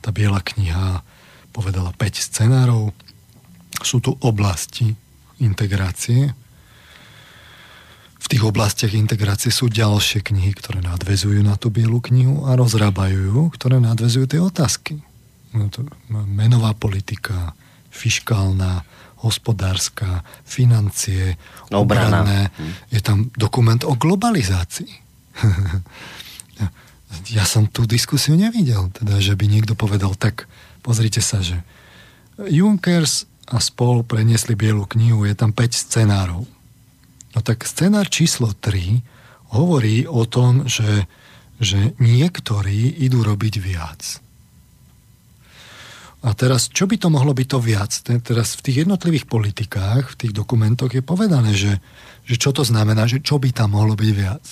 tá biela kniha povedala 5 scenárov, sú tu oblasti integrácie, v tých oblastiach integrácie sú ďalšie knihy, ktoré nadvezujú na tú bielu knihu a rozrábajú ju, ktoré nadvezujú tie otázky. No menová politika, fiškálna, hospodárska, financie, obranné. Hm. Je tam dokument o globalizácii. ja som tú diskusiu nevidel, teda, že by niekto povedal, tak pozrite sa, že Junkers a spol preniesli bielu knihu, je tam 5 scenárov No tak scenár číslo 3 hovorí o tom, že, že niektorí idú robiť viac. A teraz, čo by to mohlo byť to viac? Teraz v tých jednotlivých politikách, v tých dokumentoch je povedané, že, že čo to znamená, že čo by tam mohlo byť viac.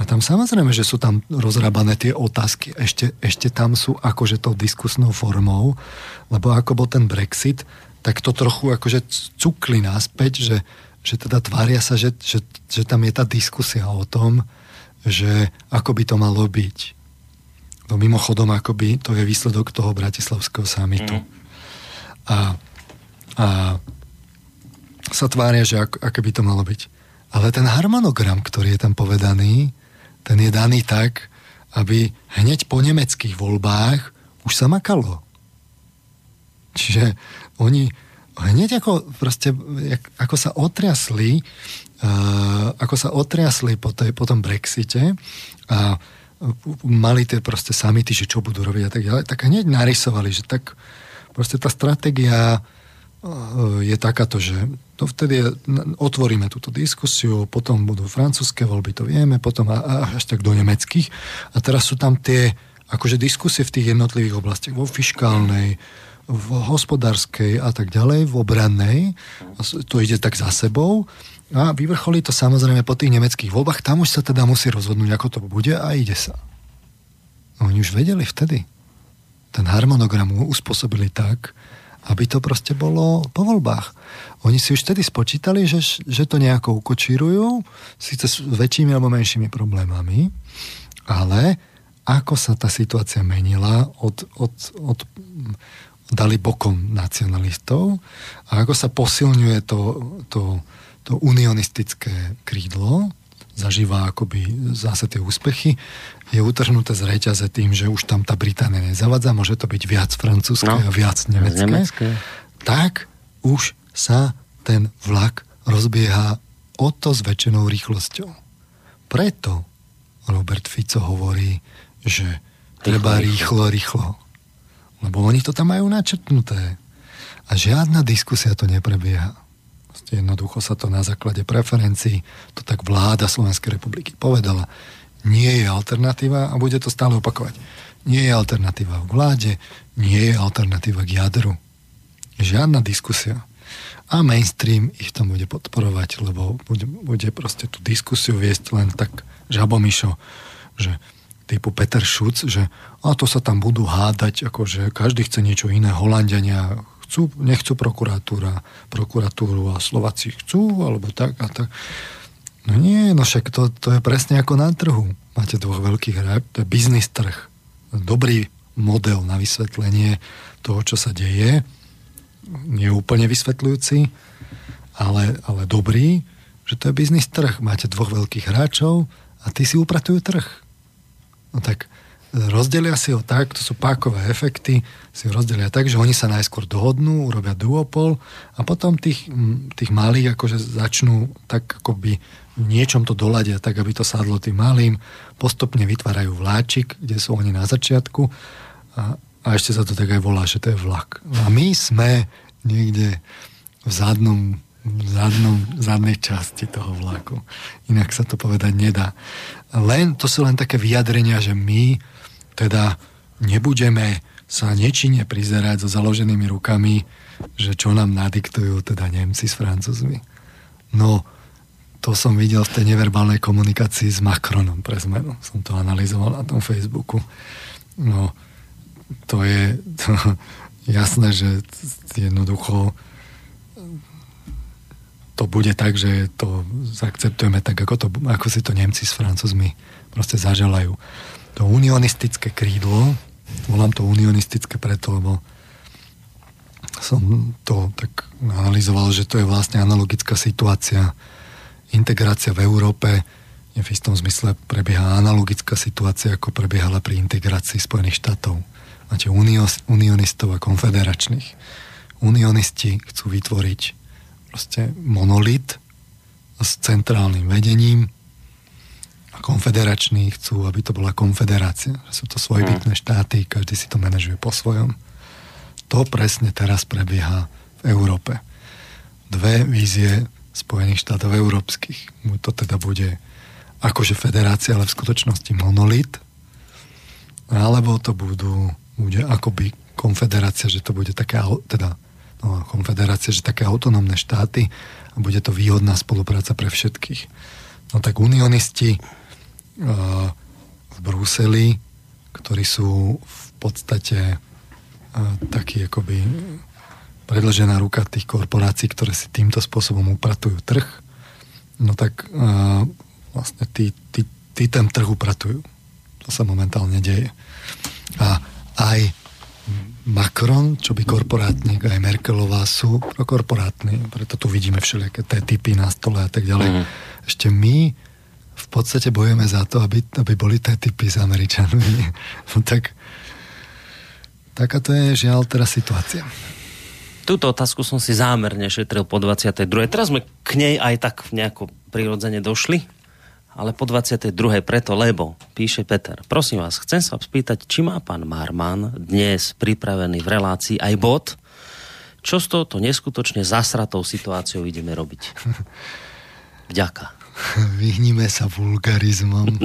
A tam samozrejme, že sú tam rozrábané tie otázky, ešte, ešte tam sú akože tou diskusnou formou, lebo ako bol ten Brexit, tak to trochu akože cukli naspäť, že, že teda tvária sa, že, že, že tam je tá diskusia o tom, že ako by to malo byť. No mimochodom, akoby to je výsledok toho bratislavského samitu. Mm. A, a sa tvária, že ako, ako by to malo byť. Ale ten harmonogram, ktorý je tam povedaný, ten je daný tak, aby hneď po nemeckých voľbách už sa makalo. Čiže oni, hneď ako, proste, ako sa otriasli uh, ako sa otriasli po, tej, po tom Brexite a mali tie proste samity, že čo budú robiť a tak ďalej, tak hneď narysovali, že tak proste tá stratégia je takáto, že to vtedy otvoríme túto diskusiu, potom budú francúzske voľby, to vieme, potom až tak do nemeckých. A teraz sú tam tie akože diskusie v tých jednotlivých oblastiach, vo fiskálnej, v hospodárskej a tak ďalej, v obrannej. To ide tak za sebou. A vyvrcholí to samozrejme po tých nemeckých voľbách. Tam už sa teda musí rozhodnúť, ako to bude a ide sa. No, oni už vedeli vtedy. Ten harmonogram uspôsobili tak, aby to proste bolo po voľbách. Oni si už vtedy spočítali, že, že to nejako ukočírujú, síce s väčšími alebo menšími problémami, ale ako sa tá situácia menila od, od, od dali bokom nacionalistov a ako sa posilňuje to, to, to unionistické krídlo, zažíva akoby zase tie úspechy, je utrhnuté z reťaze tým, že už tam tá Británia nezavadza, môže to byť viac francúzske no, a viac nemecké, nemecké, tak už sa ten vlak rozbieha o to s väčšinou rýchlosťou. Preto Robert Fico hovorí, že treba rýchlo, rýchlo. Lebo oni to tam majú načrtnuté. A žiadna diskusia to neprebieha. Jednoducho sa to na základe preferencií, to tak vláda Slovenskej republiky povedala. Nie je alternatíva a bude to stále opakovať. Nie je alternatíva k vláde, nie je alternatíva k jadru. Žiadna diskusia. A mainstream ich tam bude podporovať, lebo bude, bude proste tú diskusiu viesť len tak žabomyšo, že typu Peter Šuc, že a to sa tam budú hádať, akože každý chce niečo iné, Holandiania chcú, nechcú prokuratúra, prokuratúru a Slováci chcú, alebo tak a tak. No nie, no však to, to je presne ako na trhu. Máte dvoch veľkých hráč, to je biznis trh. Dobrý model na vysvetlenie toho, čo sa deje. Nie úplne vysvetľujúci, ale, ale dobrý, že to je biznis trh. Máte dvoch veľkých hráčov a ty si upratujú trh. No tak rozdelia si ho tak, to sú pákové efekty, si ho rozdelia tak, že oni sa najskôr dohodnú, urobia duopol a potom tých, tých malých akože začnú tak akoby v niečom to doladia, tak aby to sadlo tým malým, postupne vytvárajú vláčik, kde sú oni na začiatku a, a ešte sa to tak aj volá, že to je vlak. A my sme niekde v zadnom v zadnom, zadnej časti toho vlaku. Inak sa to povedať nedá. Len, to sú len také vyjadrenia, že my teda nebudeme sa nečine prizerať so založenými rukami, že čo nám nadiktujú teda Nemci s Francúzmi. No, to som videl v tej neverbálnej komunikácii s Macronom pre zmenu. Som to analyzoval na tom Facebooku. No, to je to, jasné, že jednoducho to bude tak, že to zaakceptujeme tak, ako, to, ako si to Nemci s Francúzmi proste zaželajú. To unionistické krídlo, volám to unionistické preto, lebo som to tak analyzoval, že to je vlastne analogická situácia. Integrácia v Európe v istom zmysle prebieha analogická situácia, ako prebiehala pri integrácii Spojených štátov. Máte unionistov a konfederačných. Unionisti chcú vytvoriť proste monolit s centrálnym vedením konfederační chcú, aby to bola konfederácia. Že sú to svojbytné mm. štáty, každý si to manažuje po svojom. To presne teraz prebieha v Európe. Dve vízie Spojených štátov európskych. To teda bude akože federácia, ale v skutočnosti monolit. Alebo to budú, bude akoby konfederácia, že to bude taká, teda no, konfederácie, že také autonómne štáty a bude to výhodná spolupráca pre všetkých. No tak unionisti v Bruseli, ktorí sú v podstate takí akoby predlžená ruka tých korporácií, ktoré si týmto spôsobom upratujú trh, no tak vlastne tí, tí, tí ten trh upratujú. To sa momentálne deje. A aj Macron, čo by korporátnik, aj Merkelová sú korporátni, preto tu vidíme všelijaké tie typy na stole a tak ďalej. Mm. Ešte my podstate bojujeme za to, aby, aby boli tie typy s Američanmi. no tak taká to je žiaľ teraz situácia. Túto otázku som si zámerne šetril po 22. Teraz sme k nej aj tak nejako prirodzene došli ale po 22. preto, lebo, píše Peter, prosím vás, chcem sa spýtať, či má pán Marman dnes pripravený v relácii aj bod, čo s touto neskutočne zasratou situáciou ideme robiť. Vďaka. Vyhnime sa vulgarizmom.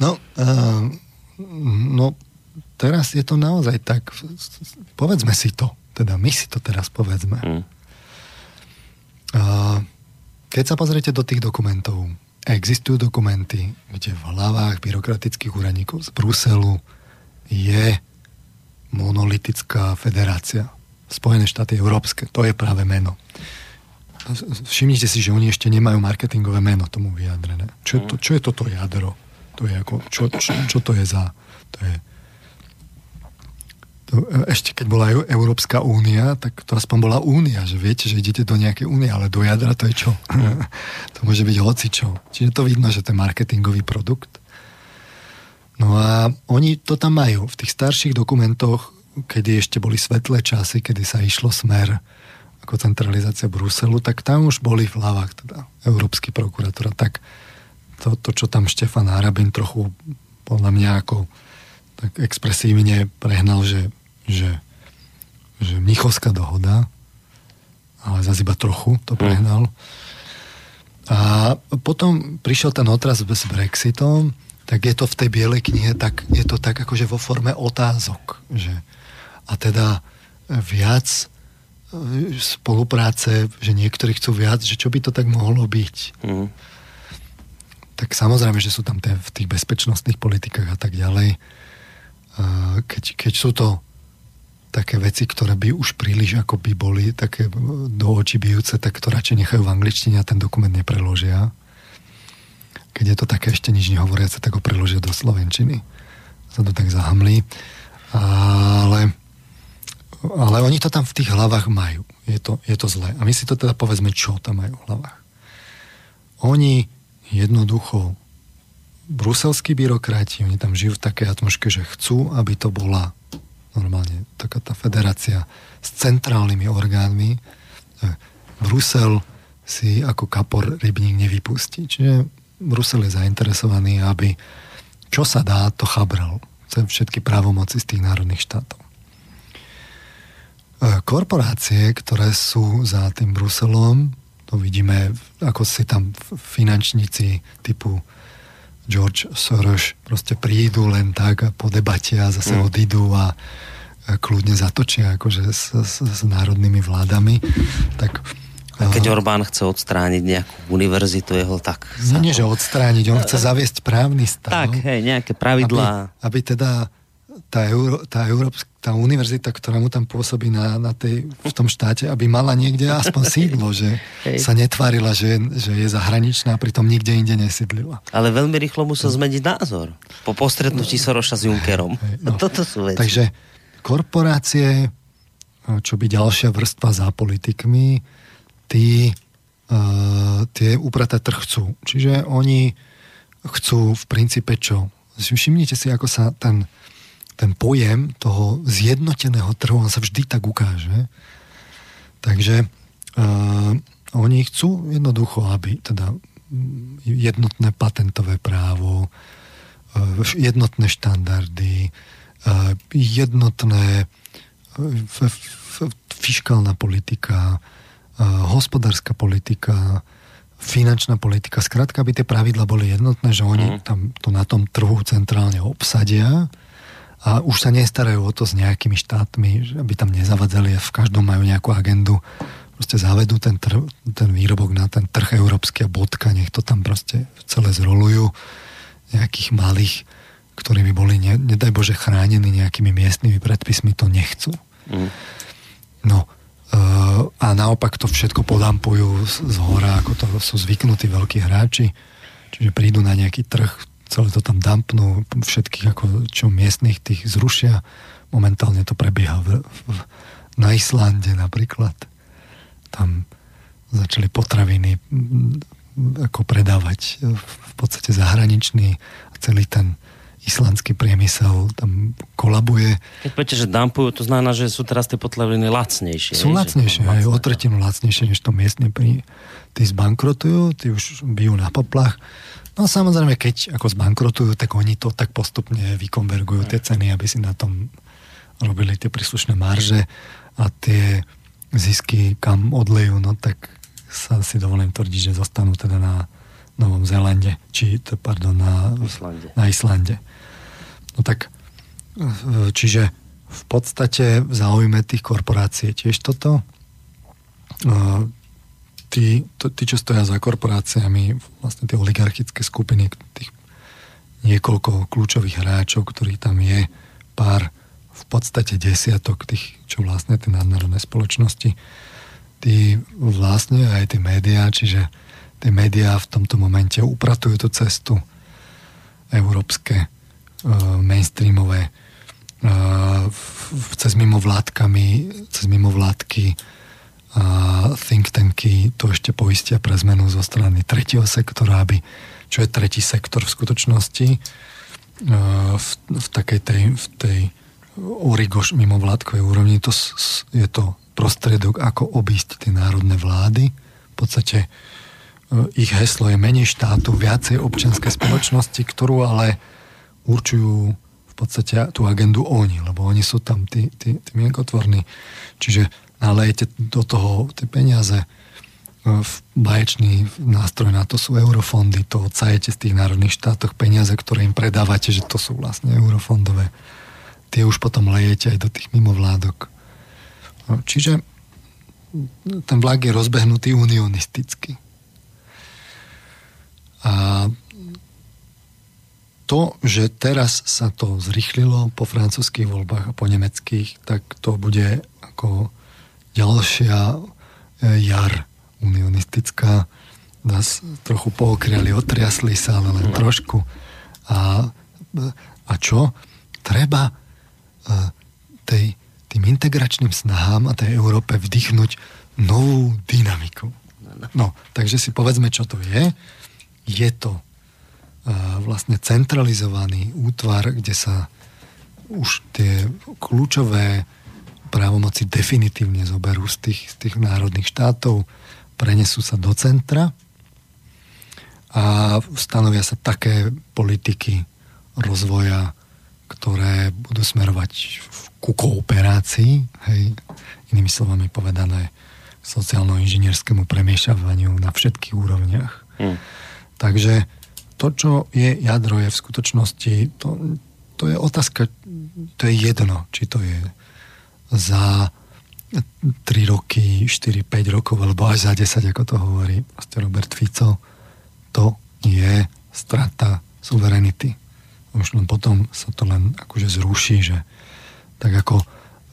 No, uh, no, teraz je to naozaj tak, povedzme si to, teda my si to teraz povedzme. Mm. Uh, keď sa pozriete do tých dokumentov, Existujú dokumenty, kde v hlavách byrokratických úradníkov z Bruselu je monolitická federácia. Spojené štáty európske, to je práve meno. Všimnite si, že oni ešte nemajú marketingové meno tomu vyjadrené. Čo je, to, čo je toto jadro? To je ako, čo, čo, čo to je za... To je, to, ešte keď bola Európska únia, tak to aspoň bola únia, že viete, že idete do nejakej únie, ale do jadra to je čo? to môže byť hocičo. Čiže to vidno, že to je marketingový produkt. No a oni to tam majú. V tých starších dokumentoch, kedy ešte boli svetlé časy, kedy sa išlo smer ako centralizácia Bruselu, tak tam už boli v hlavách teda Európsky prokurátor. Tak to, to, čo tam Štefan Harabin trochu podľa mňa ako tak expresívne prehnal, že že, že Mnichovská dohoda, ale zase iba trochu to hm. prehnal. A potom prišiel ten otraz s Brexitom, tak je to v tej bielej knihe, tak je to tak akože vo forme otázok. Že, a teda viac spolupráce, že niektorí chcú viac, že čo by to tak mohlo byť. Mm. Tak samozrejme, že sú tam tie, v tých bezpečnostných politikách a tak ďalej. Keď, keď sú to také veci, ktoré by už príliš ako by boli také do očí bijúce, tak to radšej nechajú v angličtine a ten dokument nepreložia. Keď je to také ešte nič nehovoriace, tak ho preložia do slovenčiny. Sa to tak zahamlí. Ale, ale oni to tam v tých hlavách majú. Je to, je to zlé. A my si to teda povedzme, čo tam majú v hlavách. Oni jednoducho bruselskí byrokrati, oni tam žijú v takej atmoške, že chcú, aby to bola normálne taká tá federácia s centrálnymi orgánmi. Brusel si ako kapor rybník nevypustí. Čiže Brusel je zainteresovaný, aby čo sa dá, to chabral. Všetky právomoci z tých národných štátov. Korporácie, ktoré sú za tým Bruselom, to vidíme, ako si tam finančníci typu George Soros proste prídu len tak a po debate a zase mm. odídu a kľudne zatočia akože s, s, s národnými vládami, tak a keď Orbán chce odstrániť nejakú univerzitu jeho, tak... Nie, nie, že odstrániť, on chce zaviesť právny stav. Tak, hej, nejaké pravidlá. Aby, aby teda tá, Euró, tá, Európska, tá univerzita, ktorá mu tam pôsobí na, na tej, v tom štáte, aby mala niekde aspoň sídlo, že hej. sa netvárila, že, že je zahraničná, pritom nikde inde nesídlila. Ale veľmi rýchlo musel zmeniť názor. Po postretnutí Soroša s Junckerom. Hej, no. Toto sú veci. Takže korporácie, čo by ďalšia vrstva za politikmi, tí, uh, tie upraté trh chcú. Čiže oni chcú v princípe čo? Všimnite si, ako sa ten, ten pojem toho zjednoteného trhu, on sa vždy tak ukáže. Takže uh, oni chcú jednoducho, aby teda jednotné patentové právo, uh, jednotné štandardy, uh, jednotné uh, fiskálna politika, hospodárska politika, finančná politika, skrátka, aby tie pravidla boli jednotné, že oni mm. tam to na tom trhu centrálne obsadia a už sa nestarajú o to s nejakými štátmi, aby tam nezavadzali a v každom majú nejakú agendu. Proste zavedú ten, trh, ten výrobok na ten trh európsky a bodka, nech to tam proste celé zrolujú nejakých malých, ktorí by boli, ne, nedaj Bože, chránení nejakými miestnymi predpismi, to nechcú. Mm. No, a naopak to všetko podampujú z hora, ako to sú zvyknutí veľkí hráči. Čiže prídu na nejaký trh, celé to tam dampnú, všetkých ako čo miestnych tých zrušia. Momentálne to prebieha v, v, na Islande napríklad. Tam začali potraviny ako predávať v podstate zahraničný a celý ten islandský priemysel tam kolabuje. Keď poviete, že dampujú, to znamená, že sú teraz tie potraviny lacnejšie. Sú lacnejšie, aj o tretinu lacnejšie, než to miestne pri... Tí zbankrotujú, tí už bijú na poplach. No samozrejme, keď ako zbankrotujú, tak oni to tak postupne vykonvergujú tie ceny, aby si na tom robili tie príslušné marže a tie zisky kam odlejú, no tak sa si dovolím tvrdiť, že zostanú teda na Novom Zélande, či pardon, na Islande. Na Islande. No tak, čiže v podstate v záujme tých korporácií tiež toto. E, tí, tí, čo stoja za korporáciami, vlastne tie oligarchické skupiny, tých niekoľko kľúčových hráčov, ktorí tam je, pár v podstate desiatok tých, čo vlastne tie nadnárodné spoločnosti, tí vlastne aj tie médiá, čiže tie médiá v tomto momente upratujú tú cestu európske, uh, mainstreamové, uh, cez mimovládkami, cez mimovládky uh, think tanky to ešte poistia pre zmenu zo strany tretieho sektora, aby, čo je tretí sektor v skutočnosti, uh, v, v takej tej, v tej origoš mimovládkovej úrovni, to je to prostriedok, ako obísť tie národné vlády. V podstate uh, ich heslo je menej štátu, viacej občianskej spoločnosti, ktorú ale určujú v podstate tú agendu oni, lebo oni sú tam tí, tí, tí mienkotvorní. Čiže nalejete do toho tie peniaze, e, baječný nástroj na to sú eurofondy, to odsajete z tých národných štátoch peniaze, ktoré im predávate, že to sú vlastne eurofondové. Tie už potom lejete aj do tých mimovládok. No, čiže ten vlak je rozbehnutý unionisticky. A to, že teraz sa to zrychlilo po francúzských voľbách a po nemeckých, tak to bude ako ďalšia e, jar unionistická. Nás trochu pookriali, otriasli sa, ale len trošku. A, a čo? Treba e, tej, tým integračným snahám a tej Európe vdychnúť novú dynamiku. No, takže si povedzme, čo to je je to vlastne centralizovaný útvar, kde sa už tie kľúčové právomoci definitívne zoberú z tých, z tých národných štátov, prenesú sa do centra a stanovia sa také politiky rozvoja, ktoré budú smerovať ku kooperácii, hej, inými slovami povedané, sociálno-inžinierskému premiešavaniu na všetkých úrovniach. Hmm. Takže to, čo je jadro, je v skutočnosti, to, to je otázka, to je jedno, či to je za 3 roky, 4, 5 rokov, alebo až za 10, ako to hovorí Robert Fico, to je strata suverenity. Už len potom sa to len akože zruší, že tak ako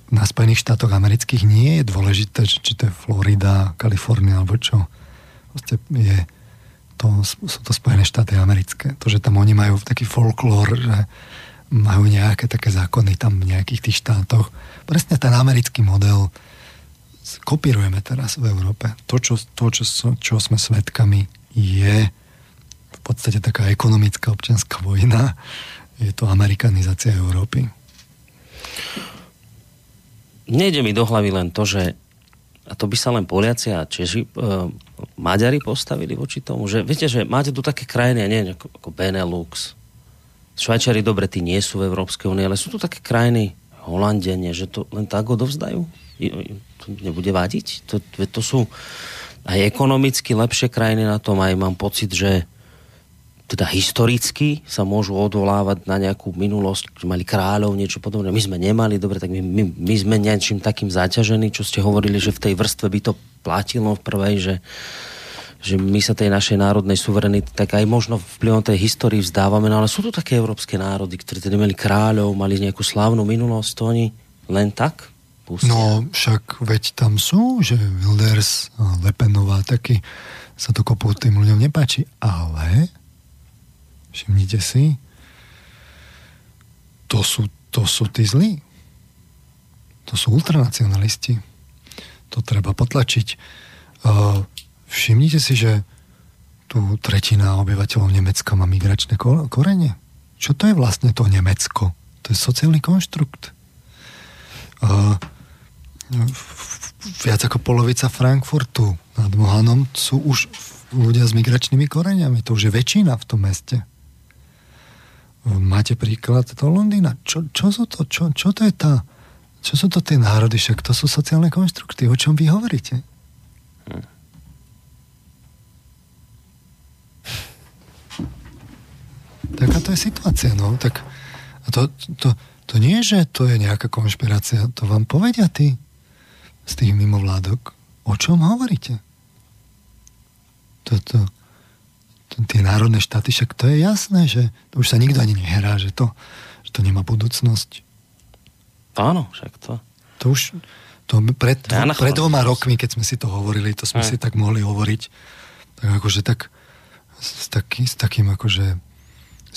na Spojených štátoch amerických nie je dôležité, či to je Florida, Kalifornia alebo čo. Proste je, to, sú to Spojené štáty americké. To, že tam oni majú taký folklór, že majú nejaké také zákony tam v nejakých tých štátoch. Presne ten americký model kopírujeme teraz v Európe. To, čo, to čo, čo sme svedkami, je v podstate taká ekonomická občianská vojna. Je to amerikanizácia Európy. Nejde mi do hlavy len to, že a to by sa len Poliaci a Čeži, e, Maďari postavili voči tomu, že viete, že máte tu také krajiny, nie ako, ako Benelux, Švajčiari, dobre, tí nie sú v Európskej únii, ale sú tu také krajiny, Holandenie, že to len tak odovzdajú? To nebude vadiť? To, to sú aj ekonomicky lepšie krajiny na tom, aj mám pocit, že teda historicky sa môžu odvolávať na nejakú minulosť, mali kráľov, niečo podobné. My sme nemali, dobre, tak my, my, my sme niečím takým zaťažení, čo ste hovorili, že v tej vrstve by to platilo v prvej, že že my sa tej našej národnej suverenity tak aj možno vplyvom tej histórii vzdávame, no ale sú tu také európske národy, ktoré teda mali kráľov, mali nejakú slávnu minulosť, to oni len tak pustia. No však veď tam sú, že Wilders Lepenová taky sa to kopu tým ľuďom nepáči, ale všimnite si, to sú, to sú tí zlí. To sú ultranacionalisti. To treba potlačiť. Uh, Všimnite si, že tu tretina obyvateľov Nemecka má migračné korene. Čo to je vlastne to Nemecko? To je sociálny konštrukt. Uh, viac ako polovica Frankfurtu nad Mohanom sú už ľudia s migračnými koreňami. To už je väčšina v tom meste. Máte príklad toho Londýna. Čo, čo sú to? Čo, čo to je tá? Čo sú to tie národy? Však to sú sociálne konštrukty. O čom vy hovoríte? Taká to je situácia, no. Tak, a to, to, to nie že to je nejaká konšpirácia. To vám povedia tí z tých mimovládok. O čom hovoríte? To, to, tie národné štáty, však to je jasné, že to už sa nikto ani nehrá, že to, že to nemá budúcnosť. Áno, však to. To už to pred, ja pred dvoma rokmi, keď sme si to hovorili, to sme Aj. si tak mohli hovoriť. Tak akože tak s, taký, s takým akože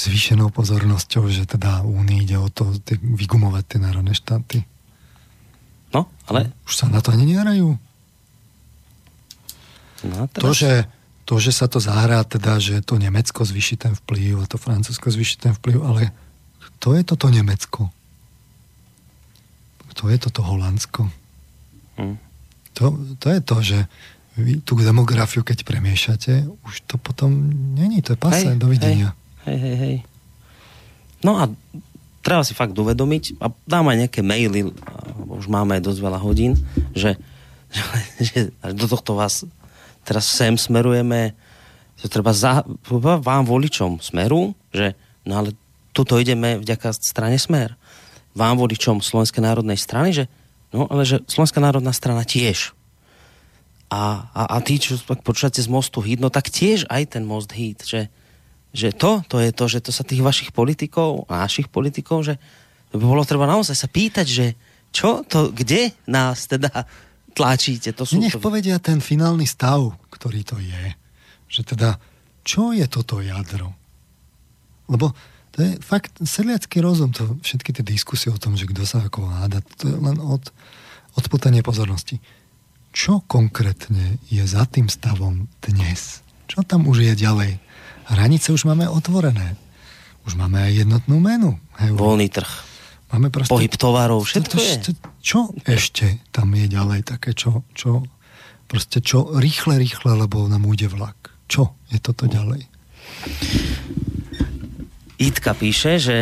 zvýšenou pozornosťou, že teda Únii ide o to vygumovať tie národné štáty. No, ale... Už sa na to ani nehrajú. No, teraz... to, že, to, že sa to zahrá, teda, že to Nemecko zvýši ten vplyv a to Francúzsko zvýši ten vplyv, ale kto je toto Nemecko? Kto je toto Holandsko? Hm. To, to je to, že vy tú demografiu, keď premiešate, už to potom není, to je pase, hej, dovidenia. Hej. Hej, hej, hej. No a treba si fakt uvedomiť, a dám aj nejaké maily, už máme aj dosť veľa hodín, že, že, že do tohto vás teraz sem smerujeme, to treba za, vám voličom smeru, že no ale tuto ideme vďaka strane Smer. Vám voličom Slovenskej národnej strany, že no ale že Slovenská národná strana tiež. A, a, a tí, čo počúvate z mostu hit, no tak tiež aj ten most hit, že že to, to je to, že to sa tých vašich politikov, našich politikov, že by bolo treba naozaj sa pýtať, že čo to, kde nás teda tlačíte? To sú Nech to... povedia ten finálny stav, ktorý to je. Že teda, čo je toto jadro? Lebo to je fakt sedliacký rozum, to, všetky tie diskusie o tom, že kto sa ako háda, to je len od, odputanie pozornosti. Čo konkrétne je za tým stavom dnes? Čo tam už je ďalej? Hranice už máme otvorené. Už máme aj jednotnú menu. Hej, Voľný trh. Máme proste... Pohyb tovarov, všetko to, je. Čo ešte tam je ďalej také, čo, čo proste čo rýchle, rýchle, lebo nám ujde vlak. Čo je toto ďalej? Itka píše, že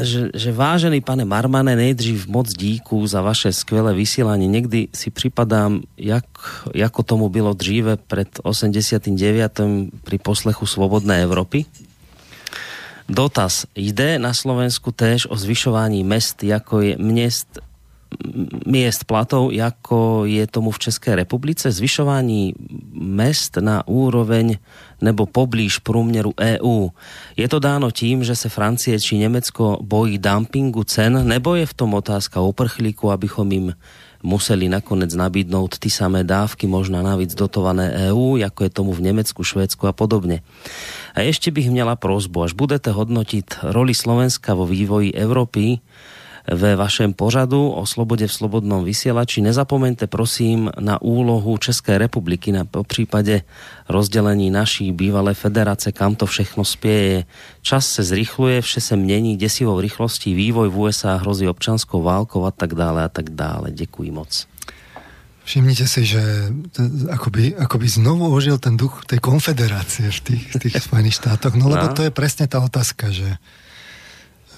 že, že vážený pane Marmane, nejdřív moc díku za vaše skvělé vysílání. Někdy si připadám, jak, jako tomu bylo dříve před 89. pri poslechu Svobodné Evropy. Dotaz. Jde na Slovensku též o zvyšování mest, jako je měst miest platov, ako je tomu v České republice, zvyšování mest na úroveň nebo poblíž průměru EU. Je to dáno tím, že se Francie či Německo bojí dumpingu cen, nebo je v tom otázka uprchlíku, abychom jim museli nakonec nabídnout ty samé dávky, možná navíc dotované EU, jako je tomu v Nemecku, Švédsku a podobně. A ještě bych měla prozbu, až budete hodnotit roli Slovenska vo vývoji Európy, ve vašem pořadu o slobode v slobodnom vysielači. Nezapomeňte prosím na úlohu České republiky na po případě rozdělení naší bývalé federace, kam to všechno spieje. Čas se zrychluje, vše se mění desivou rychlostí, vývoj v USA hrozí občanskou válkou a tak dále a tak dále. Děkuji moc. Všimnite si, že akoby, akoby znovu ožil ten duch tej konfederácie v tých, tých Spojených štátoch. No lebo no. to je presne tá otázka, že,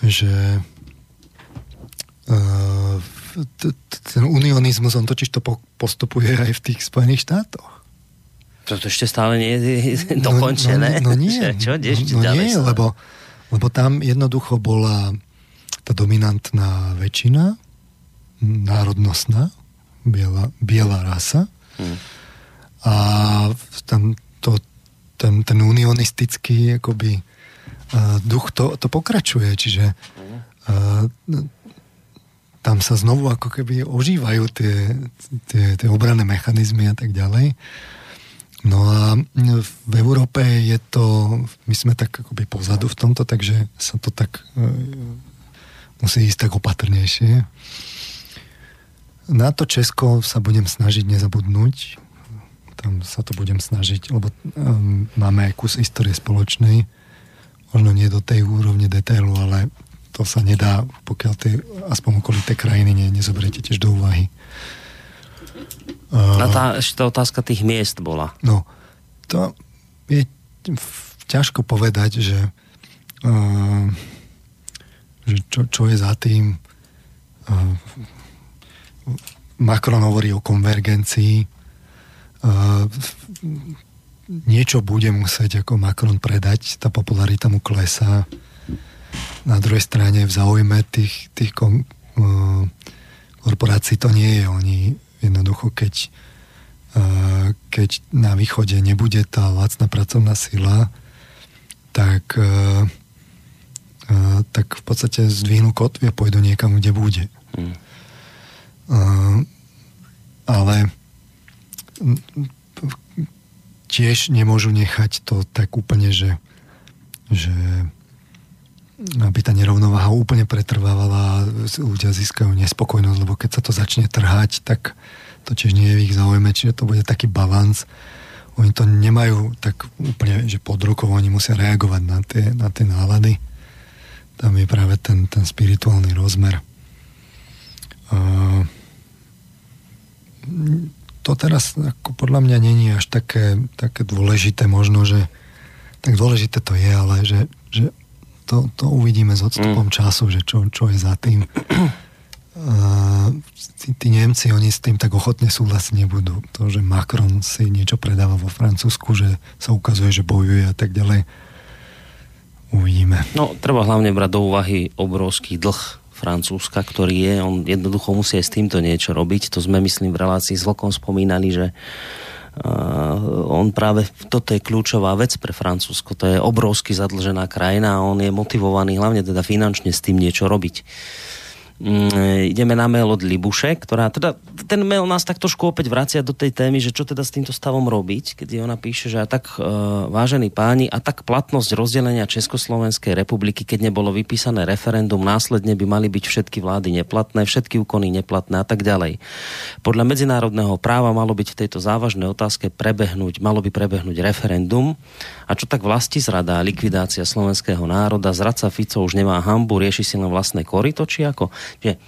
že ten unionizmus, on totiž to postupuje aj v tých Spojených štátoch. To, to ešte stále nie je dokončené. No, no, no nie. Čo, no, no nie, lebo, lebo tam jednoducho bola tá dominantná väčšina, národnostná, biela, biela rasa. Hmm. A tam to, ten, ten unionistický akoby, uh, duch to, to pokračuje. Čiže uh, tam sa znovu ako keby ožívajú tie, tie, tie obranné mechanizmy a tak ďalej. No a v Európe je to, my sme tak akoby pozadu v tomto, takže sa to tak e, musí ísť tak opatrnejšie. Na to Česko sa budem snažiť nezabudnúť. Tam sa to budem snažiť, lebo um, máme aj kus histórie spoločnej. Možno nie do tej úrovne detailu, ale to sa nedá, pokiaľ tie aspoň okolité krajiny ne, nezoberiete tiež do úvahy. Uh, tá, ešte tá otázka tých miest bola. No, to je ťažko povedať, že, uh, že čo, čo je za tým. Uh, Macron hovorí o konvergencii. Uh, niečo bude musieť ako Macron predať, tá popularita mu klesá na druhej strane v záujme tých, tých kon, uh, korporácií to nie je. Oni jednoducho, keď, uh, keď na východe nebude tá lacná pracovná sila, tak, uh, uh, tak v podstate zdvihnú kotvy a pôjdu niekam, kde bude. Mm. Uh, ale tiež nemôžu nechať to tak úplne, že, že aby tá nerovnováha úplne pretrvávala, ľudia získajú nespokojnosť, lebo keď sa to začne trhať, tak to tiež nie je v ich záujme, čiže to bude taký balans. Oni to nemajú tak úplne, že pod rukou, oni musia reagovať na tie, na tie nálady. Tam je práve ten, ten spirituálny rozmer. Uh, to teraz ako podľa mňa není až také, také dôležité možno, že tak dôležité to je, ale že, že to, to uvidíme s odstupom mm. času, že čo, čo je za tým. Uh, tí, tí Nemci, oni s tým tak ochotne súhlasiť nebudú. To, že Macron si niečo predáva vo Francúzsku, že sa ukazuje, že bojuje a tak ďalej. Uvidíme. No, treba hlavne brať do úvahy obrovský dlh Francúzska, ktorý je, on jednoducho musí aj s týmto niečo robiť. To sme, myslím, v relácii s Vlkom spomínali, že on práve, toto je kľúčová vec pre Francúzsko, to je obrovsky zadlžená krajina a on je motivovaný hlavne teda finančne s tým niečo robiť. Mm, ideme na mail od Libuše, ktorá teda, ten mail nás tak trošku opäť vracia do tej témy, že čo teda s týmto stavom robiť, keď ona píše, že a tak e, vážení páni, a tak platnosť rozdelenia Československej republiky, keď nebolo vypísané referendum, následne by mali byť všetky vlády neplatné, všetky úkony neplatné a tak ďalej. Podľa medzinárodného práva malo byť v tejto závažnej otázke prebehnúť, malo by prebehnúť referendum. A čo tak vlasti zrada, likvidácia slovenského národa, zradca Fico už nemá hambu, rieši si len vlastné korito, ako? Že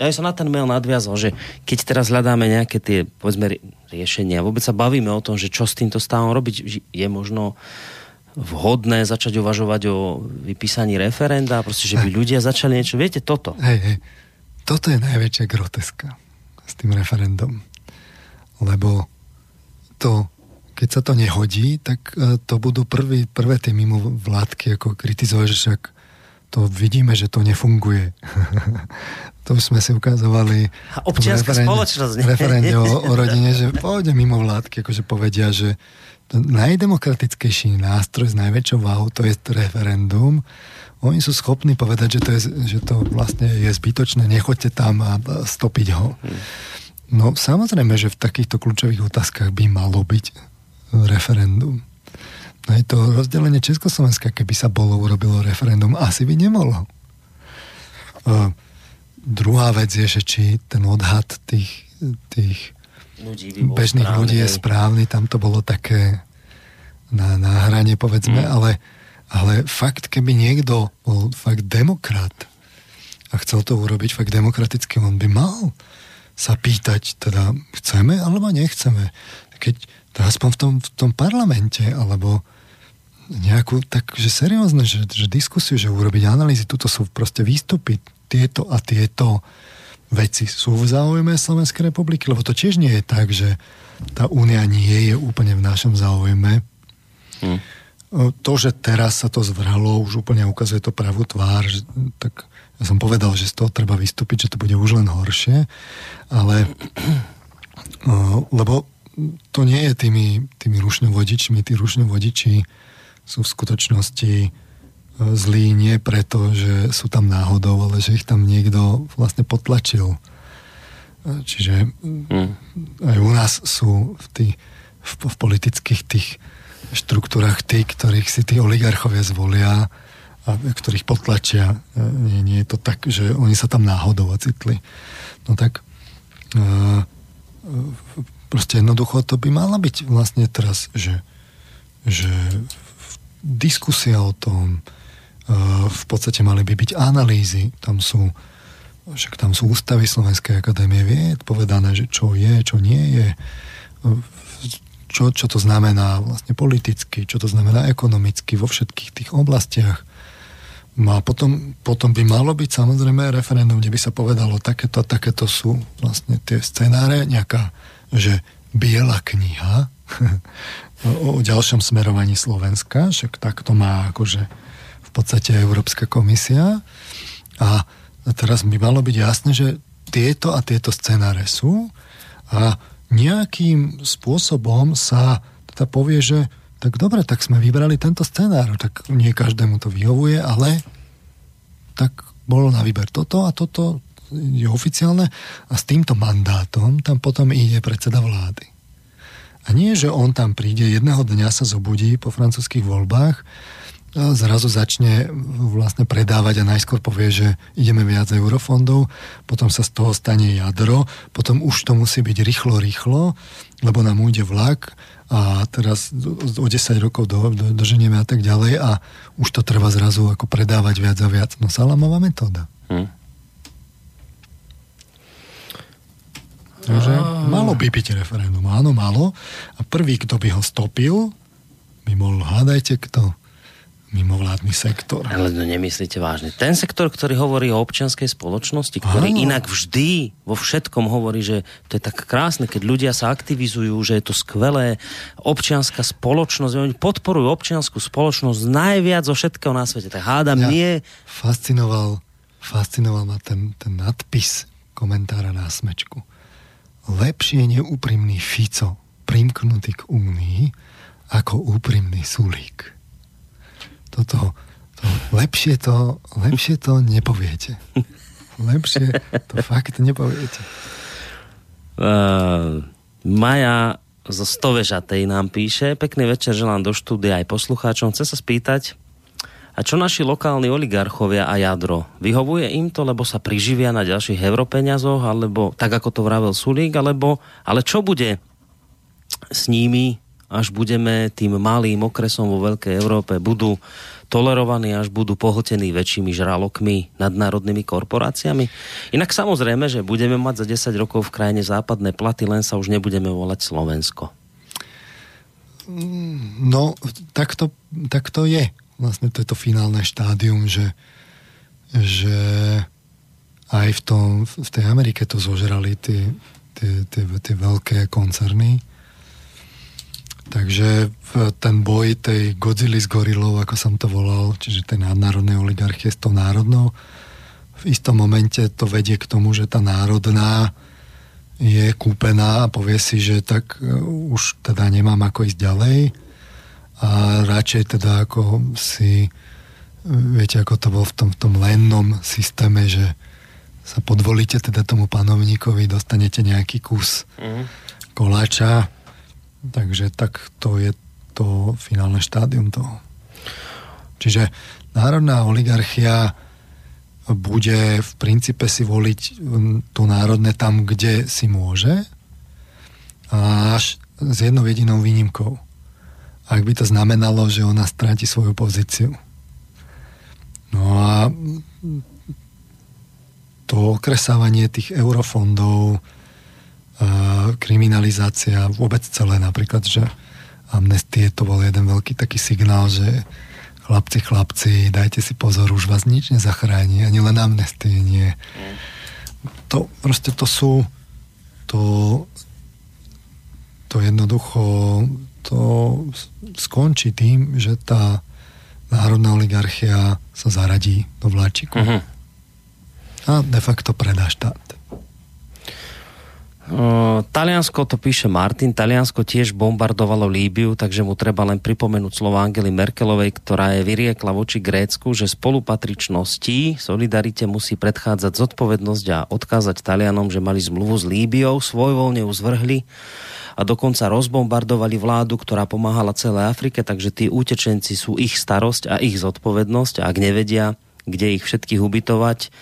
ja som na ten mail nadviazal, že keď teraz hľadáme nejaké tie, povedzme, riešenia, vôbec sa bavíme o tom, že čo s týmto stavom robiť, je možno vhodné začať uvažovať o vypísaní referenda, proste, že by ľudia začali niečo, viete, toto. Hej, hej, toto je najväčšia groteska s tým referendum. Lebo to, keď sa to nehodí, tak e, to budú prvý, prvé tie mimo vládky ako kritizovať, že však to vidíme, že to nefunguje. to sme si ukazovali A občianská referende, spoločnosť. Nie? referende o, o rodine, že pôjde mimo vládky, akože povedia, že najdemokratickejší nástroj s najväčšou váhou to je referendum. Oni sú schopní povedať, že to, je, že to vlastne je zbytočné, nechoďte tam a stopiť ho. No samozrejme, že v takýchto kľúčových otázkach by malo byť referendum. Je to rozdelenie Československa, keby sa bolo urobilo referendum, asi by nemolo. Uh, druhá vec je, že či ten odhad tých, tých ľudí bežných správny, ľudí je správny, tam to bolo také na, na hrane, povedzme, mm. ale, ale fakt, keby niekto bol fakt demokrat a chcel to urobiť fakt demokraticky, on by mal sa pýtať, teda chceme alebo nechceme. Keď to aspoň v tom, v tom parlamente, alebo nejakú tak, že seriózne, že, že diskusiu, že urobiť analýzy, tuto sú proste výstupy, tieto a tieto veci sú v záujme Slovenskej republiky, lebo to tiež nie je tak, že tá únia nie je úplne v našom záujme. Hmm. To, že teraz sa to zvrhlo, už úplne ukazuje to pravú tvár, že, tak ja som povedal, že z toho treba vystúpiť, že to bude už len horšie, ale lebo to nie je tými, tými rušňovodičmi, tí rušňovodiči sú v skutočnosti e, zlí nie preto, že sú tam náhodou, ale že ich tam niekto vlastne potlačil. E, čiže hmm. aj u nás sú v, tých, v, v politických tých štruktúrach tí, ktorých si tí oligarchovia zvolia a ktorých potlačia. E, nie, nie je to tak, že oni sa tam náhodou ocitli. No tak proste jednoducho to by mala byť vlastne teraz, že, že diskusia o tom, e, v podstate mali by byť analýzy, tam sú však tam sú ústavy Slovenskej akadémie vied povedané, že čo je, čo nie je, čo, čo to znamená vlastne politicky, čo to znamená ekonomicky vo všetkých tých oblastiach. No a potom, potom by malo byť samozrejme referendum, kde by sa povedalo, takéto a takéto sú vlastne tie scenáre, nejaká že biela kniha o ďalšom smerovaní Slovenska, však tak to má akože v podstate Európska komisia. A teraz by malo byť jasné, že tieto a tieto scenáre sú a nejakým spôsobom sa teda povie, že tak dobre, tak sme vybrali tento scenár, tak nie každému to vyhovuje, ale tak bolo na výber toto a toto, je oficiálne a s týmto mandátom tam potom ide predseda vlády. A nie, že on tam príde, jedného dňa sa zobudí po francúzských voľbách a zrazu začne vlastne predávať a najskôr povie, že ideme viac eurofondov, potom sa z toho stane jadro, potom už to musí byť rýchlo, rýchlo, lebo nám ujde vlak a teraz o 10 rokov do, do, doženieme a tak ďalej a už to treba zrazu ako predávať viac a viac. No salamová metóda. Hm. Takže malo by byť referendum. Áno, malo. A prvý, kto by ho stopil, by mohol, hádajte kto, mimovládny sektor. Ale no nemyslíte vážne. Ten sektor, ktorý hovorí o občianskej spoločnosti, ktorý Áno. inak vždy vo všetkom hovorí, že to je tak krásne, keď ľudia sa aktivizujú, že je to skvelé, občianská spoločnosť, oni podporujú občianskú spoločnosť najviac zo všetkého na svete. Tak hádam, ja nie... Fascinoval, fascinoval ma ten, ten nadpis komentára na smečku lepšie neúprimný Fico primknutý k Únii ako úprimný Sulík. Toto, to, lepšie, to, lepšie to nepoviete. lepšie to fakt nepoviete. Uh, Maja zo Stovežatej nám píše, pekný večer želám do štúdia aj poslucháčom. Chce sa spýtať, a čo naši lokálni oligarchovia a jadro? Vyhovuje im to, lebo sa priživia na ďalších europeňazoch, alebo tak ako to vravel Sulík, alebo, ale čo bude s nimi, až budeme tým malým okresom vo Veľkej Európe, budú tolerovaní, až budú pohltení väčšími žralokmi, nadnárodnými korporáciami. Inak samozrejme, že budeme mať za 10 rokov v krajine západné platy, len sa už nebudeme volať Slovensko. No, tak to, tak to je vlastne to je to finálne štádium, že, že aj v, tom, v tej Amerike to zožrali tie, tie, tie, tie veľké koncerny. Takže ten boj tej Godzilla s gorilou, ako som to volal, čiže tej nadnárodnej oligarchie s tou národnou, v istom momente to vedie k tomu, že tá národná je kúpená a povie si, že tak e, už teda nemám ako ísť ďalej a radšej teda ako si viete, ako to bolo v tom, v tom lennom systéme, že sa podvolíte teda tomu panovníkovi, dostanete nejaký kus mm. koláča, takže tak to je to finálne štádium toho. Čiže národná oligarchia bude v princípe si voliť to národné tam, kde si môže, až s jednou jedinou výnimkou – ak by to znamenalo, že ona stráti svoju pozíciu. No a to okresávanie tých eurofondov, kriminalizácia, vôbec celé napríklad, že amnestie to bol jeden veľký taký signál, že chlapci, chlapci, dajte si pozor, už vás nič nezachráni, ani len amnestie nie. To proste to sú to, to jednoducho to skončí tým, že tá národná oligarchia sa zaradí do vláčiku. Uh-huh. A de facto predá štát. Uh, Taliansko, to píše Martin, Taliansko tiež bombardovalo Líbiu, takže mu treba len pripomenúť slova Angely Merkelovej, ktorá je vyriekla voči Grécku, že spolupatričnosti, solidarite musí predchádzať zodpovednosť a odkázať Talianom, že mali zmluvu s Líbiou, svojvoľne ju zvrhli a dokonca rozbombardovali vládu, ktorá pomáhala celej Afrike, takže tí utečenci sú ich starosť a ich zodpovednosť ak nevedia, kde ich všetkých ubytovať,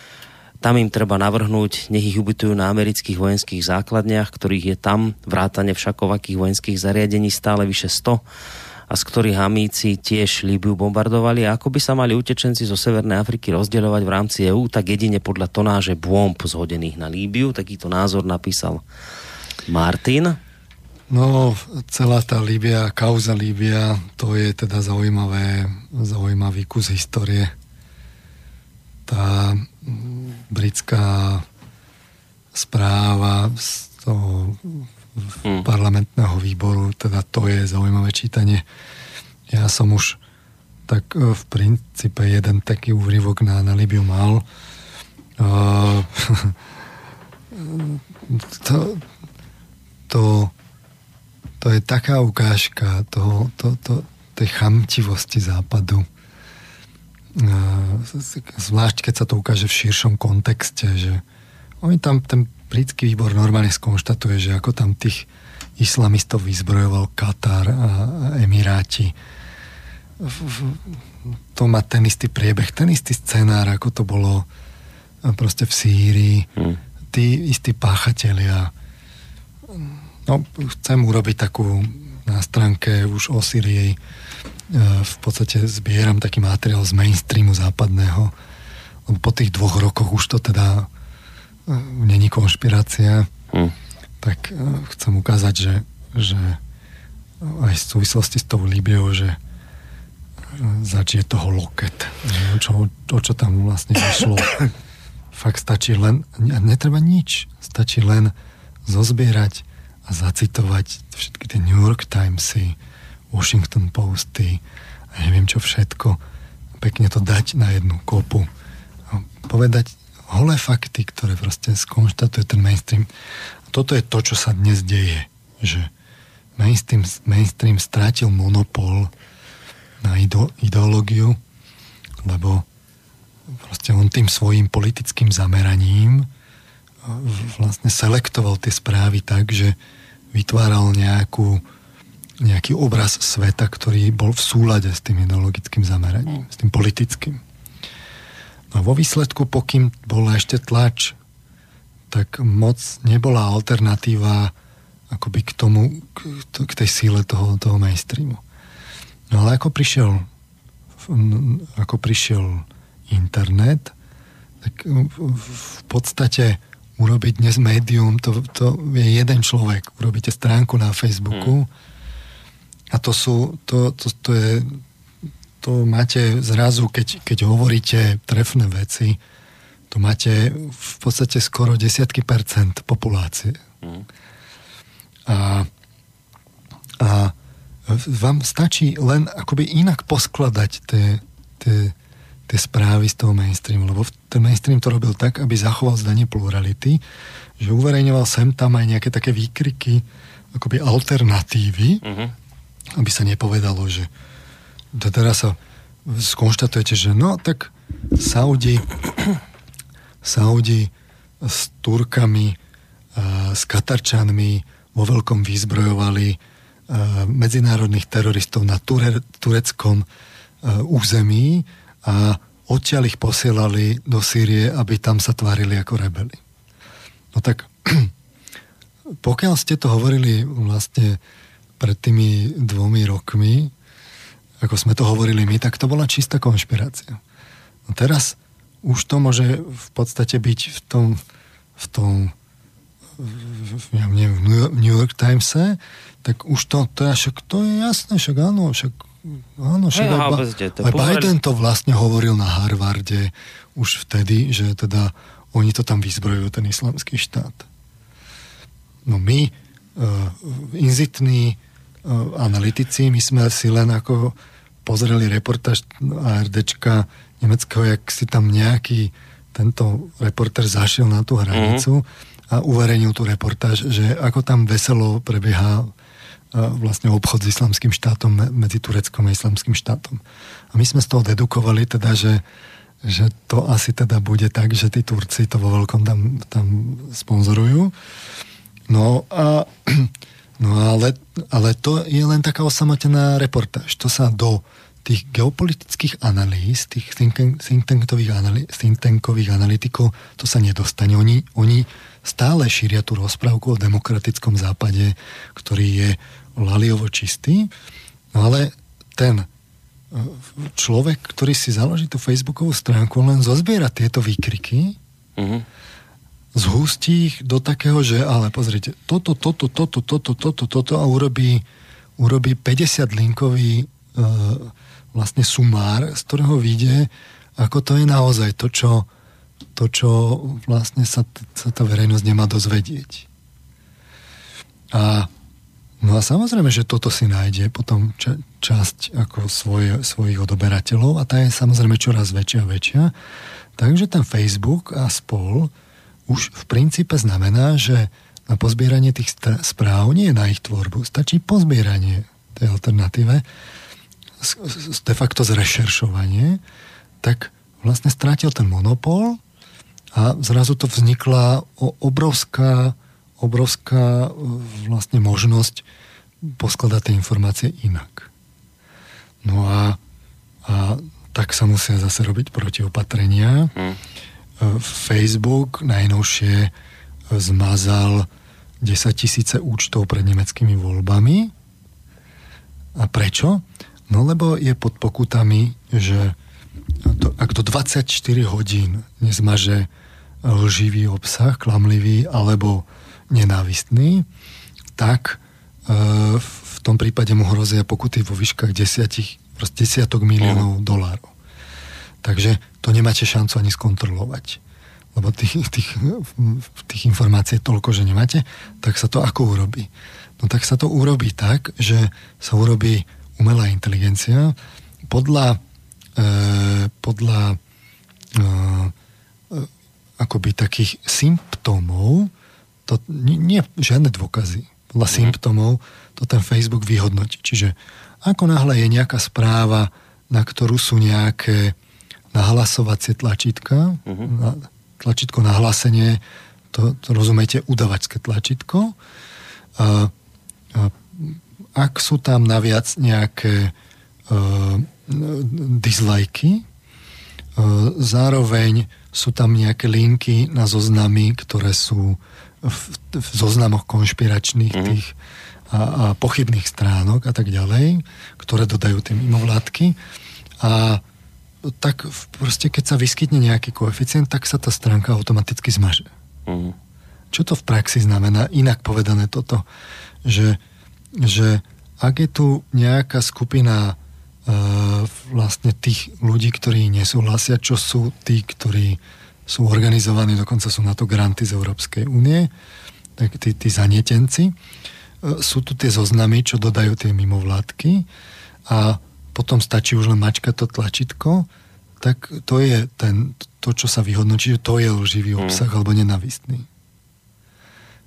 tam im treba navrhnúť, nech ich ubytujú na amerických vojenských základniach, ktorých je tam vrátane všakovakých vojenských zariadení stále vyše 100 a z ktorých Hamíci tiež Líbiu bombardovali. A ako by sa mali utečenci zo Severnej Afriky rozdeľovať v rámci EÚ, tak jedine podľa tonáže bomb zhodených na Líbiu. Takýto názor napísal Martin. No, celá tá Líbia, kauza Líbia, to je teda zaujímavé, zaujímavý kus histórie. Tá britská správa z toho hmm. parlamentného výboru, teda to je zaujímavé čítanie. Ja som už tak e, v princípe jeden taký úryvok na, na Libiu mal. Uh, to, to to je taká ukážka toho, to, to, tej chamtivosti západu. Zvlášť, keď sa to ukáže v širšom kontexte, že oni tam, ten britský výbor normálne skonštatuje, že ako tam tých islamistov vyzbrojoval Katar a Emiráti. To má ten istý priebeh, ten istý scenár, ako to bolo proste v Sýrii. Hmm. Tí istí páchatelia No, chcem urobiť takú na stránke už o Syrii. E, v podstate zbieram taký materiál z mainstreamu západného. Po tých dvoch rokoch už to teda e, není konšpirácia. Hmm. Tak e, chcem ukázať, že, že aj v súvislosti s tou Líbiou, že začie toho loket. O čo, o čo tam vlastne išlo. Fakt stačí len, netreba nič. Stačí len zozbierať a zacitovať všetky tie New York Timesy, Washington Posty a neviem čo všetko. Pekne to dať na jednu kopu. A povedať holé fakty, ktoré proste skonštatuje ten mainstream. A toto je to, čo sa dnes deje. Že mainstream, mainstream strátil monopol na ide, ideológiu, lebo proste on tým svojim politickým zameraním vlastne selektoval tie správy tak, že vytváral nejakú, nejaký obraz sveta, ktorý bol v súlade s tým ideologickým zameraním, s tým politickým. No vo výsledku, pokým bola ešte tlač, tak moc nebola alternatíva akoby k tomu, k, tej síle toho, toho mainstreamu. No ale ako prišiel ako prišiel internet, tak v podstate urobiť dnes médium, to, to je jeden človek. Urobíte stránku na Facebooku hmm. a to sú, to, to, to je, to máte zrazu, keď, keď hovoríte trefné veci, to máte v podstate skoro desiatky percent populácie. Hmm. A, a vám stačí len akoby inak poskladať tie, tie, tie správy z toho mainstreamu, lebo ten mainstream to robil tak, aby zachoval zdanie plurality, že uverejňoval sem tam aj nejaké také výkriky, akoby alternatívy, uh-huh. aby sa nepovedalo, že teraz sa skonštatujete, že no, tak Saudi Saudi s Turkami, s Katarčanmi vo veľkom vyzbrojovali medzinárodných teroristov na ture, tureckom území a odtiaľ ich posielali do Sýrie, aby tam sa tvárili ako rebeli. No tak, pokiaľ ste to hovorili vlastne pred tými dvomi rokmi, ako sme to hovorili my, tak to bola čistá konšpirácia. No teraz už to môže v podstate byť v tom, v tom ja neviem, v New York Timese, tak už to, to, však, to je jasné, však áno, však Áno, však aj, aj Biden to vlastne hovoril na Harvarde už vtedy, že teda oni to tam vyzbrojujú, ten islamský štát. No my, uh, inzitní uh, analytici, my sme si len ako pozreli reportáž ARDčka nemeckého, jak si tam nejaký tento reporter zašiel na tú hranicu mm-hmm. a uverejnil tú reportáž, že ako tam veselo prebieha vlastne obchod s islamským štátom medzi Tureckom a islamským štátom. A my sme z toho dedukovali teda, že, že to asi teda bude tak, že tí Turci to vo veľkom tam, tam sponzorujú. No a no ale, ale to je len taká osamotená reportáž. To sa do tých geopolitických analýz, tých think tankových, analý, think tankových analytikov, to sa nedostane. Oni, oni stále šíria tú rozprávku o demokratickom západe, ktorý je laliovo čistý, ale ten e, človek, ktorý si založí tú facebookovú stránku, len zozbiera tieto výkriky, uh-huh. zhustí ich do takého, že ale pozrite, toto, toto, toto, toto, toto, toto a urobí, urobí 50 linkový e, vlastne sumár, z ktorého vyjde, ako to je naozaj to, čo, to, čo vlastne sa, sa tá verejnosť nemá dozvedieť. A No a samozrejme, že toto si nájde potom ča- časť ako svoje, svojich odoberateľov a tá je samozrejme čoraz väčšia a väčšia. Takže ten Facebook a spol už v princípe znamená, že na pozbieranie tých správ nie je na ich tvorbu. Stačí pozbieranie tej alternatíve, de facto zrešeršovanie, tak vlastne strátil ten monopol a zrazu to vznikla obrovská obrovská e, vlastne možnosť poskladať tie informácie inak. No a, a tak sa musia zase robiť protiopatrenia. Hmm. Facebook najnovšie e, zmazal 10 tisíce účtov pred nemeckými voľbami. A prečo? No lebo je pod pokutami, že to, ak do 24 hodín nezmaže lživý obsah, klamlivý alebo nenávistný, tak e, v tom prípade mu hrozia pokuty vo výškach desiatich, desiatok miliónov uh-huh. dolárov. Takže to nemáte šancu ani skontrolovať. Lebo tých, tých, tých informácií je toľko, že nemáte, tak sa to ako urobí? No tak sa to urobí tak, že sa urobí umelá inteligencia podľa, e, podľa e, e akoby takých symptómov, to nie, nie žiadne dôkazy. Podľa mm. symptómov to ten Facebook vyhodnotí. Čiže ako náhle je nejaká správa, na ktorú sú nejaké nahlasovacie tlačítka, uh-huh. na, tlačítko nahlásenie, to, to rozumiete, udavačské tlačítko. A, a ak sú tam naviac nejaké uh, dislajky, uh, zároveň sú tam nejaké linky na zoznamy, ktoré sú v, v zoznamoch konšpiračných mm. tých a, a pochybných stránok a tak ďalej, ktoré dodajú tie mimovládky. A tak proste, keď sa vyskytne nejaký koeficient, tak sa tá stránka automaticky zmaže. Mm. Čo to v praxi znamená? Inak povedané toto, že, že ak je tu nejaká skupina uh, vlastne tých ľudí, ktorí nesúhlasia, čo sú tí, ktorí sú organizovaní, dokonca sú na to granty z Európskej únie, tak tí, tí zanietenci, E, sú tu tie zoznamy, čo dodajú tie mimovládky a potom stačí už len mačkať to tlačítko, tak to je ten, to, čo sa vyhodnotí, že to je lživý mm. obsah mm. alebo nenavistný.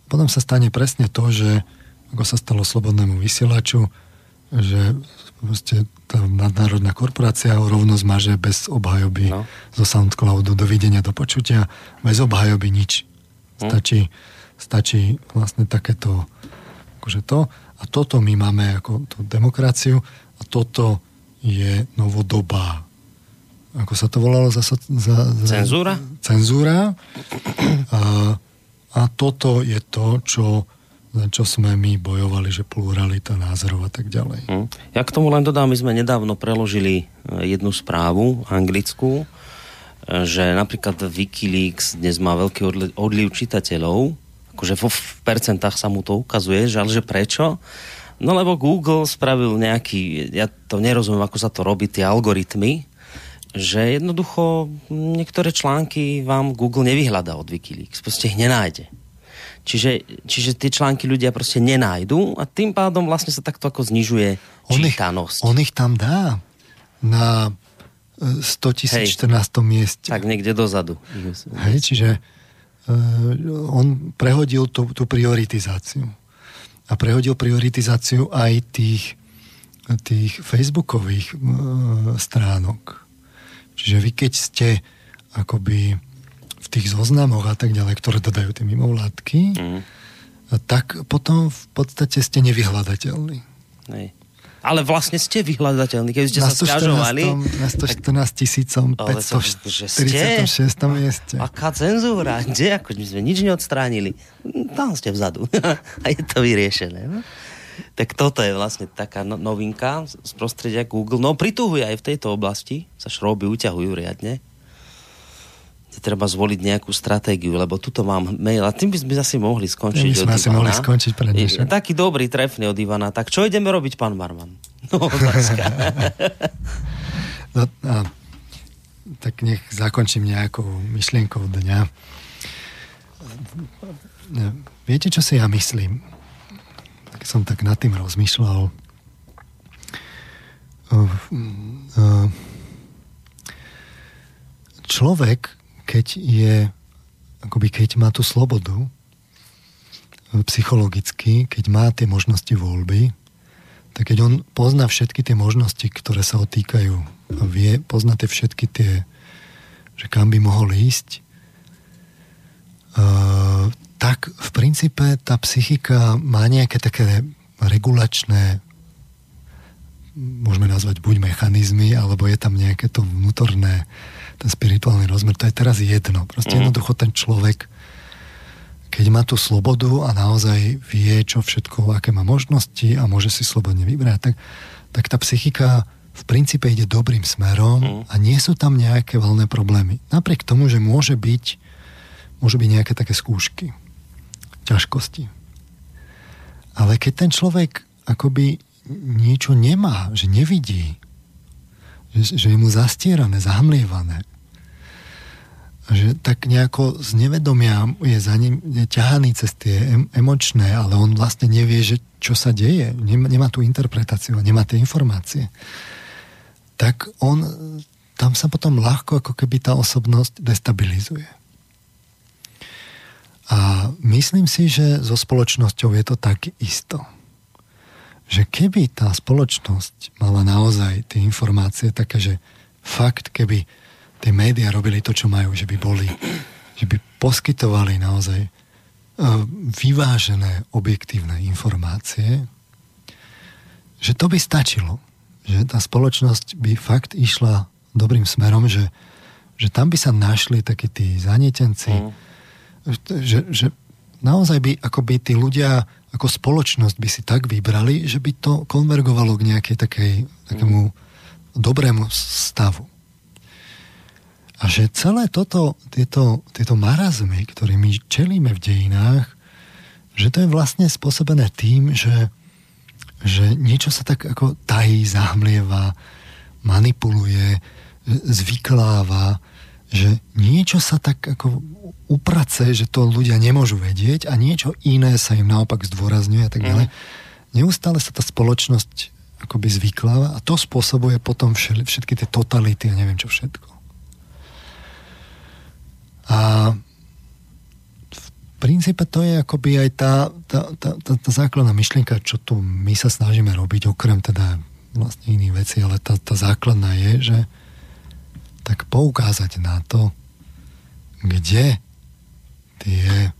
Potom sa stane presne to, že ako sa stalo slobodnému vysielaču, že proste tá nadnárodná korporácia ho rovno zmaže bez obhajoby no. zo Soundcloudu, dovidenia, do počutia, bez obhajoby nič. Mm. Stačí, stačí vlastne takéto akože to. A toto my máme ako tú demokraciu a toto je novodobá. Ako sa to volalo? Za, za, za, cenzúra? Cenzúra. A, a toto je to, čo za čo sme my bojovali, že pluralita názorov a tak ďalej. Hm. Ja k tomu len dodám, my sme nedávno preložili e, jednu správu anglickú, e, že napríklad Wikileaks dnes má veľký odliv čitateľov, akože v percentách sa mu to ukazuje, že ale že prečo? No lebo Google spravil nejaký, ja to nerozumiem, ako sa to robí, tie algoritmy, že jednoducho niektoré články vám Google nevyhľadá od Wikileaks, proste ich nenájde. Čiže, čiže tie články ľudia proste nenájdu a tým pádom vlastne sa takto ako znižuje on čítanosť. Ich, on ich tam dá na 100 tisíc 14. mieste. Tak niekde dozadu. Hej, čiže Eh, on prehodil tú, tú prioritizáciu. A prehodil prioritizáciu aj tých, tých facebookových uh, stránok. Čiže vy keď ste akoby tých zoznamoch a tak ďalej, ktoré dodajú tie mimovládky, mm. tak potom v podstate ste nevyhľadateľní. Nej ale vlastne ste vyhľadateľní, keď ste sa stiažovali. Na 114 tisícom 546 mieste. Aká cenzúra? Kde? Ako my sme nič neodstránili. Tam ste vzadu. A je to vyriešené. No? Tak toto je vlastne taká no- novinka z prostredia Google. No prituhuje aj v tejto oblasti. Sa šroby uťahujú riadne treba zvoliť nejakú stratégiu, lebo tuto mám mail a tým by sme asi mohli skončiť My sme asi mohli skončiť pre dnešok. Taký dobrý, trefný od Ivana. Tak čo ideme robiť, pán Marman? No, no a, tak nech zakončím nejakou myšlienkou dňa. Viete, čo si ja myslím? Tak som tak nad tým rozmýšľal. Človek keď je, akoby keď má tú slobodu e, psychologicky, keď má tie možnosti voľby, tak keď on pozná všetky tie možnosti, ktoré sa otýkajú a vie, pozná tie všetky tie, že kam by mohol ísť, uh, tak v princípe tá psychika má nejaké také regulačné môžeme nazvať buď mechanizmy, alebo je tam nejaké to vnútorné ten spirituálny rozmer, to je teraz jedno. Proste mm. jednoducho ten človek, keď má tú slobodu a naozaj vie, čo všetko, aké má možnosti a môže si slobodne vybrať, tak, tak tá psychika v princípe ide dobrým smerom mm. a nie sú tam nejaké veľné problémy. Napriek tomu, že môže byť, môže byť nejaké také skúšky, ťažkosti. Ale keď ten človek akoby niečo nemá, že nevidí, že, že je mu zastierané, zahamlievané, že tak nejako z nevedomia je za ním je ťahaný cez tie em, emočné, ale on vlastne nevie, že čo sa deje. Nemá tú interpretáciu, nemá tie informácie. Tak on, tam sa potom ľahko ako keby tá osobnosť destabilizuje. A myslím si, že so spoločnosťou je to tak isto. Že keby tá spoločnosť mala naozaj tie informácie také, že fakt, keby tie médiá robili to, čo majú, že by boli, že by poskytovali naozaj uh, vyvážené, objektívne informácie, že to by stačilo. Že tá spoločnosť by fakt išla dobrým smerom, že, že tam by sa našli takí tí zanietenci, mm. že, že naozaj by akoby tí ľudia ako spoločnosť by si tak vybrali, že by to konvergovalo k nejakej takej, takému dobrému stavu. A že celé toto, tieto, tieto marazmy, my čelíme v dejinách, že to je vlastne spôsobené tým, že, že niečo sa tak ako tají, zahmlieva, manipuluje, zvykláva, že niečo sa tak ako uprace, že to ľudia nemôžu vedieť a niečo iné sa im naopak zdôrazňuje a tak ďalej. Mm. Neustále sa tá spoločnosť akoby zvykláva a to spôsobuje potom všetky tie totality a neviem čo všetko. A v princípe to je akoby aj tá, tá, tá, tá, tá základná myšlienka, čo tu my sa snažíme robiť, okrem teda vlastne iných vecí, ale tá, tá základná je, že tak poukázať na to, kde tie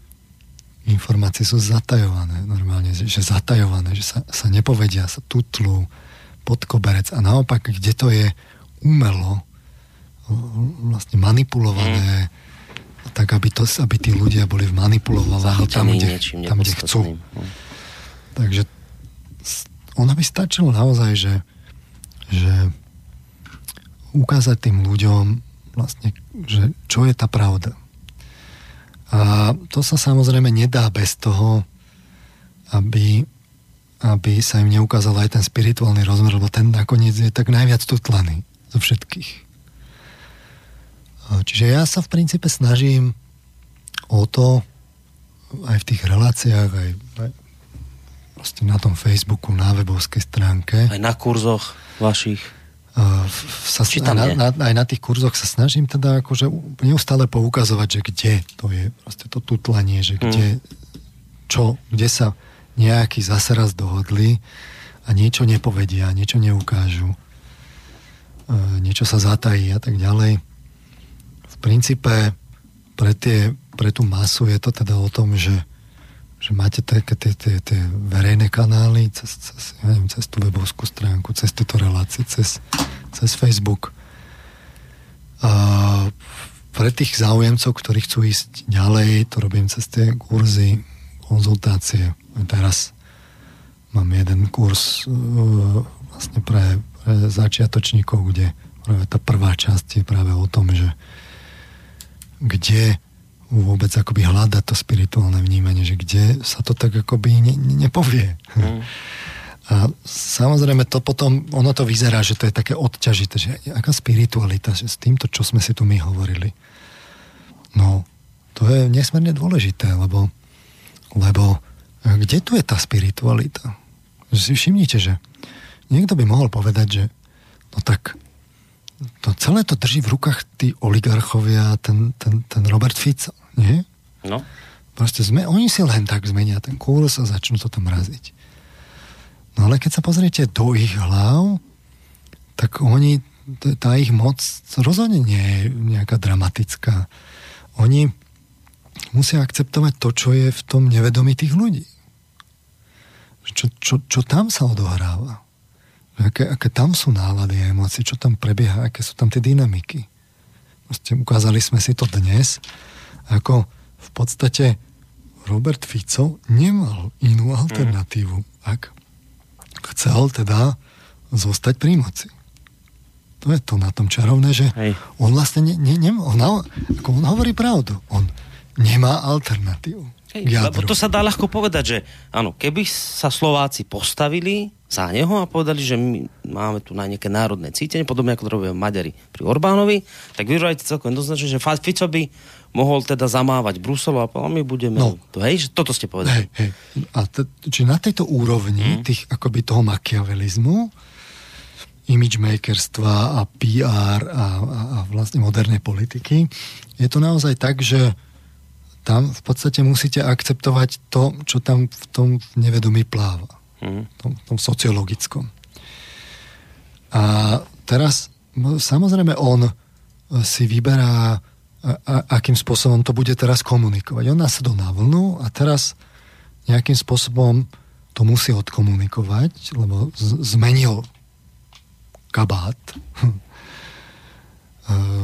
informácie sú zatajované normálne, že zatajované, že sa, sa nepovedia, sa tutlú pod koberec a naopak, kde to je umelo vlastne manipulované mm. Tak, aby, to, aby tí ľudia boli manipulovaní tam, kde, tam, kde chcú. Mm. Takže ono by stačilo naozaj, že, že ukázať tým ľuďom vlastne, že čo je tá pravda. A to sa samozrejme nedá bez toho, aby, aby sa im neukázal aj ten spirituálny rozmer, lebo ten nakoniec je tak najviac tutlaný zo všetkých. Čiže ja sa v princípe snažím o to aj v tých reláciách, aj, aj proste na tom Facebooku, na webovskej stránke. Aj na kurzoch vašich sa, aj, na, na, aj na tých kurzoch sa snažím teda akože neustále poukazovať, že kde to je proste to tutlanie, že kde, mm. čo, kde sa nejakí zase raz dohodli a niečo nepovedia, niečo neukážu, niečo sa zatají a tak ďalej. Princípe pre, tie, pre tú masu je to teda o tom, že že máte také tie, tie, tie verejné kanály cez, cez, ja neviem, cez tú webovskú stránku, cez tieto relácie, cez, cez Facebook. A pre tých záujemcov, ktorí chcú ísť ďalej, to robím cez tie kurzy, konzultácie. Teraz mám jeden kurz uh, vlastne pre, pre začiatočníkov, kde práve tá prvá časť je práve o tom, že kde vôbec akoby hľadať to spirituálne vnímanie, že kde sa to tak akoby ne, ne, nepovie. Mm. A samozrejme to potom, ono to vyzerá, že to je také odťažité, že aká spiritualita, že s týmto, čo sme si tu my hovorili. No, to je nesmierne dôležité, lebo, lebo kde tu je tá spiritualita? Že si všimnite, že niekto by mohol povedať, že no tak to celé to drží v rukách tí oligarchovia, ten, ten, ten Robert Fico. Nie? No. Proste sme, oni si len tak zmenia ten kurz a začnú to tam raziť. No ale keď sa pozriete do ich hlav, tak oni, tá ich moc rozhodne nie je nejaká dramatická. Oni musia akceptovať to, čo je v tom nevedomí tých ľudí. Čo, čo, čo tam sa odohráva. Aké, aké tam sú nálady a emócie, čo tam prebieha, aké sú tam tie dynamiky. Proste ukázali sme si to dnes ako v podstate Robert Fico nemal inú alternatívu, mm. ak chcel teda zostať pri moci. To je to na tom čarovné, že Hej. on vlastne ne, ne, ne, on, ako on hovorí pravdu. On nemá alternatívu. Hej, lebo to sa dá ľahko povedať, že áno, keby sa Slováci postavili za neho a povedali, že my máme tu na nejaké národné cítenie, podobne ako to robia Maďari pri Orbánovi, tak vyrovajte celkom jednoznačne, že Fico by mohol teda zamávať Bruselu a povedal, my budeme... No. To, hej, že toto ste povedali. Hej, hej. A t- či na tejto úrovni mm. tých akoby toho makiavelizmu, imagemakerstva a PR a, a, a vlastne modernej politiky, je to naozaj tak, že tam v podstate musíte akceptovať to, čo tam v tom nevedomí pláva mm. tom, tom sociologickom. A teraz, no, samozrejme, on si vyberá, a, a, akým spôsobom to bude teraz komunikovať. On nasadol na vlnu a teraz nejakým spôsobom to musí odkomunikovať, lebo z- zmenil kabát.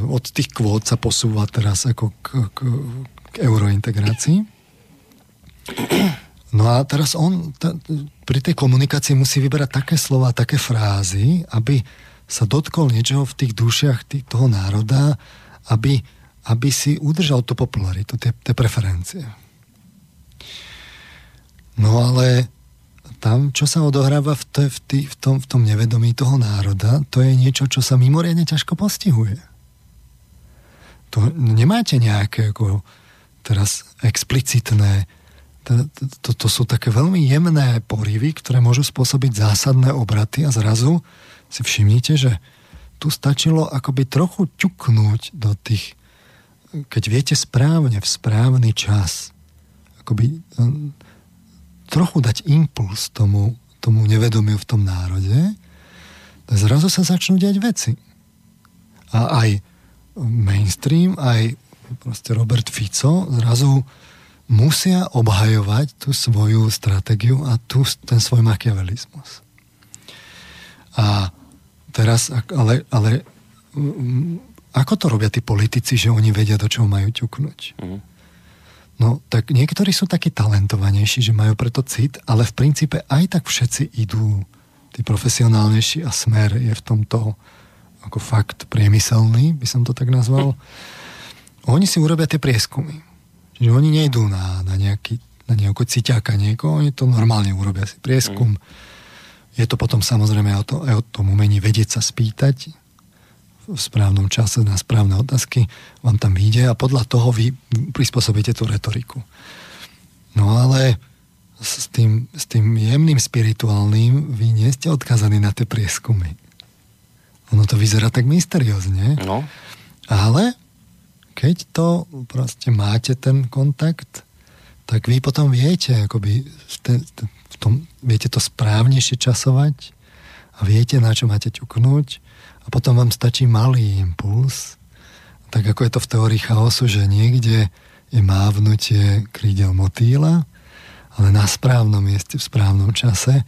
Od tých kvót sa posúva teraz ako k, k, k eurointegrácii. No a teraz on pri tej komunikácii musí vyberať také slova, také frázy, aby sa dotkol niečoho v tých dušiach toho národa, aby, aby si udržal tú popularitu, tie, tie preferencie. No ale tam, čo sa odohráva v, te, v, tý, v, tom, v tom nevedomí toho národa, to je niečo, čo sa mimoriadne ťažko postihuje. To nemáte nejaké ako teraz explicitné to, to, sú také veľmi jemné porivy, ktoré môžu spôsobiť zásadné obraty a zrazu si všimnite, že tu stačilo akoby trochu ťuknúť do tých, keď viete správne, v správny čas, akoby hm, trochu dať impuls tomu, tomu nevedomiu v tom národe, zrazu sa začnú diať veci. A aj mainstream, aj proste Robert Fico zrazu musia obhajovať tú svoju stratégiu a tú, ten svoj machiavelizmus. A teraz, ale, ale ako to robia tí politici, že oni vedia, do čoho majú ťuknúť? Mm. No, tak niektorí sú takí talentovanejší, že majú preto cit, ale v princípe aj tak všetci idú, tí profesionálnejší a smer je v tomto ako fakt priemyselný, by som to tak nazval. Mm. Oni si urobia tie prieskumy Čiže oni nejdú na, na, nejaký, na nejakú ciťáka niekoho, oni to normálne urobia si prieskum. Mm. Je to potom samozrejme o, to, o tom umení vedieť sa spýtať v správnom čase na správne otázky, vám tam vyjde a podľa toho vy prispôsobíte tú retoriku. No ale s tým, s tým jemným spirituálnym vy nie ste odkazaní na tie prieskumy. Ono to vyzerá tak mysteriózne. No. Ale keď to proste máte ten kontakt, tak vy potom viete, akoby v tom, viete to správnejšie časovať a viete, na čo máte ťuknúť a potom vám stačí malý impuls, tak ako je to v teórii chaosu, že niekde je mávnutie krídel motýla, ale na správnom mieste, v správnom čase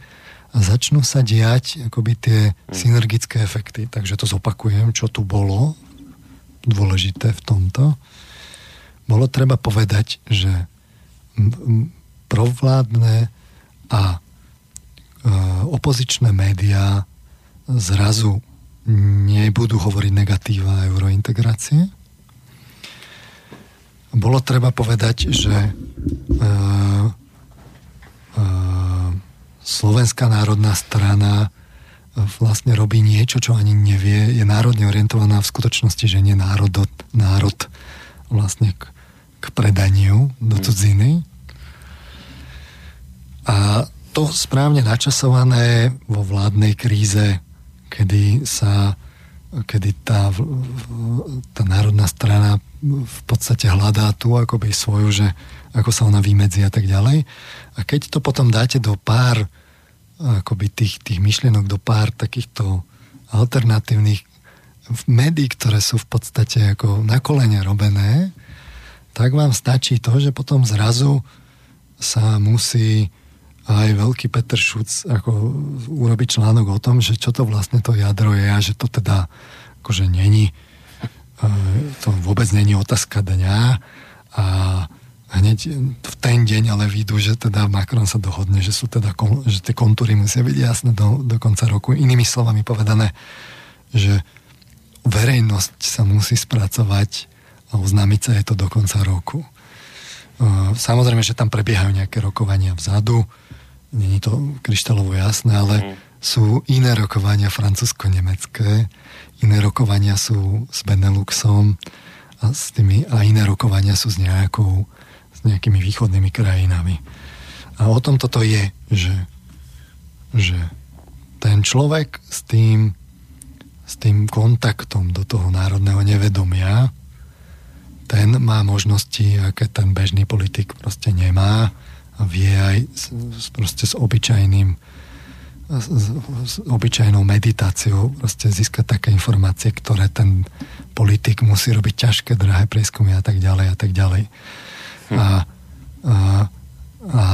a začnú sa diať akoby tie hm. synergické efekty. Takže to zopakujem, čo tu bolo dôležité v tomto, bolo treba povedať, že provládne a e, opozičné médiá zrazu nebudú hovoriť negatíva eurointegrácie. Bolo treba povedať, že e, e, Slovenská národná strana vlastne robí niečo, čo ani nevie, je národne orientovaná v skutočnosti, že nie národ, národ vlastne k, k predaniu do mm. cudziny. A to správne načasované vo vládnej kríze, kedy sa kedy tá, tá národná strana v podstate hľadá tu akoby svoju, že ako sa ona vymedzi a tak ďalej. A keď to potom dáte do pár akoby tých, tých myšlienok do pár takýchto alternatívnych médií, ktoré sú v podstate ako na kolene robené, tak vám stačí to, že potom zrazu sa musí aj veľký Peter Šuc ako urobiť článok o tom, že čo to vlastne to jadro je a že to teda akože není e, to vôbec není otázka dňa a hneď v ten deň ale vidú, že teda Macron sa dohodne, že sú teda, že tie kontúry musia byť jasné do, do konca roku. Inými slovami povedané, že verejnosť sa musí spracovať a oznámiť sa je to do konca roku. Samozrejme, že tam prebiehajú nejaké rokovania vzadu, není to kryštalovo jasné, ale mm. sú iné rokovania francúzsko-nemecké, iné rokovania sú s Beneluxom a, s tými, a iné rokovania sú s nejakou nejakými východnými krajinami. A o tom toto je, že, že ten človek s tým, s tým kontaktom do toho národného nevedomia, ten má možnosti, aké ten bežný politik proste nemá a vie aj s, proste s obyčajným s, s obyčajnou meditáciou proste získať také informácie, ktoré ten politik musí robiť ťažké, drahé prieskumy a tak ďalej a tak ďalej. Hm. A, a, a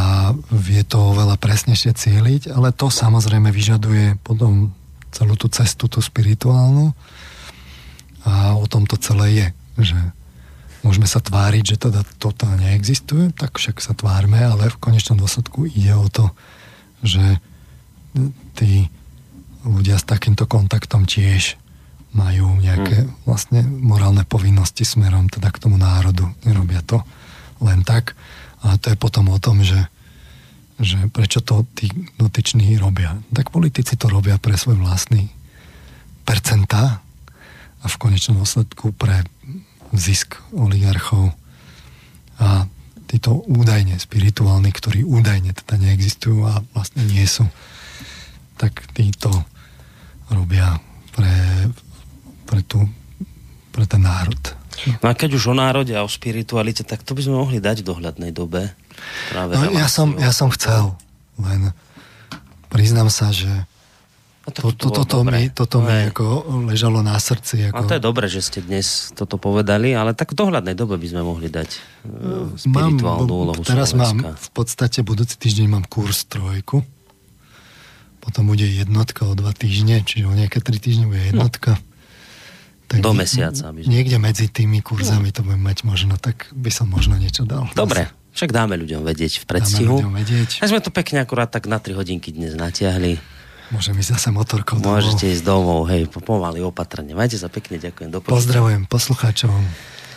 vie to oveľa presnejšie cieliť, ale to samozrejme vyžaduje potom celú tú cestu, tú spirituálnu a o tom to celé je, že môžeme sa tváriť, že teda toto neexistuje, tak však sa tvárme, ale v konečnom dôsledku ide o to, že tí ľudia s takýmto kontaktom tiež majú nejaké hmm. vlastne morálne povinnosti smerom teda k tomu národu. Nerobia to len tak. A to je potom o tom, že, že prečo to tí dotyční robia. Tak politici to robia pre svoj vlastný percentá a v konečnom dôsledku pre zisk oligarchov a títo údajne spirituálni, ktorí údajne teda neexistujú a vlastne nie sú tak títo robia pre, pre, tu, pre ten národ. No a keď už o národe a o spiritualite, tak to by sme mohli dať v dohľadnej dobe. Práve no, ja, som, ja som chcel, len priznám sa, že no to, to, to, toto, mi, toto no, mi ako ležalo na srdci. Ako... A to je dobré, že ste dnes toto povedali, ale tak v dohľadnej dobe by sme mohli dať uh, spirituálnu mám, úlohu Teraz Slovenska. mám v podstate budúci týždeň mám kurz trojku potom bude jednotka o dva týždne, čiže o nejaké tri týždne bude jednotka. No. Tak Do mesiaca. By Niekde medzi tými kurzami no. to budem mať možno, tak by som možno niečo dal. Dobre, však dáme ľuďom vedieť v predstihu. Dáme ľuďom vedieť. A sme to pekne akurát tak na 3 hodinky dnes natiahli. Môžem ísť zase motorkou domov. Môžete ísť domov, hej, pomaly opatrne. Majte sa pekne, ďakujem. Do Pozdravujem poslucháčov.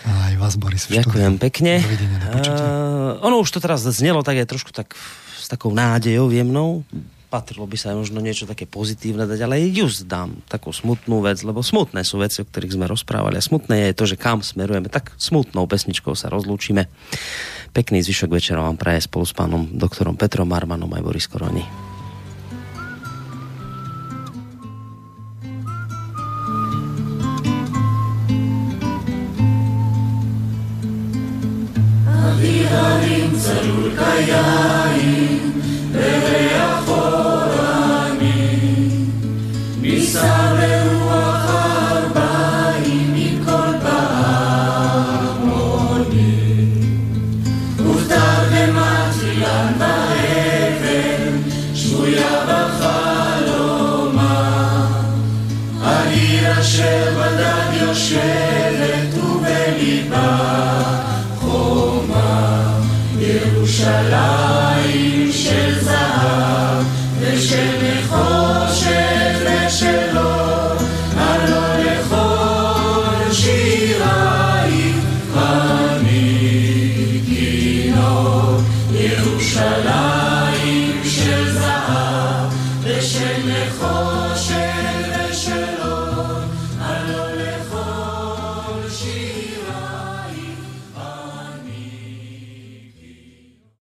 A aj vás, Boris. Ďakujem štúdiu. pekne. Uh, ono už to teraz znelo tak aj trošku tak s takou nádejou jemnou patrilo by sa možno niečo také pozitívne dať, ale just dám takú smutnú vec, lebo smutné sú veci, o ktorých sme rozprávali a smutné je to, že kam smerujeme, tak smutnou pesničkou sa rozlúčime. Pekný zvyšok večera vám praje spolu s pánom doktorom Petrom Marmanom aj Boris Koroni. Celul kayain,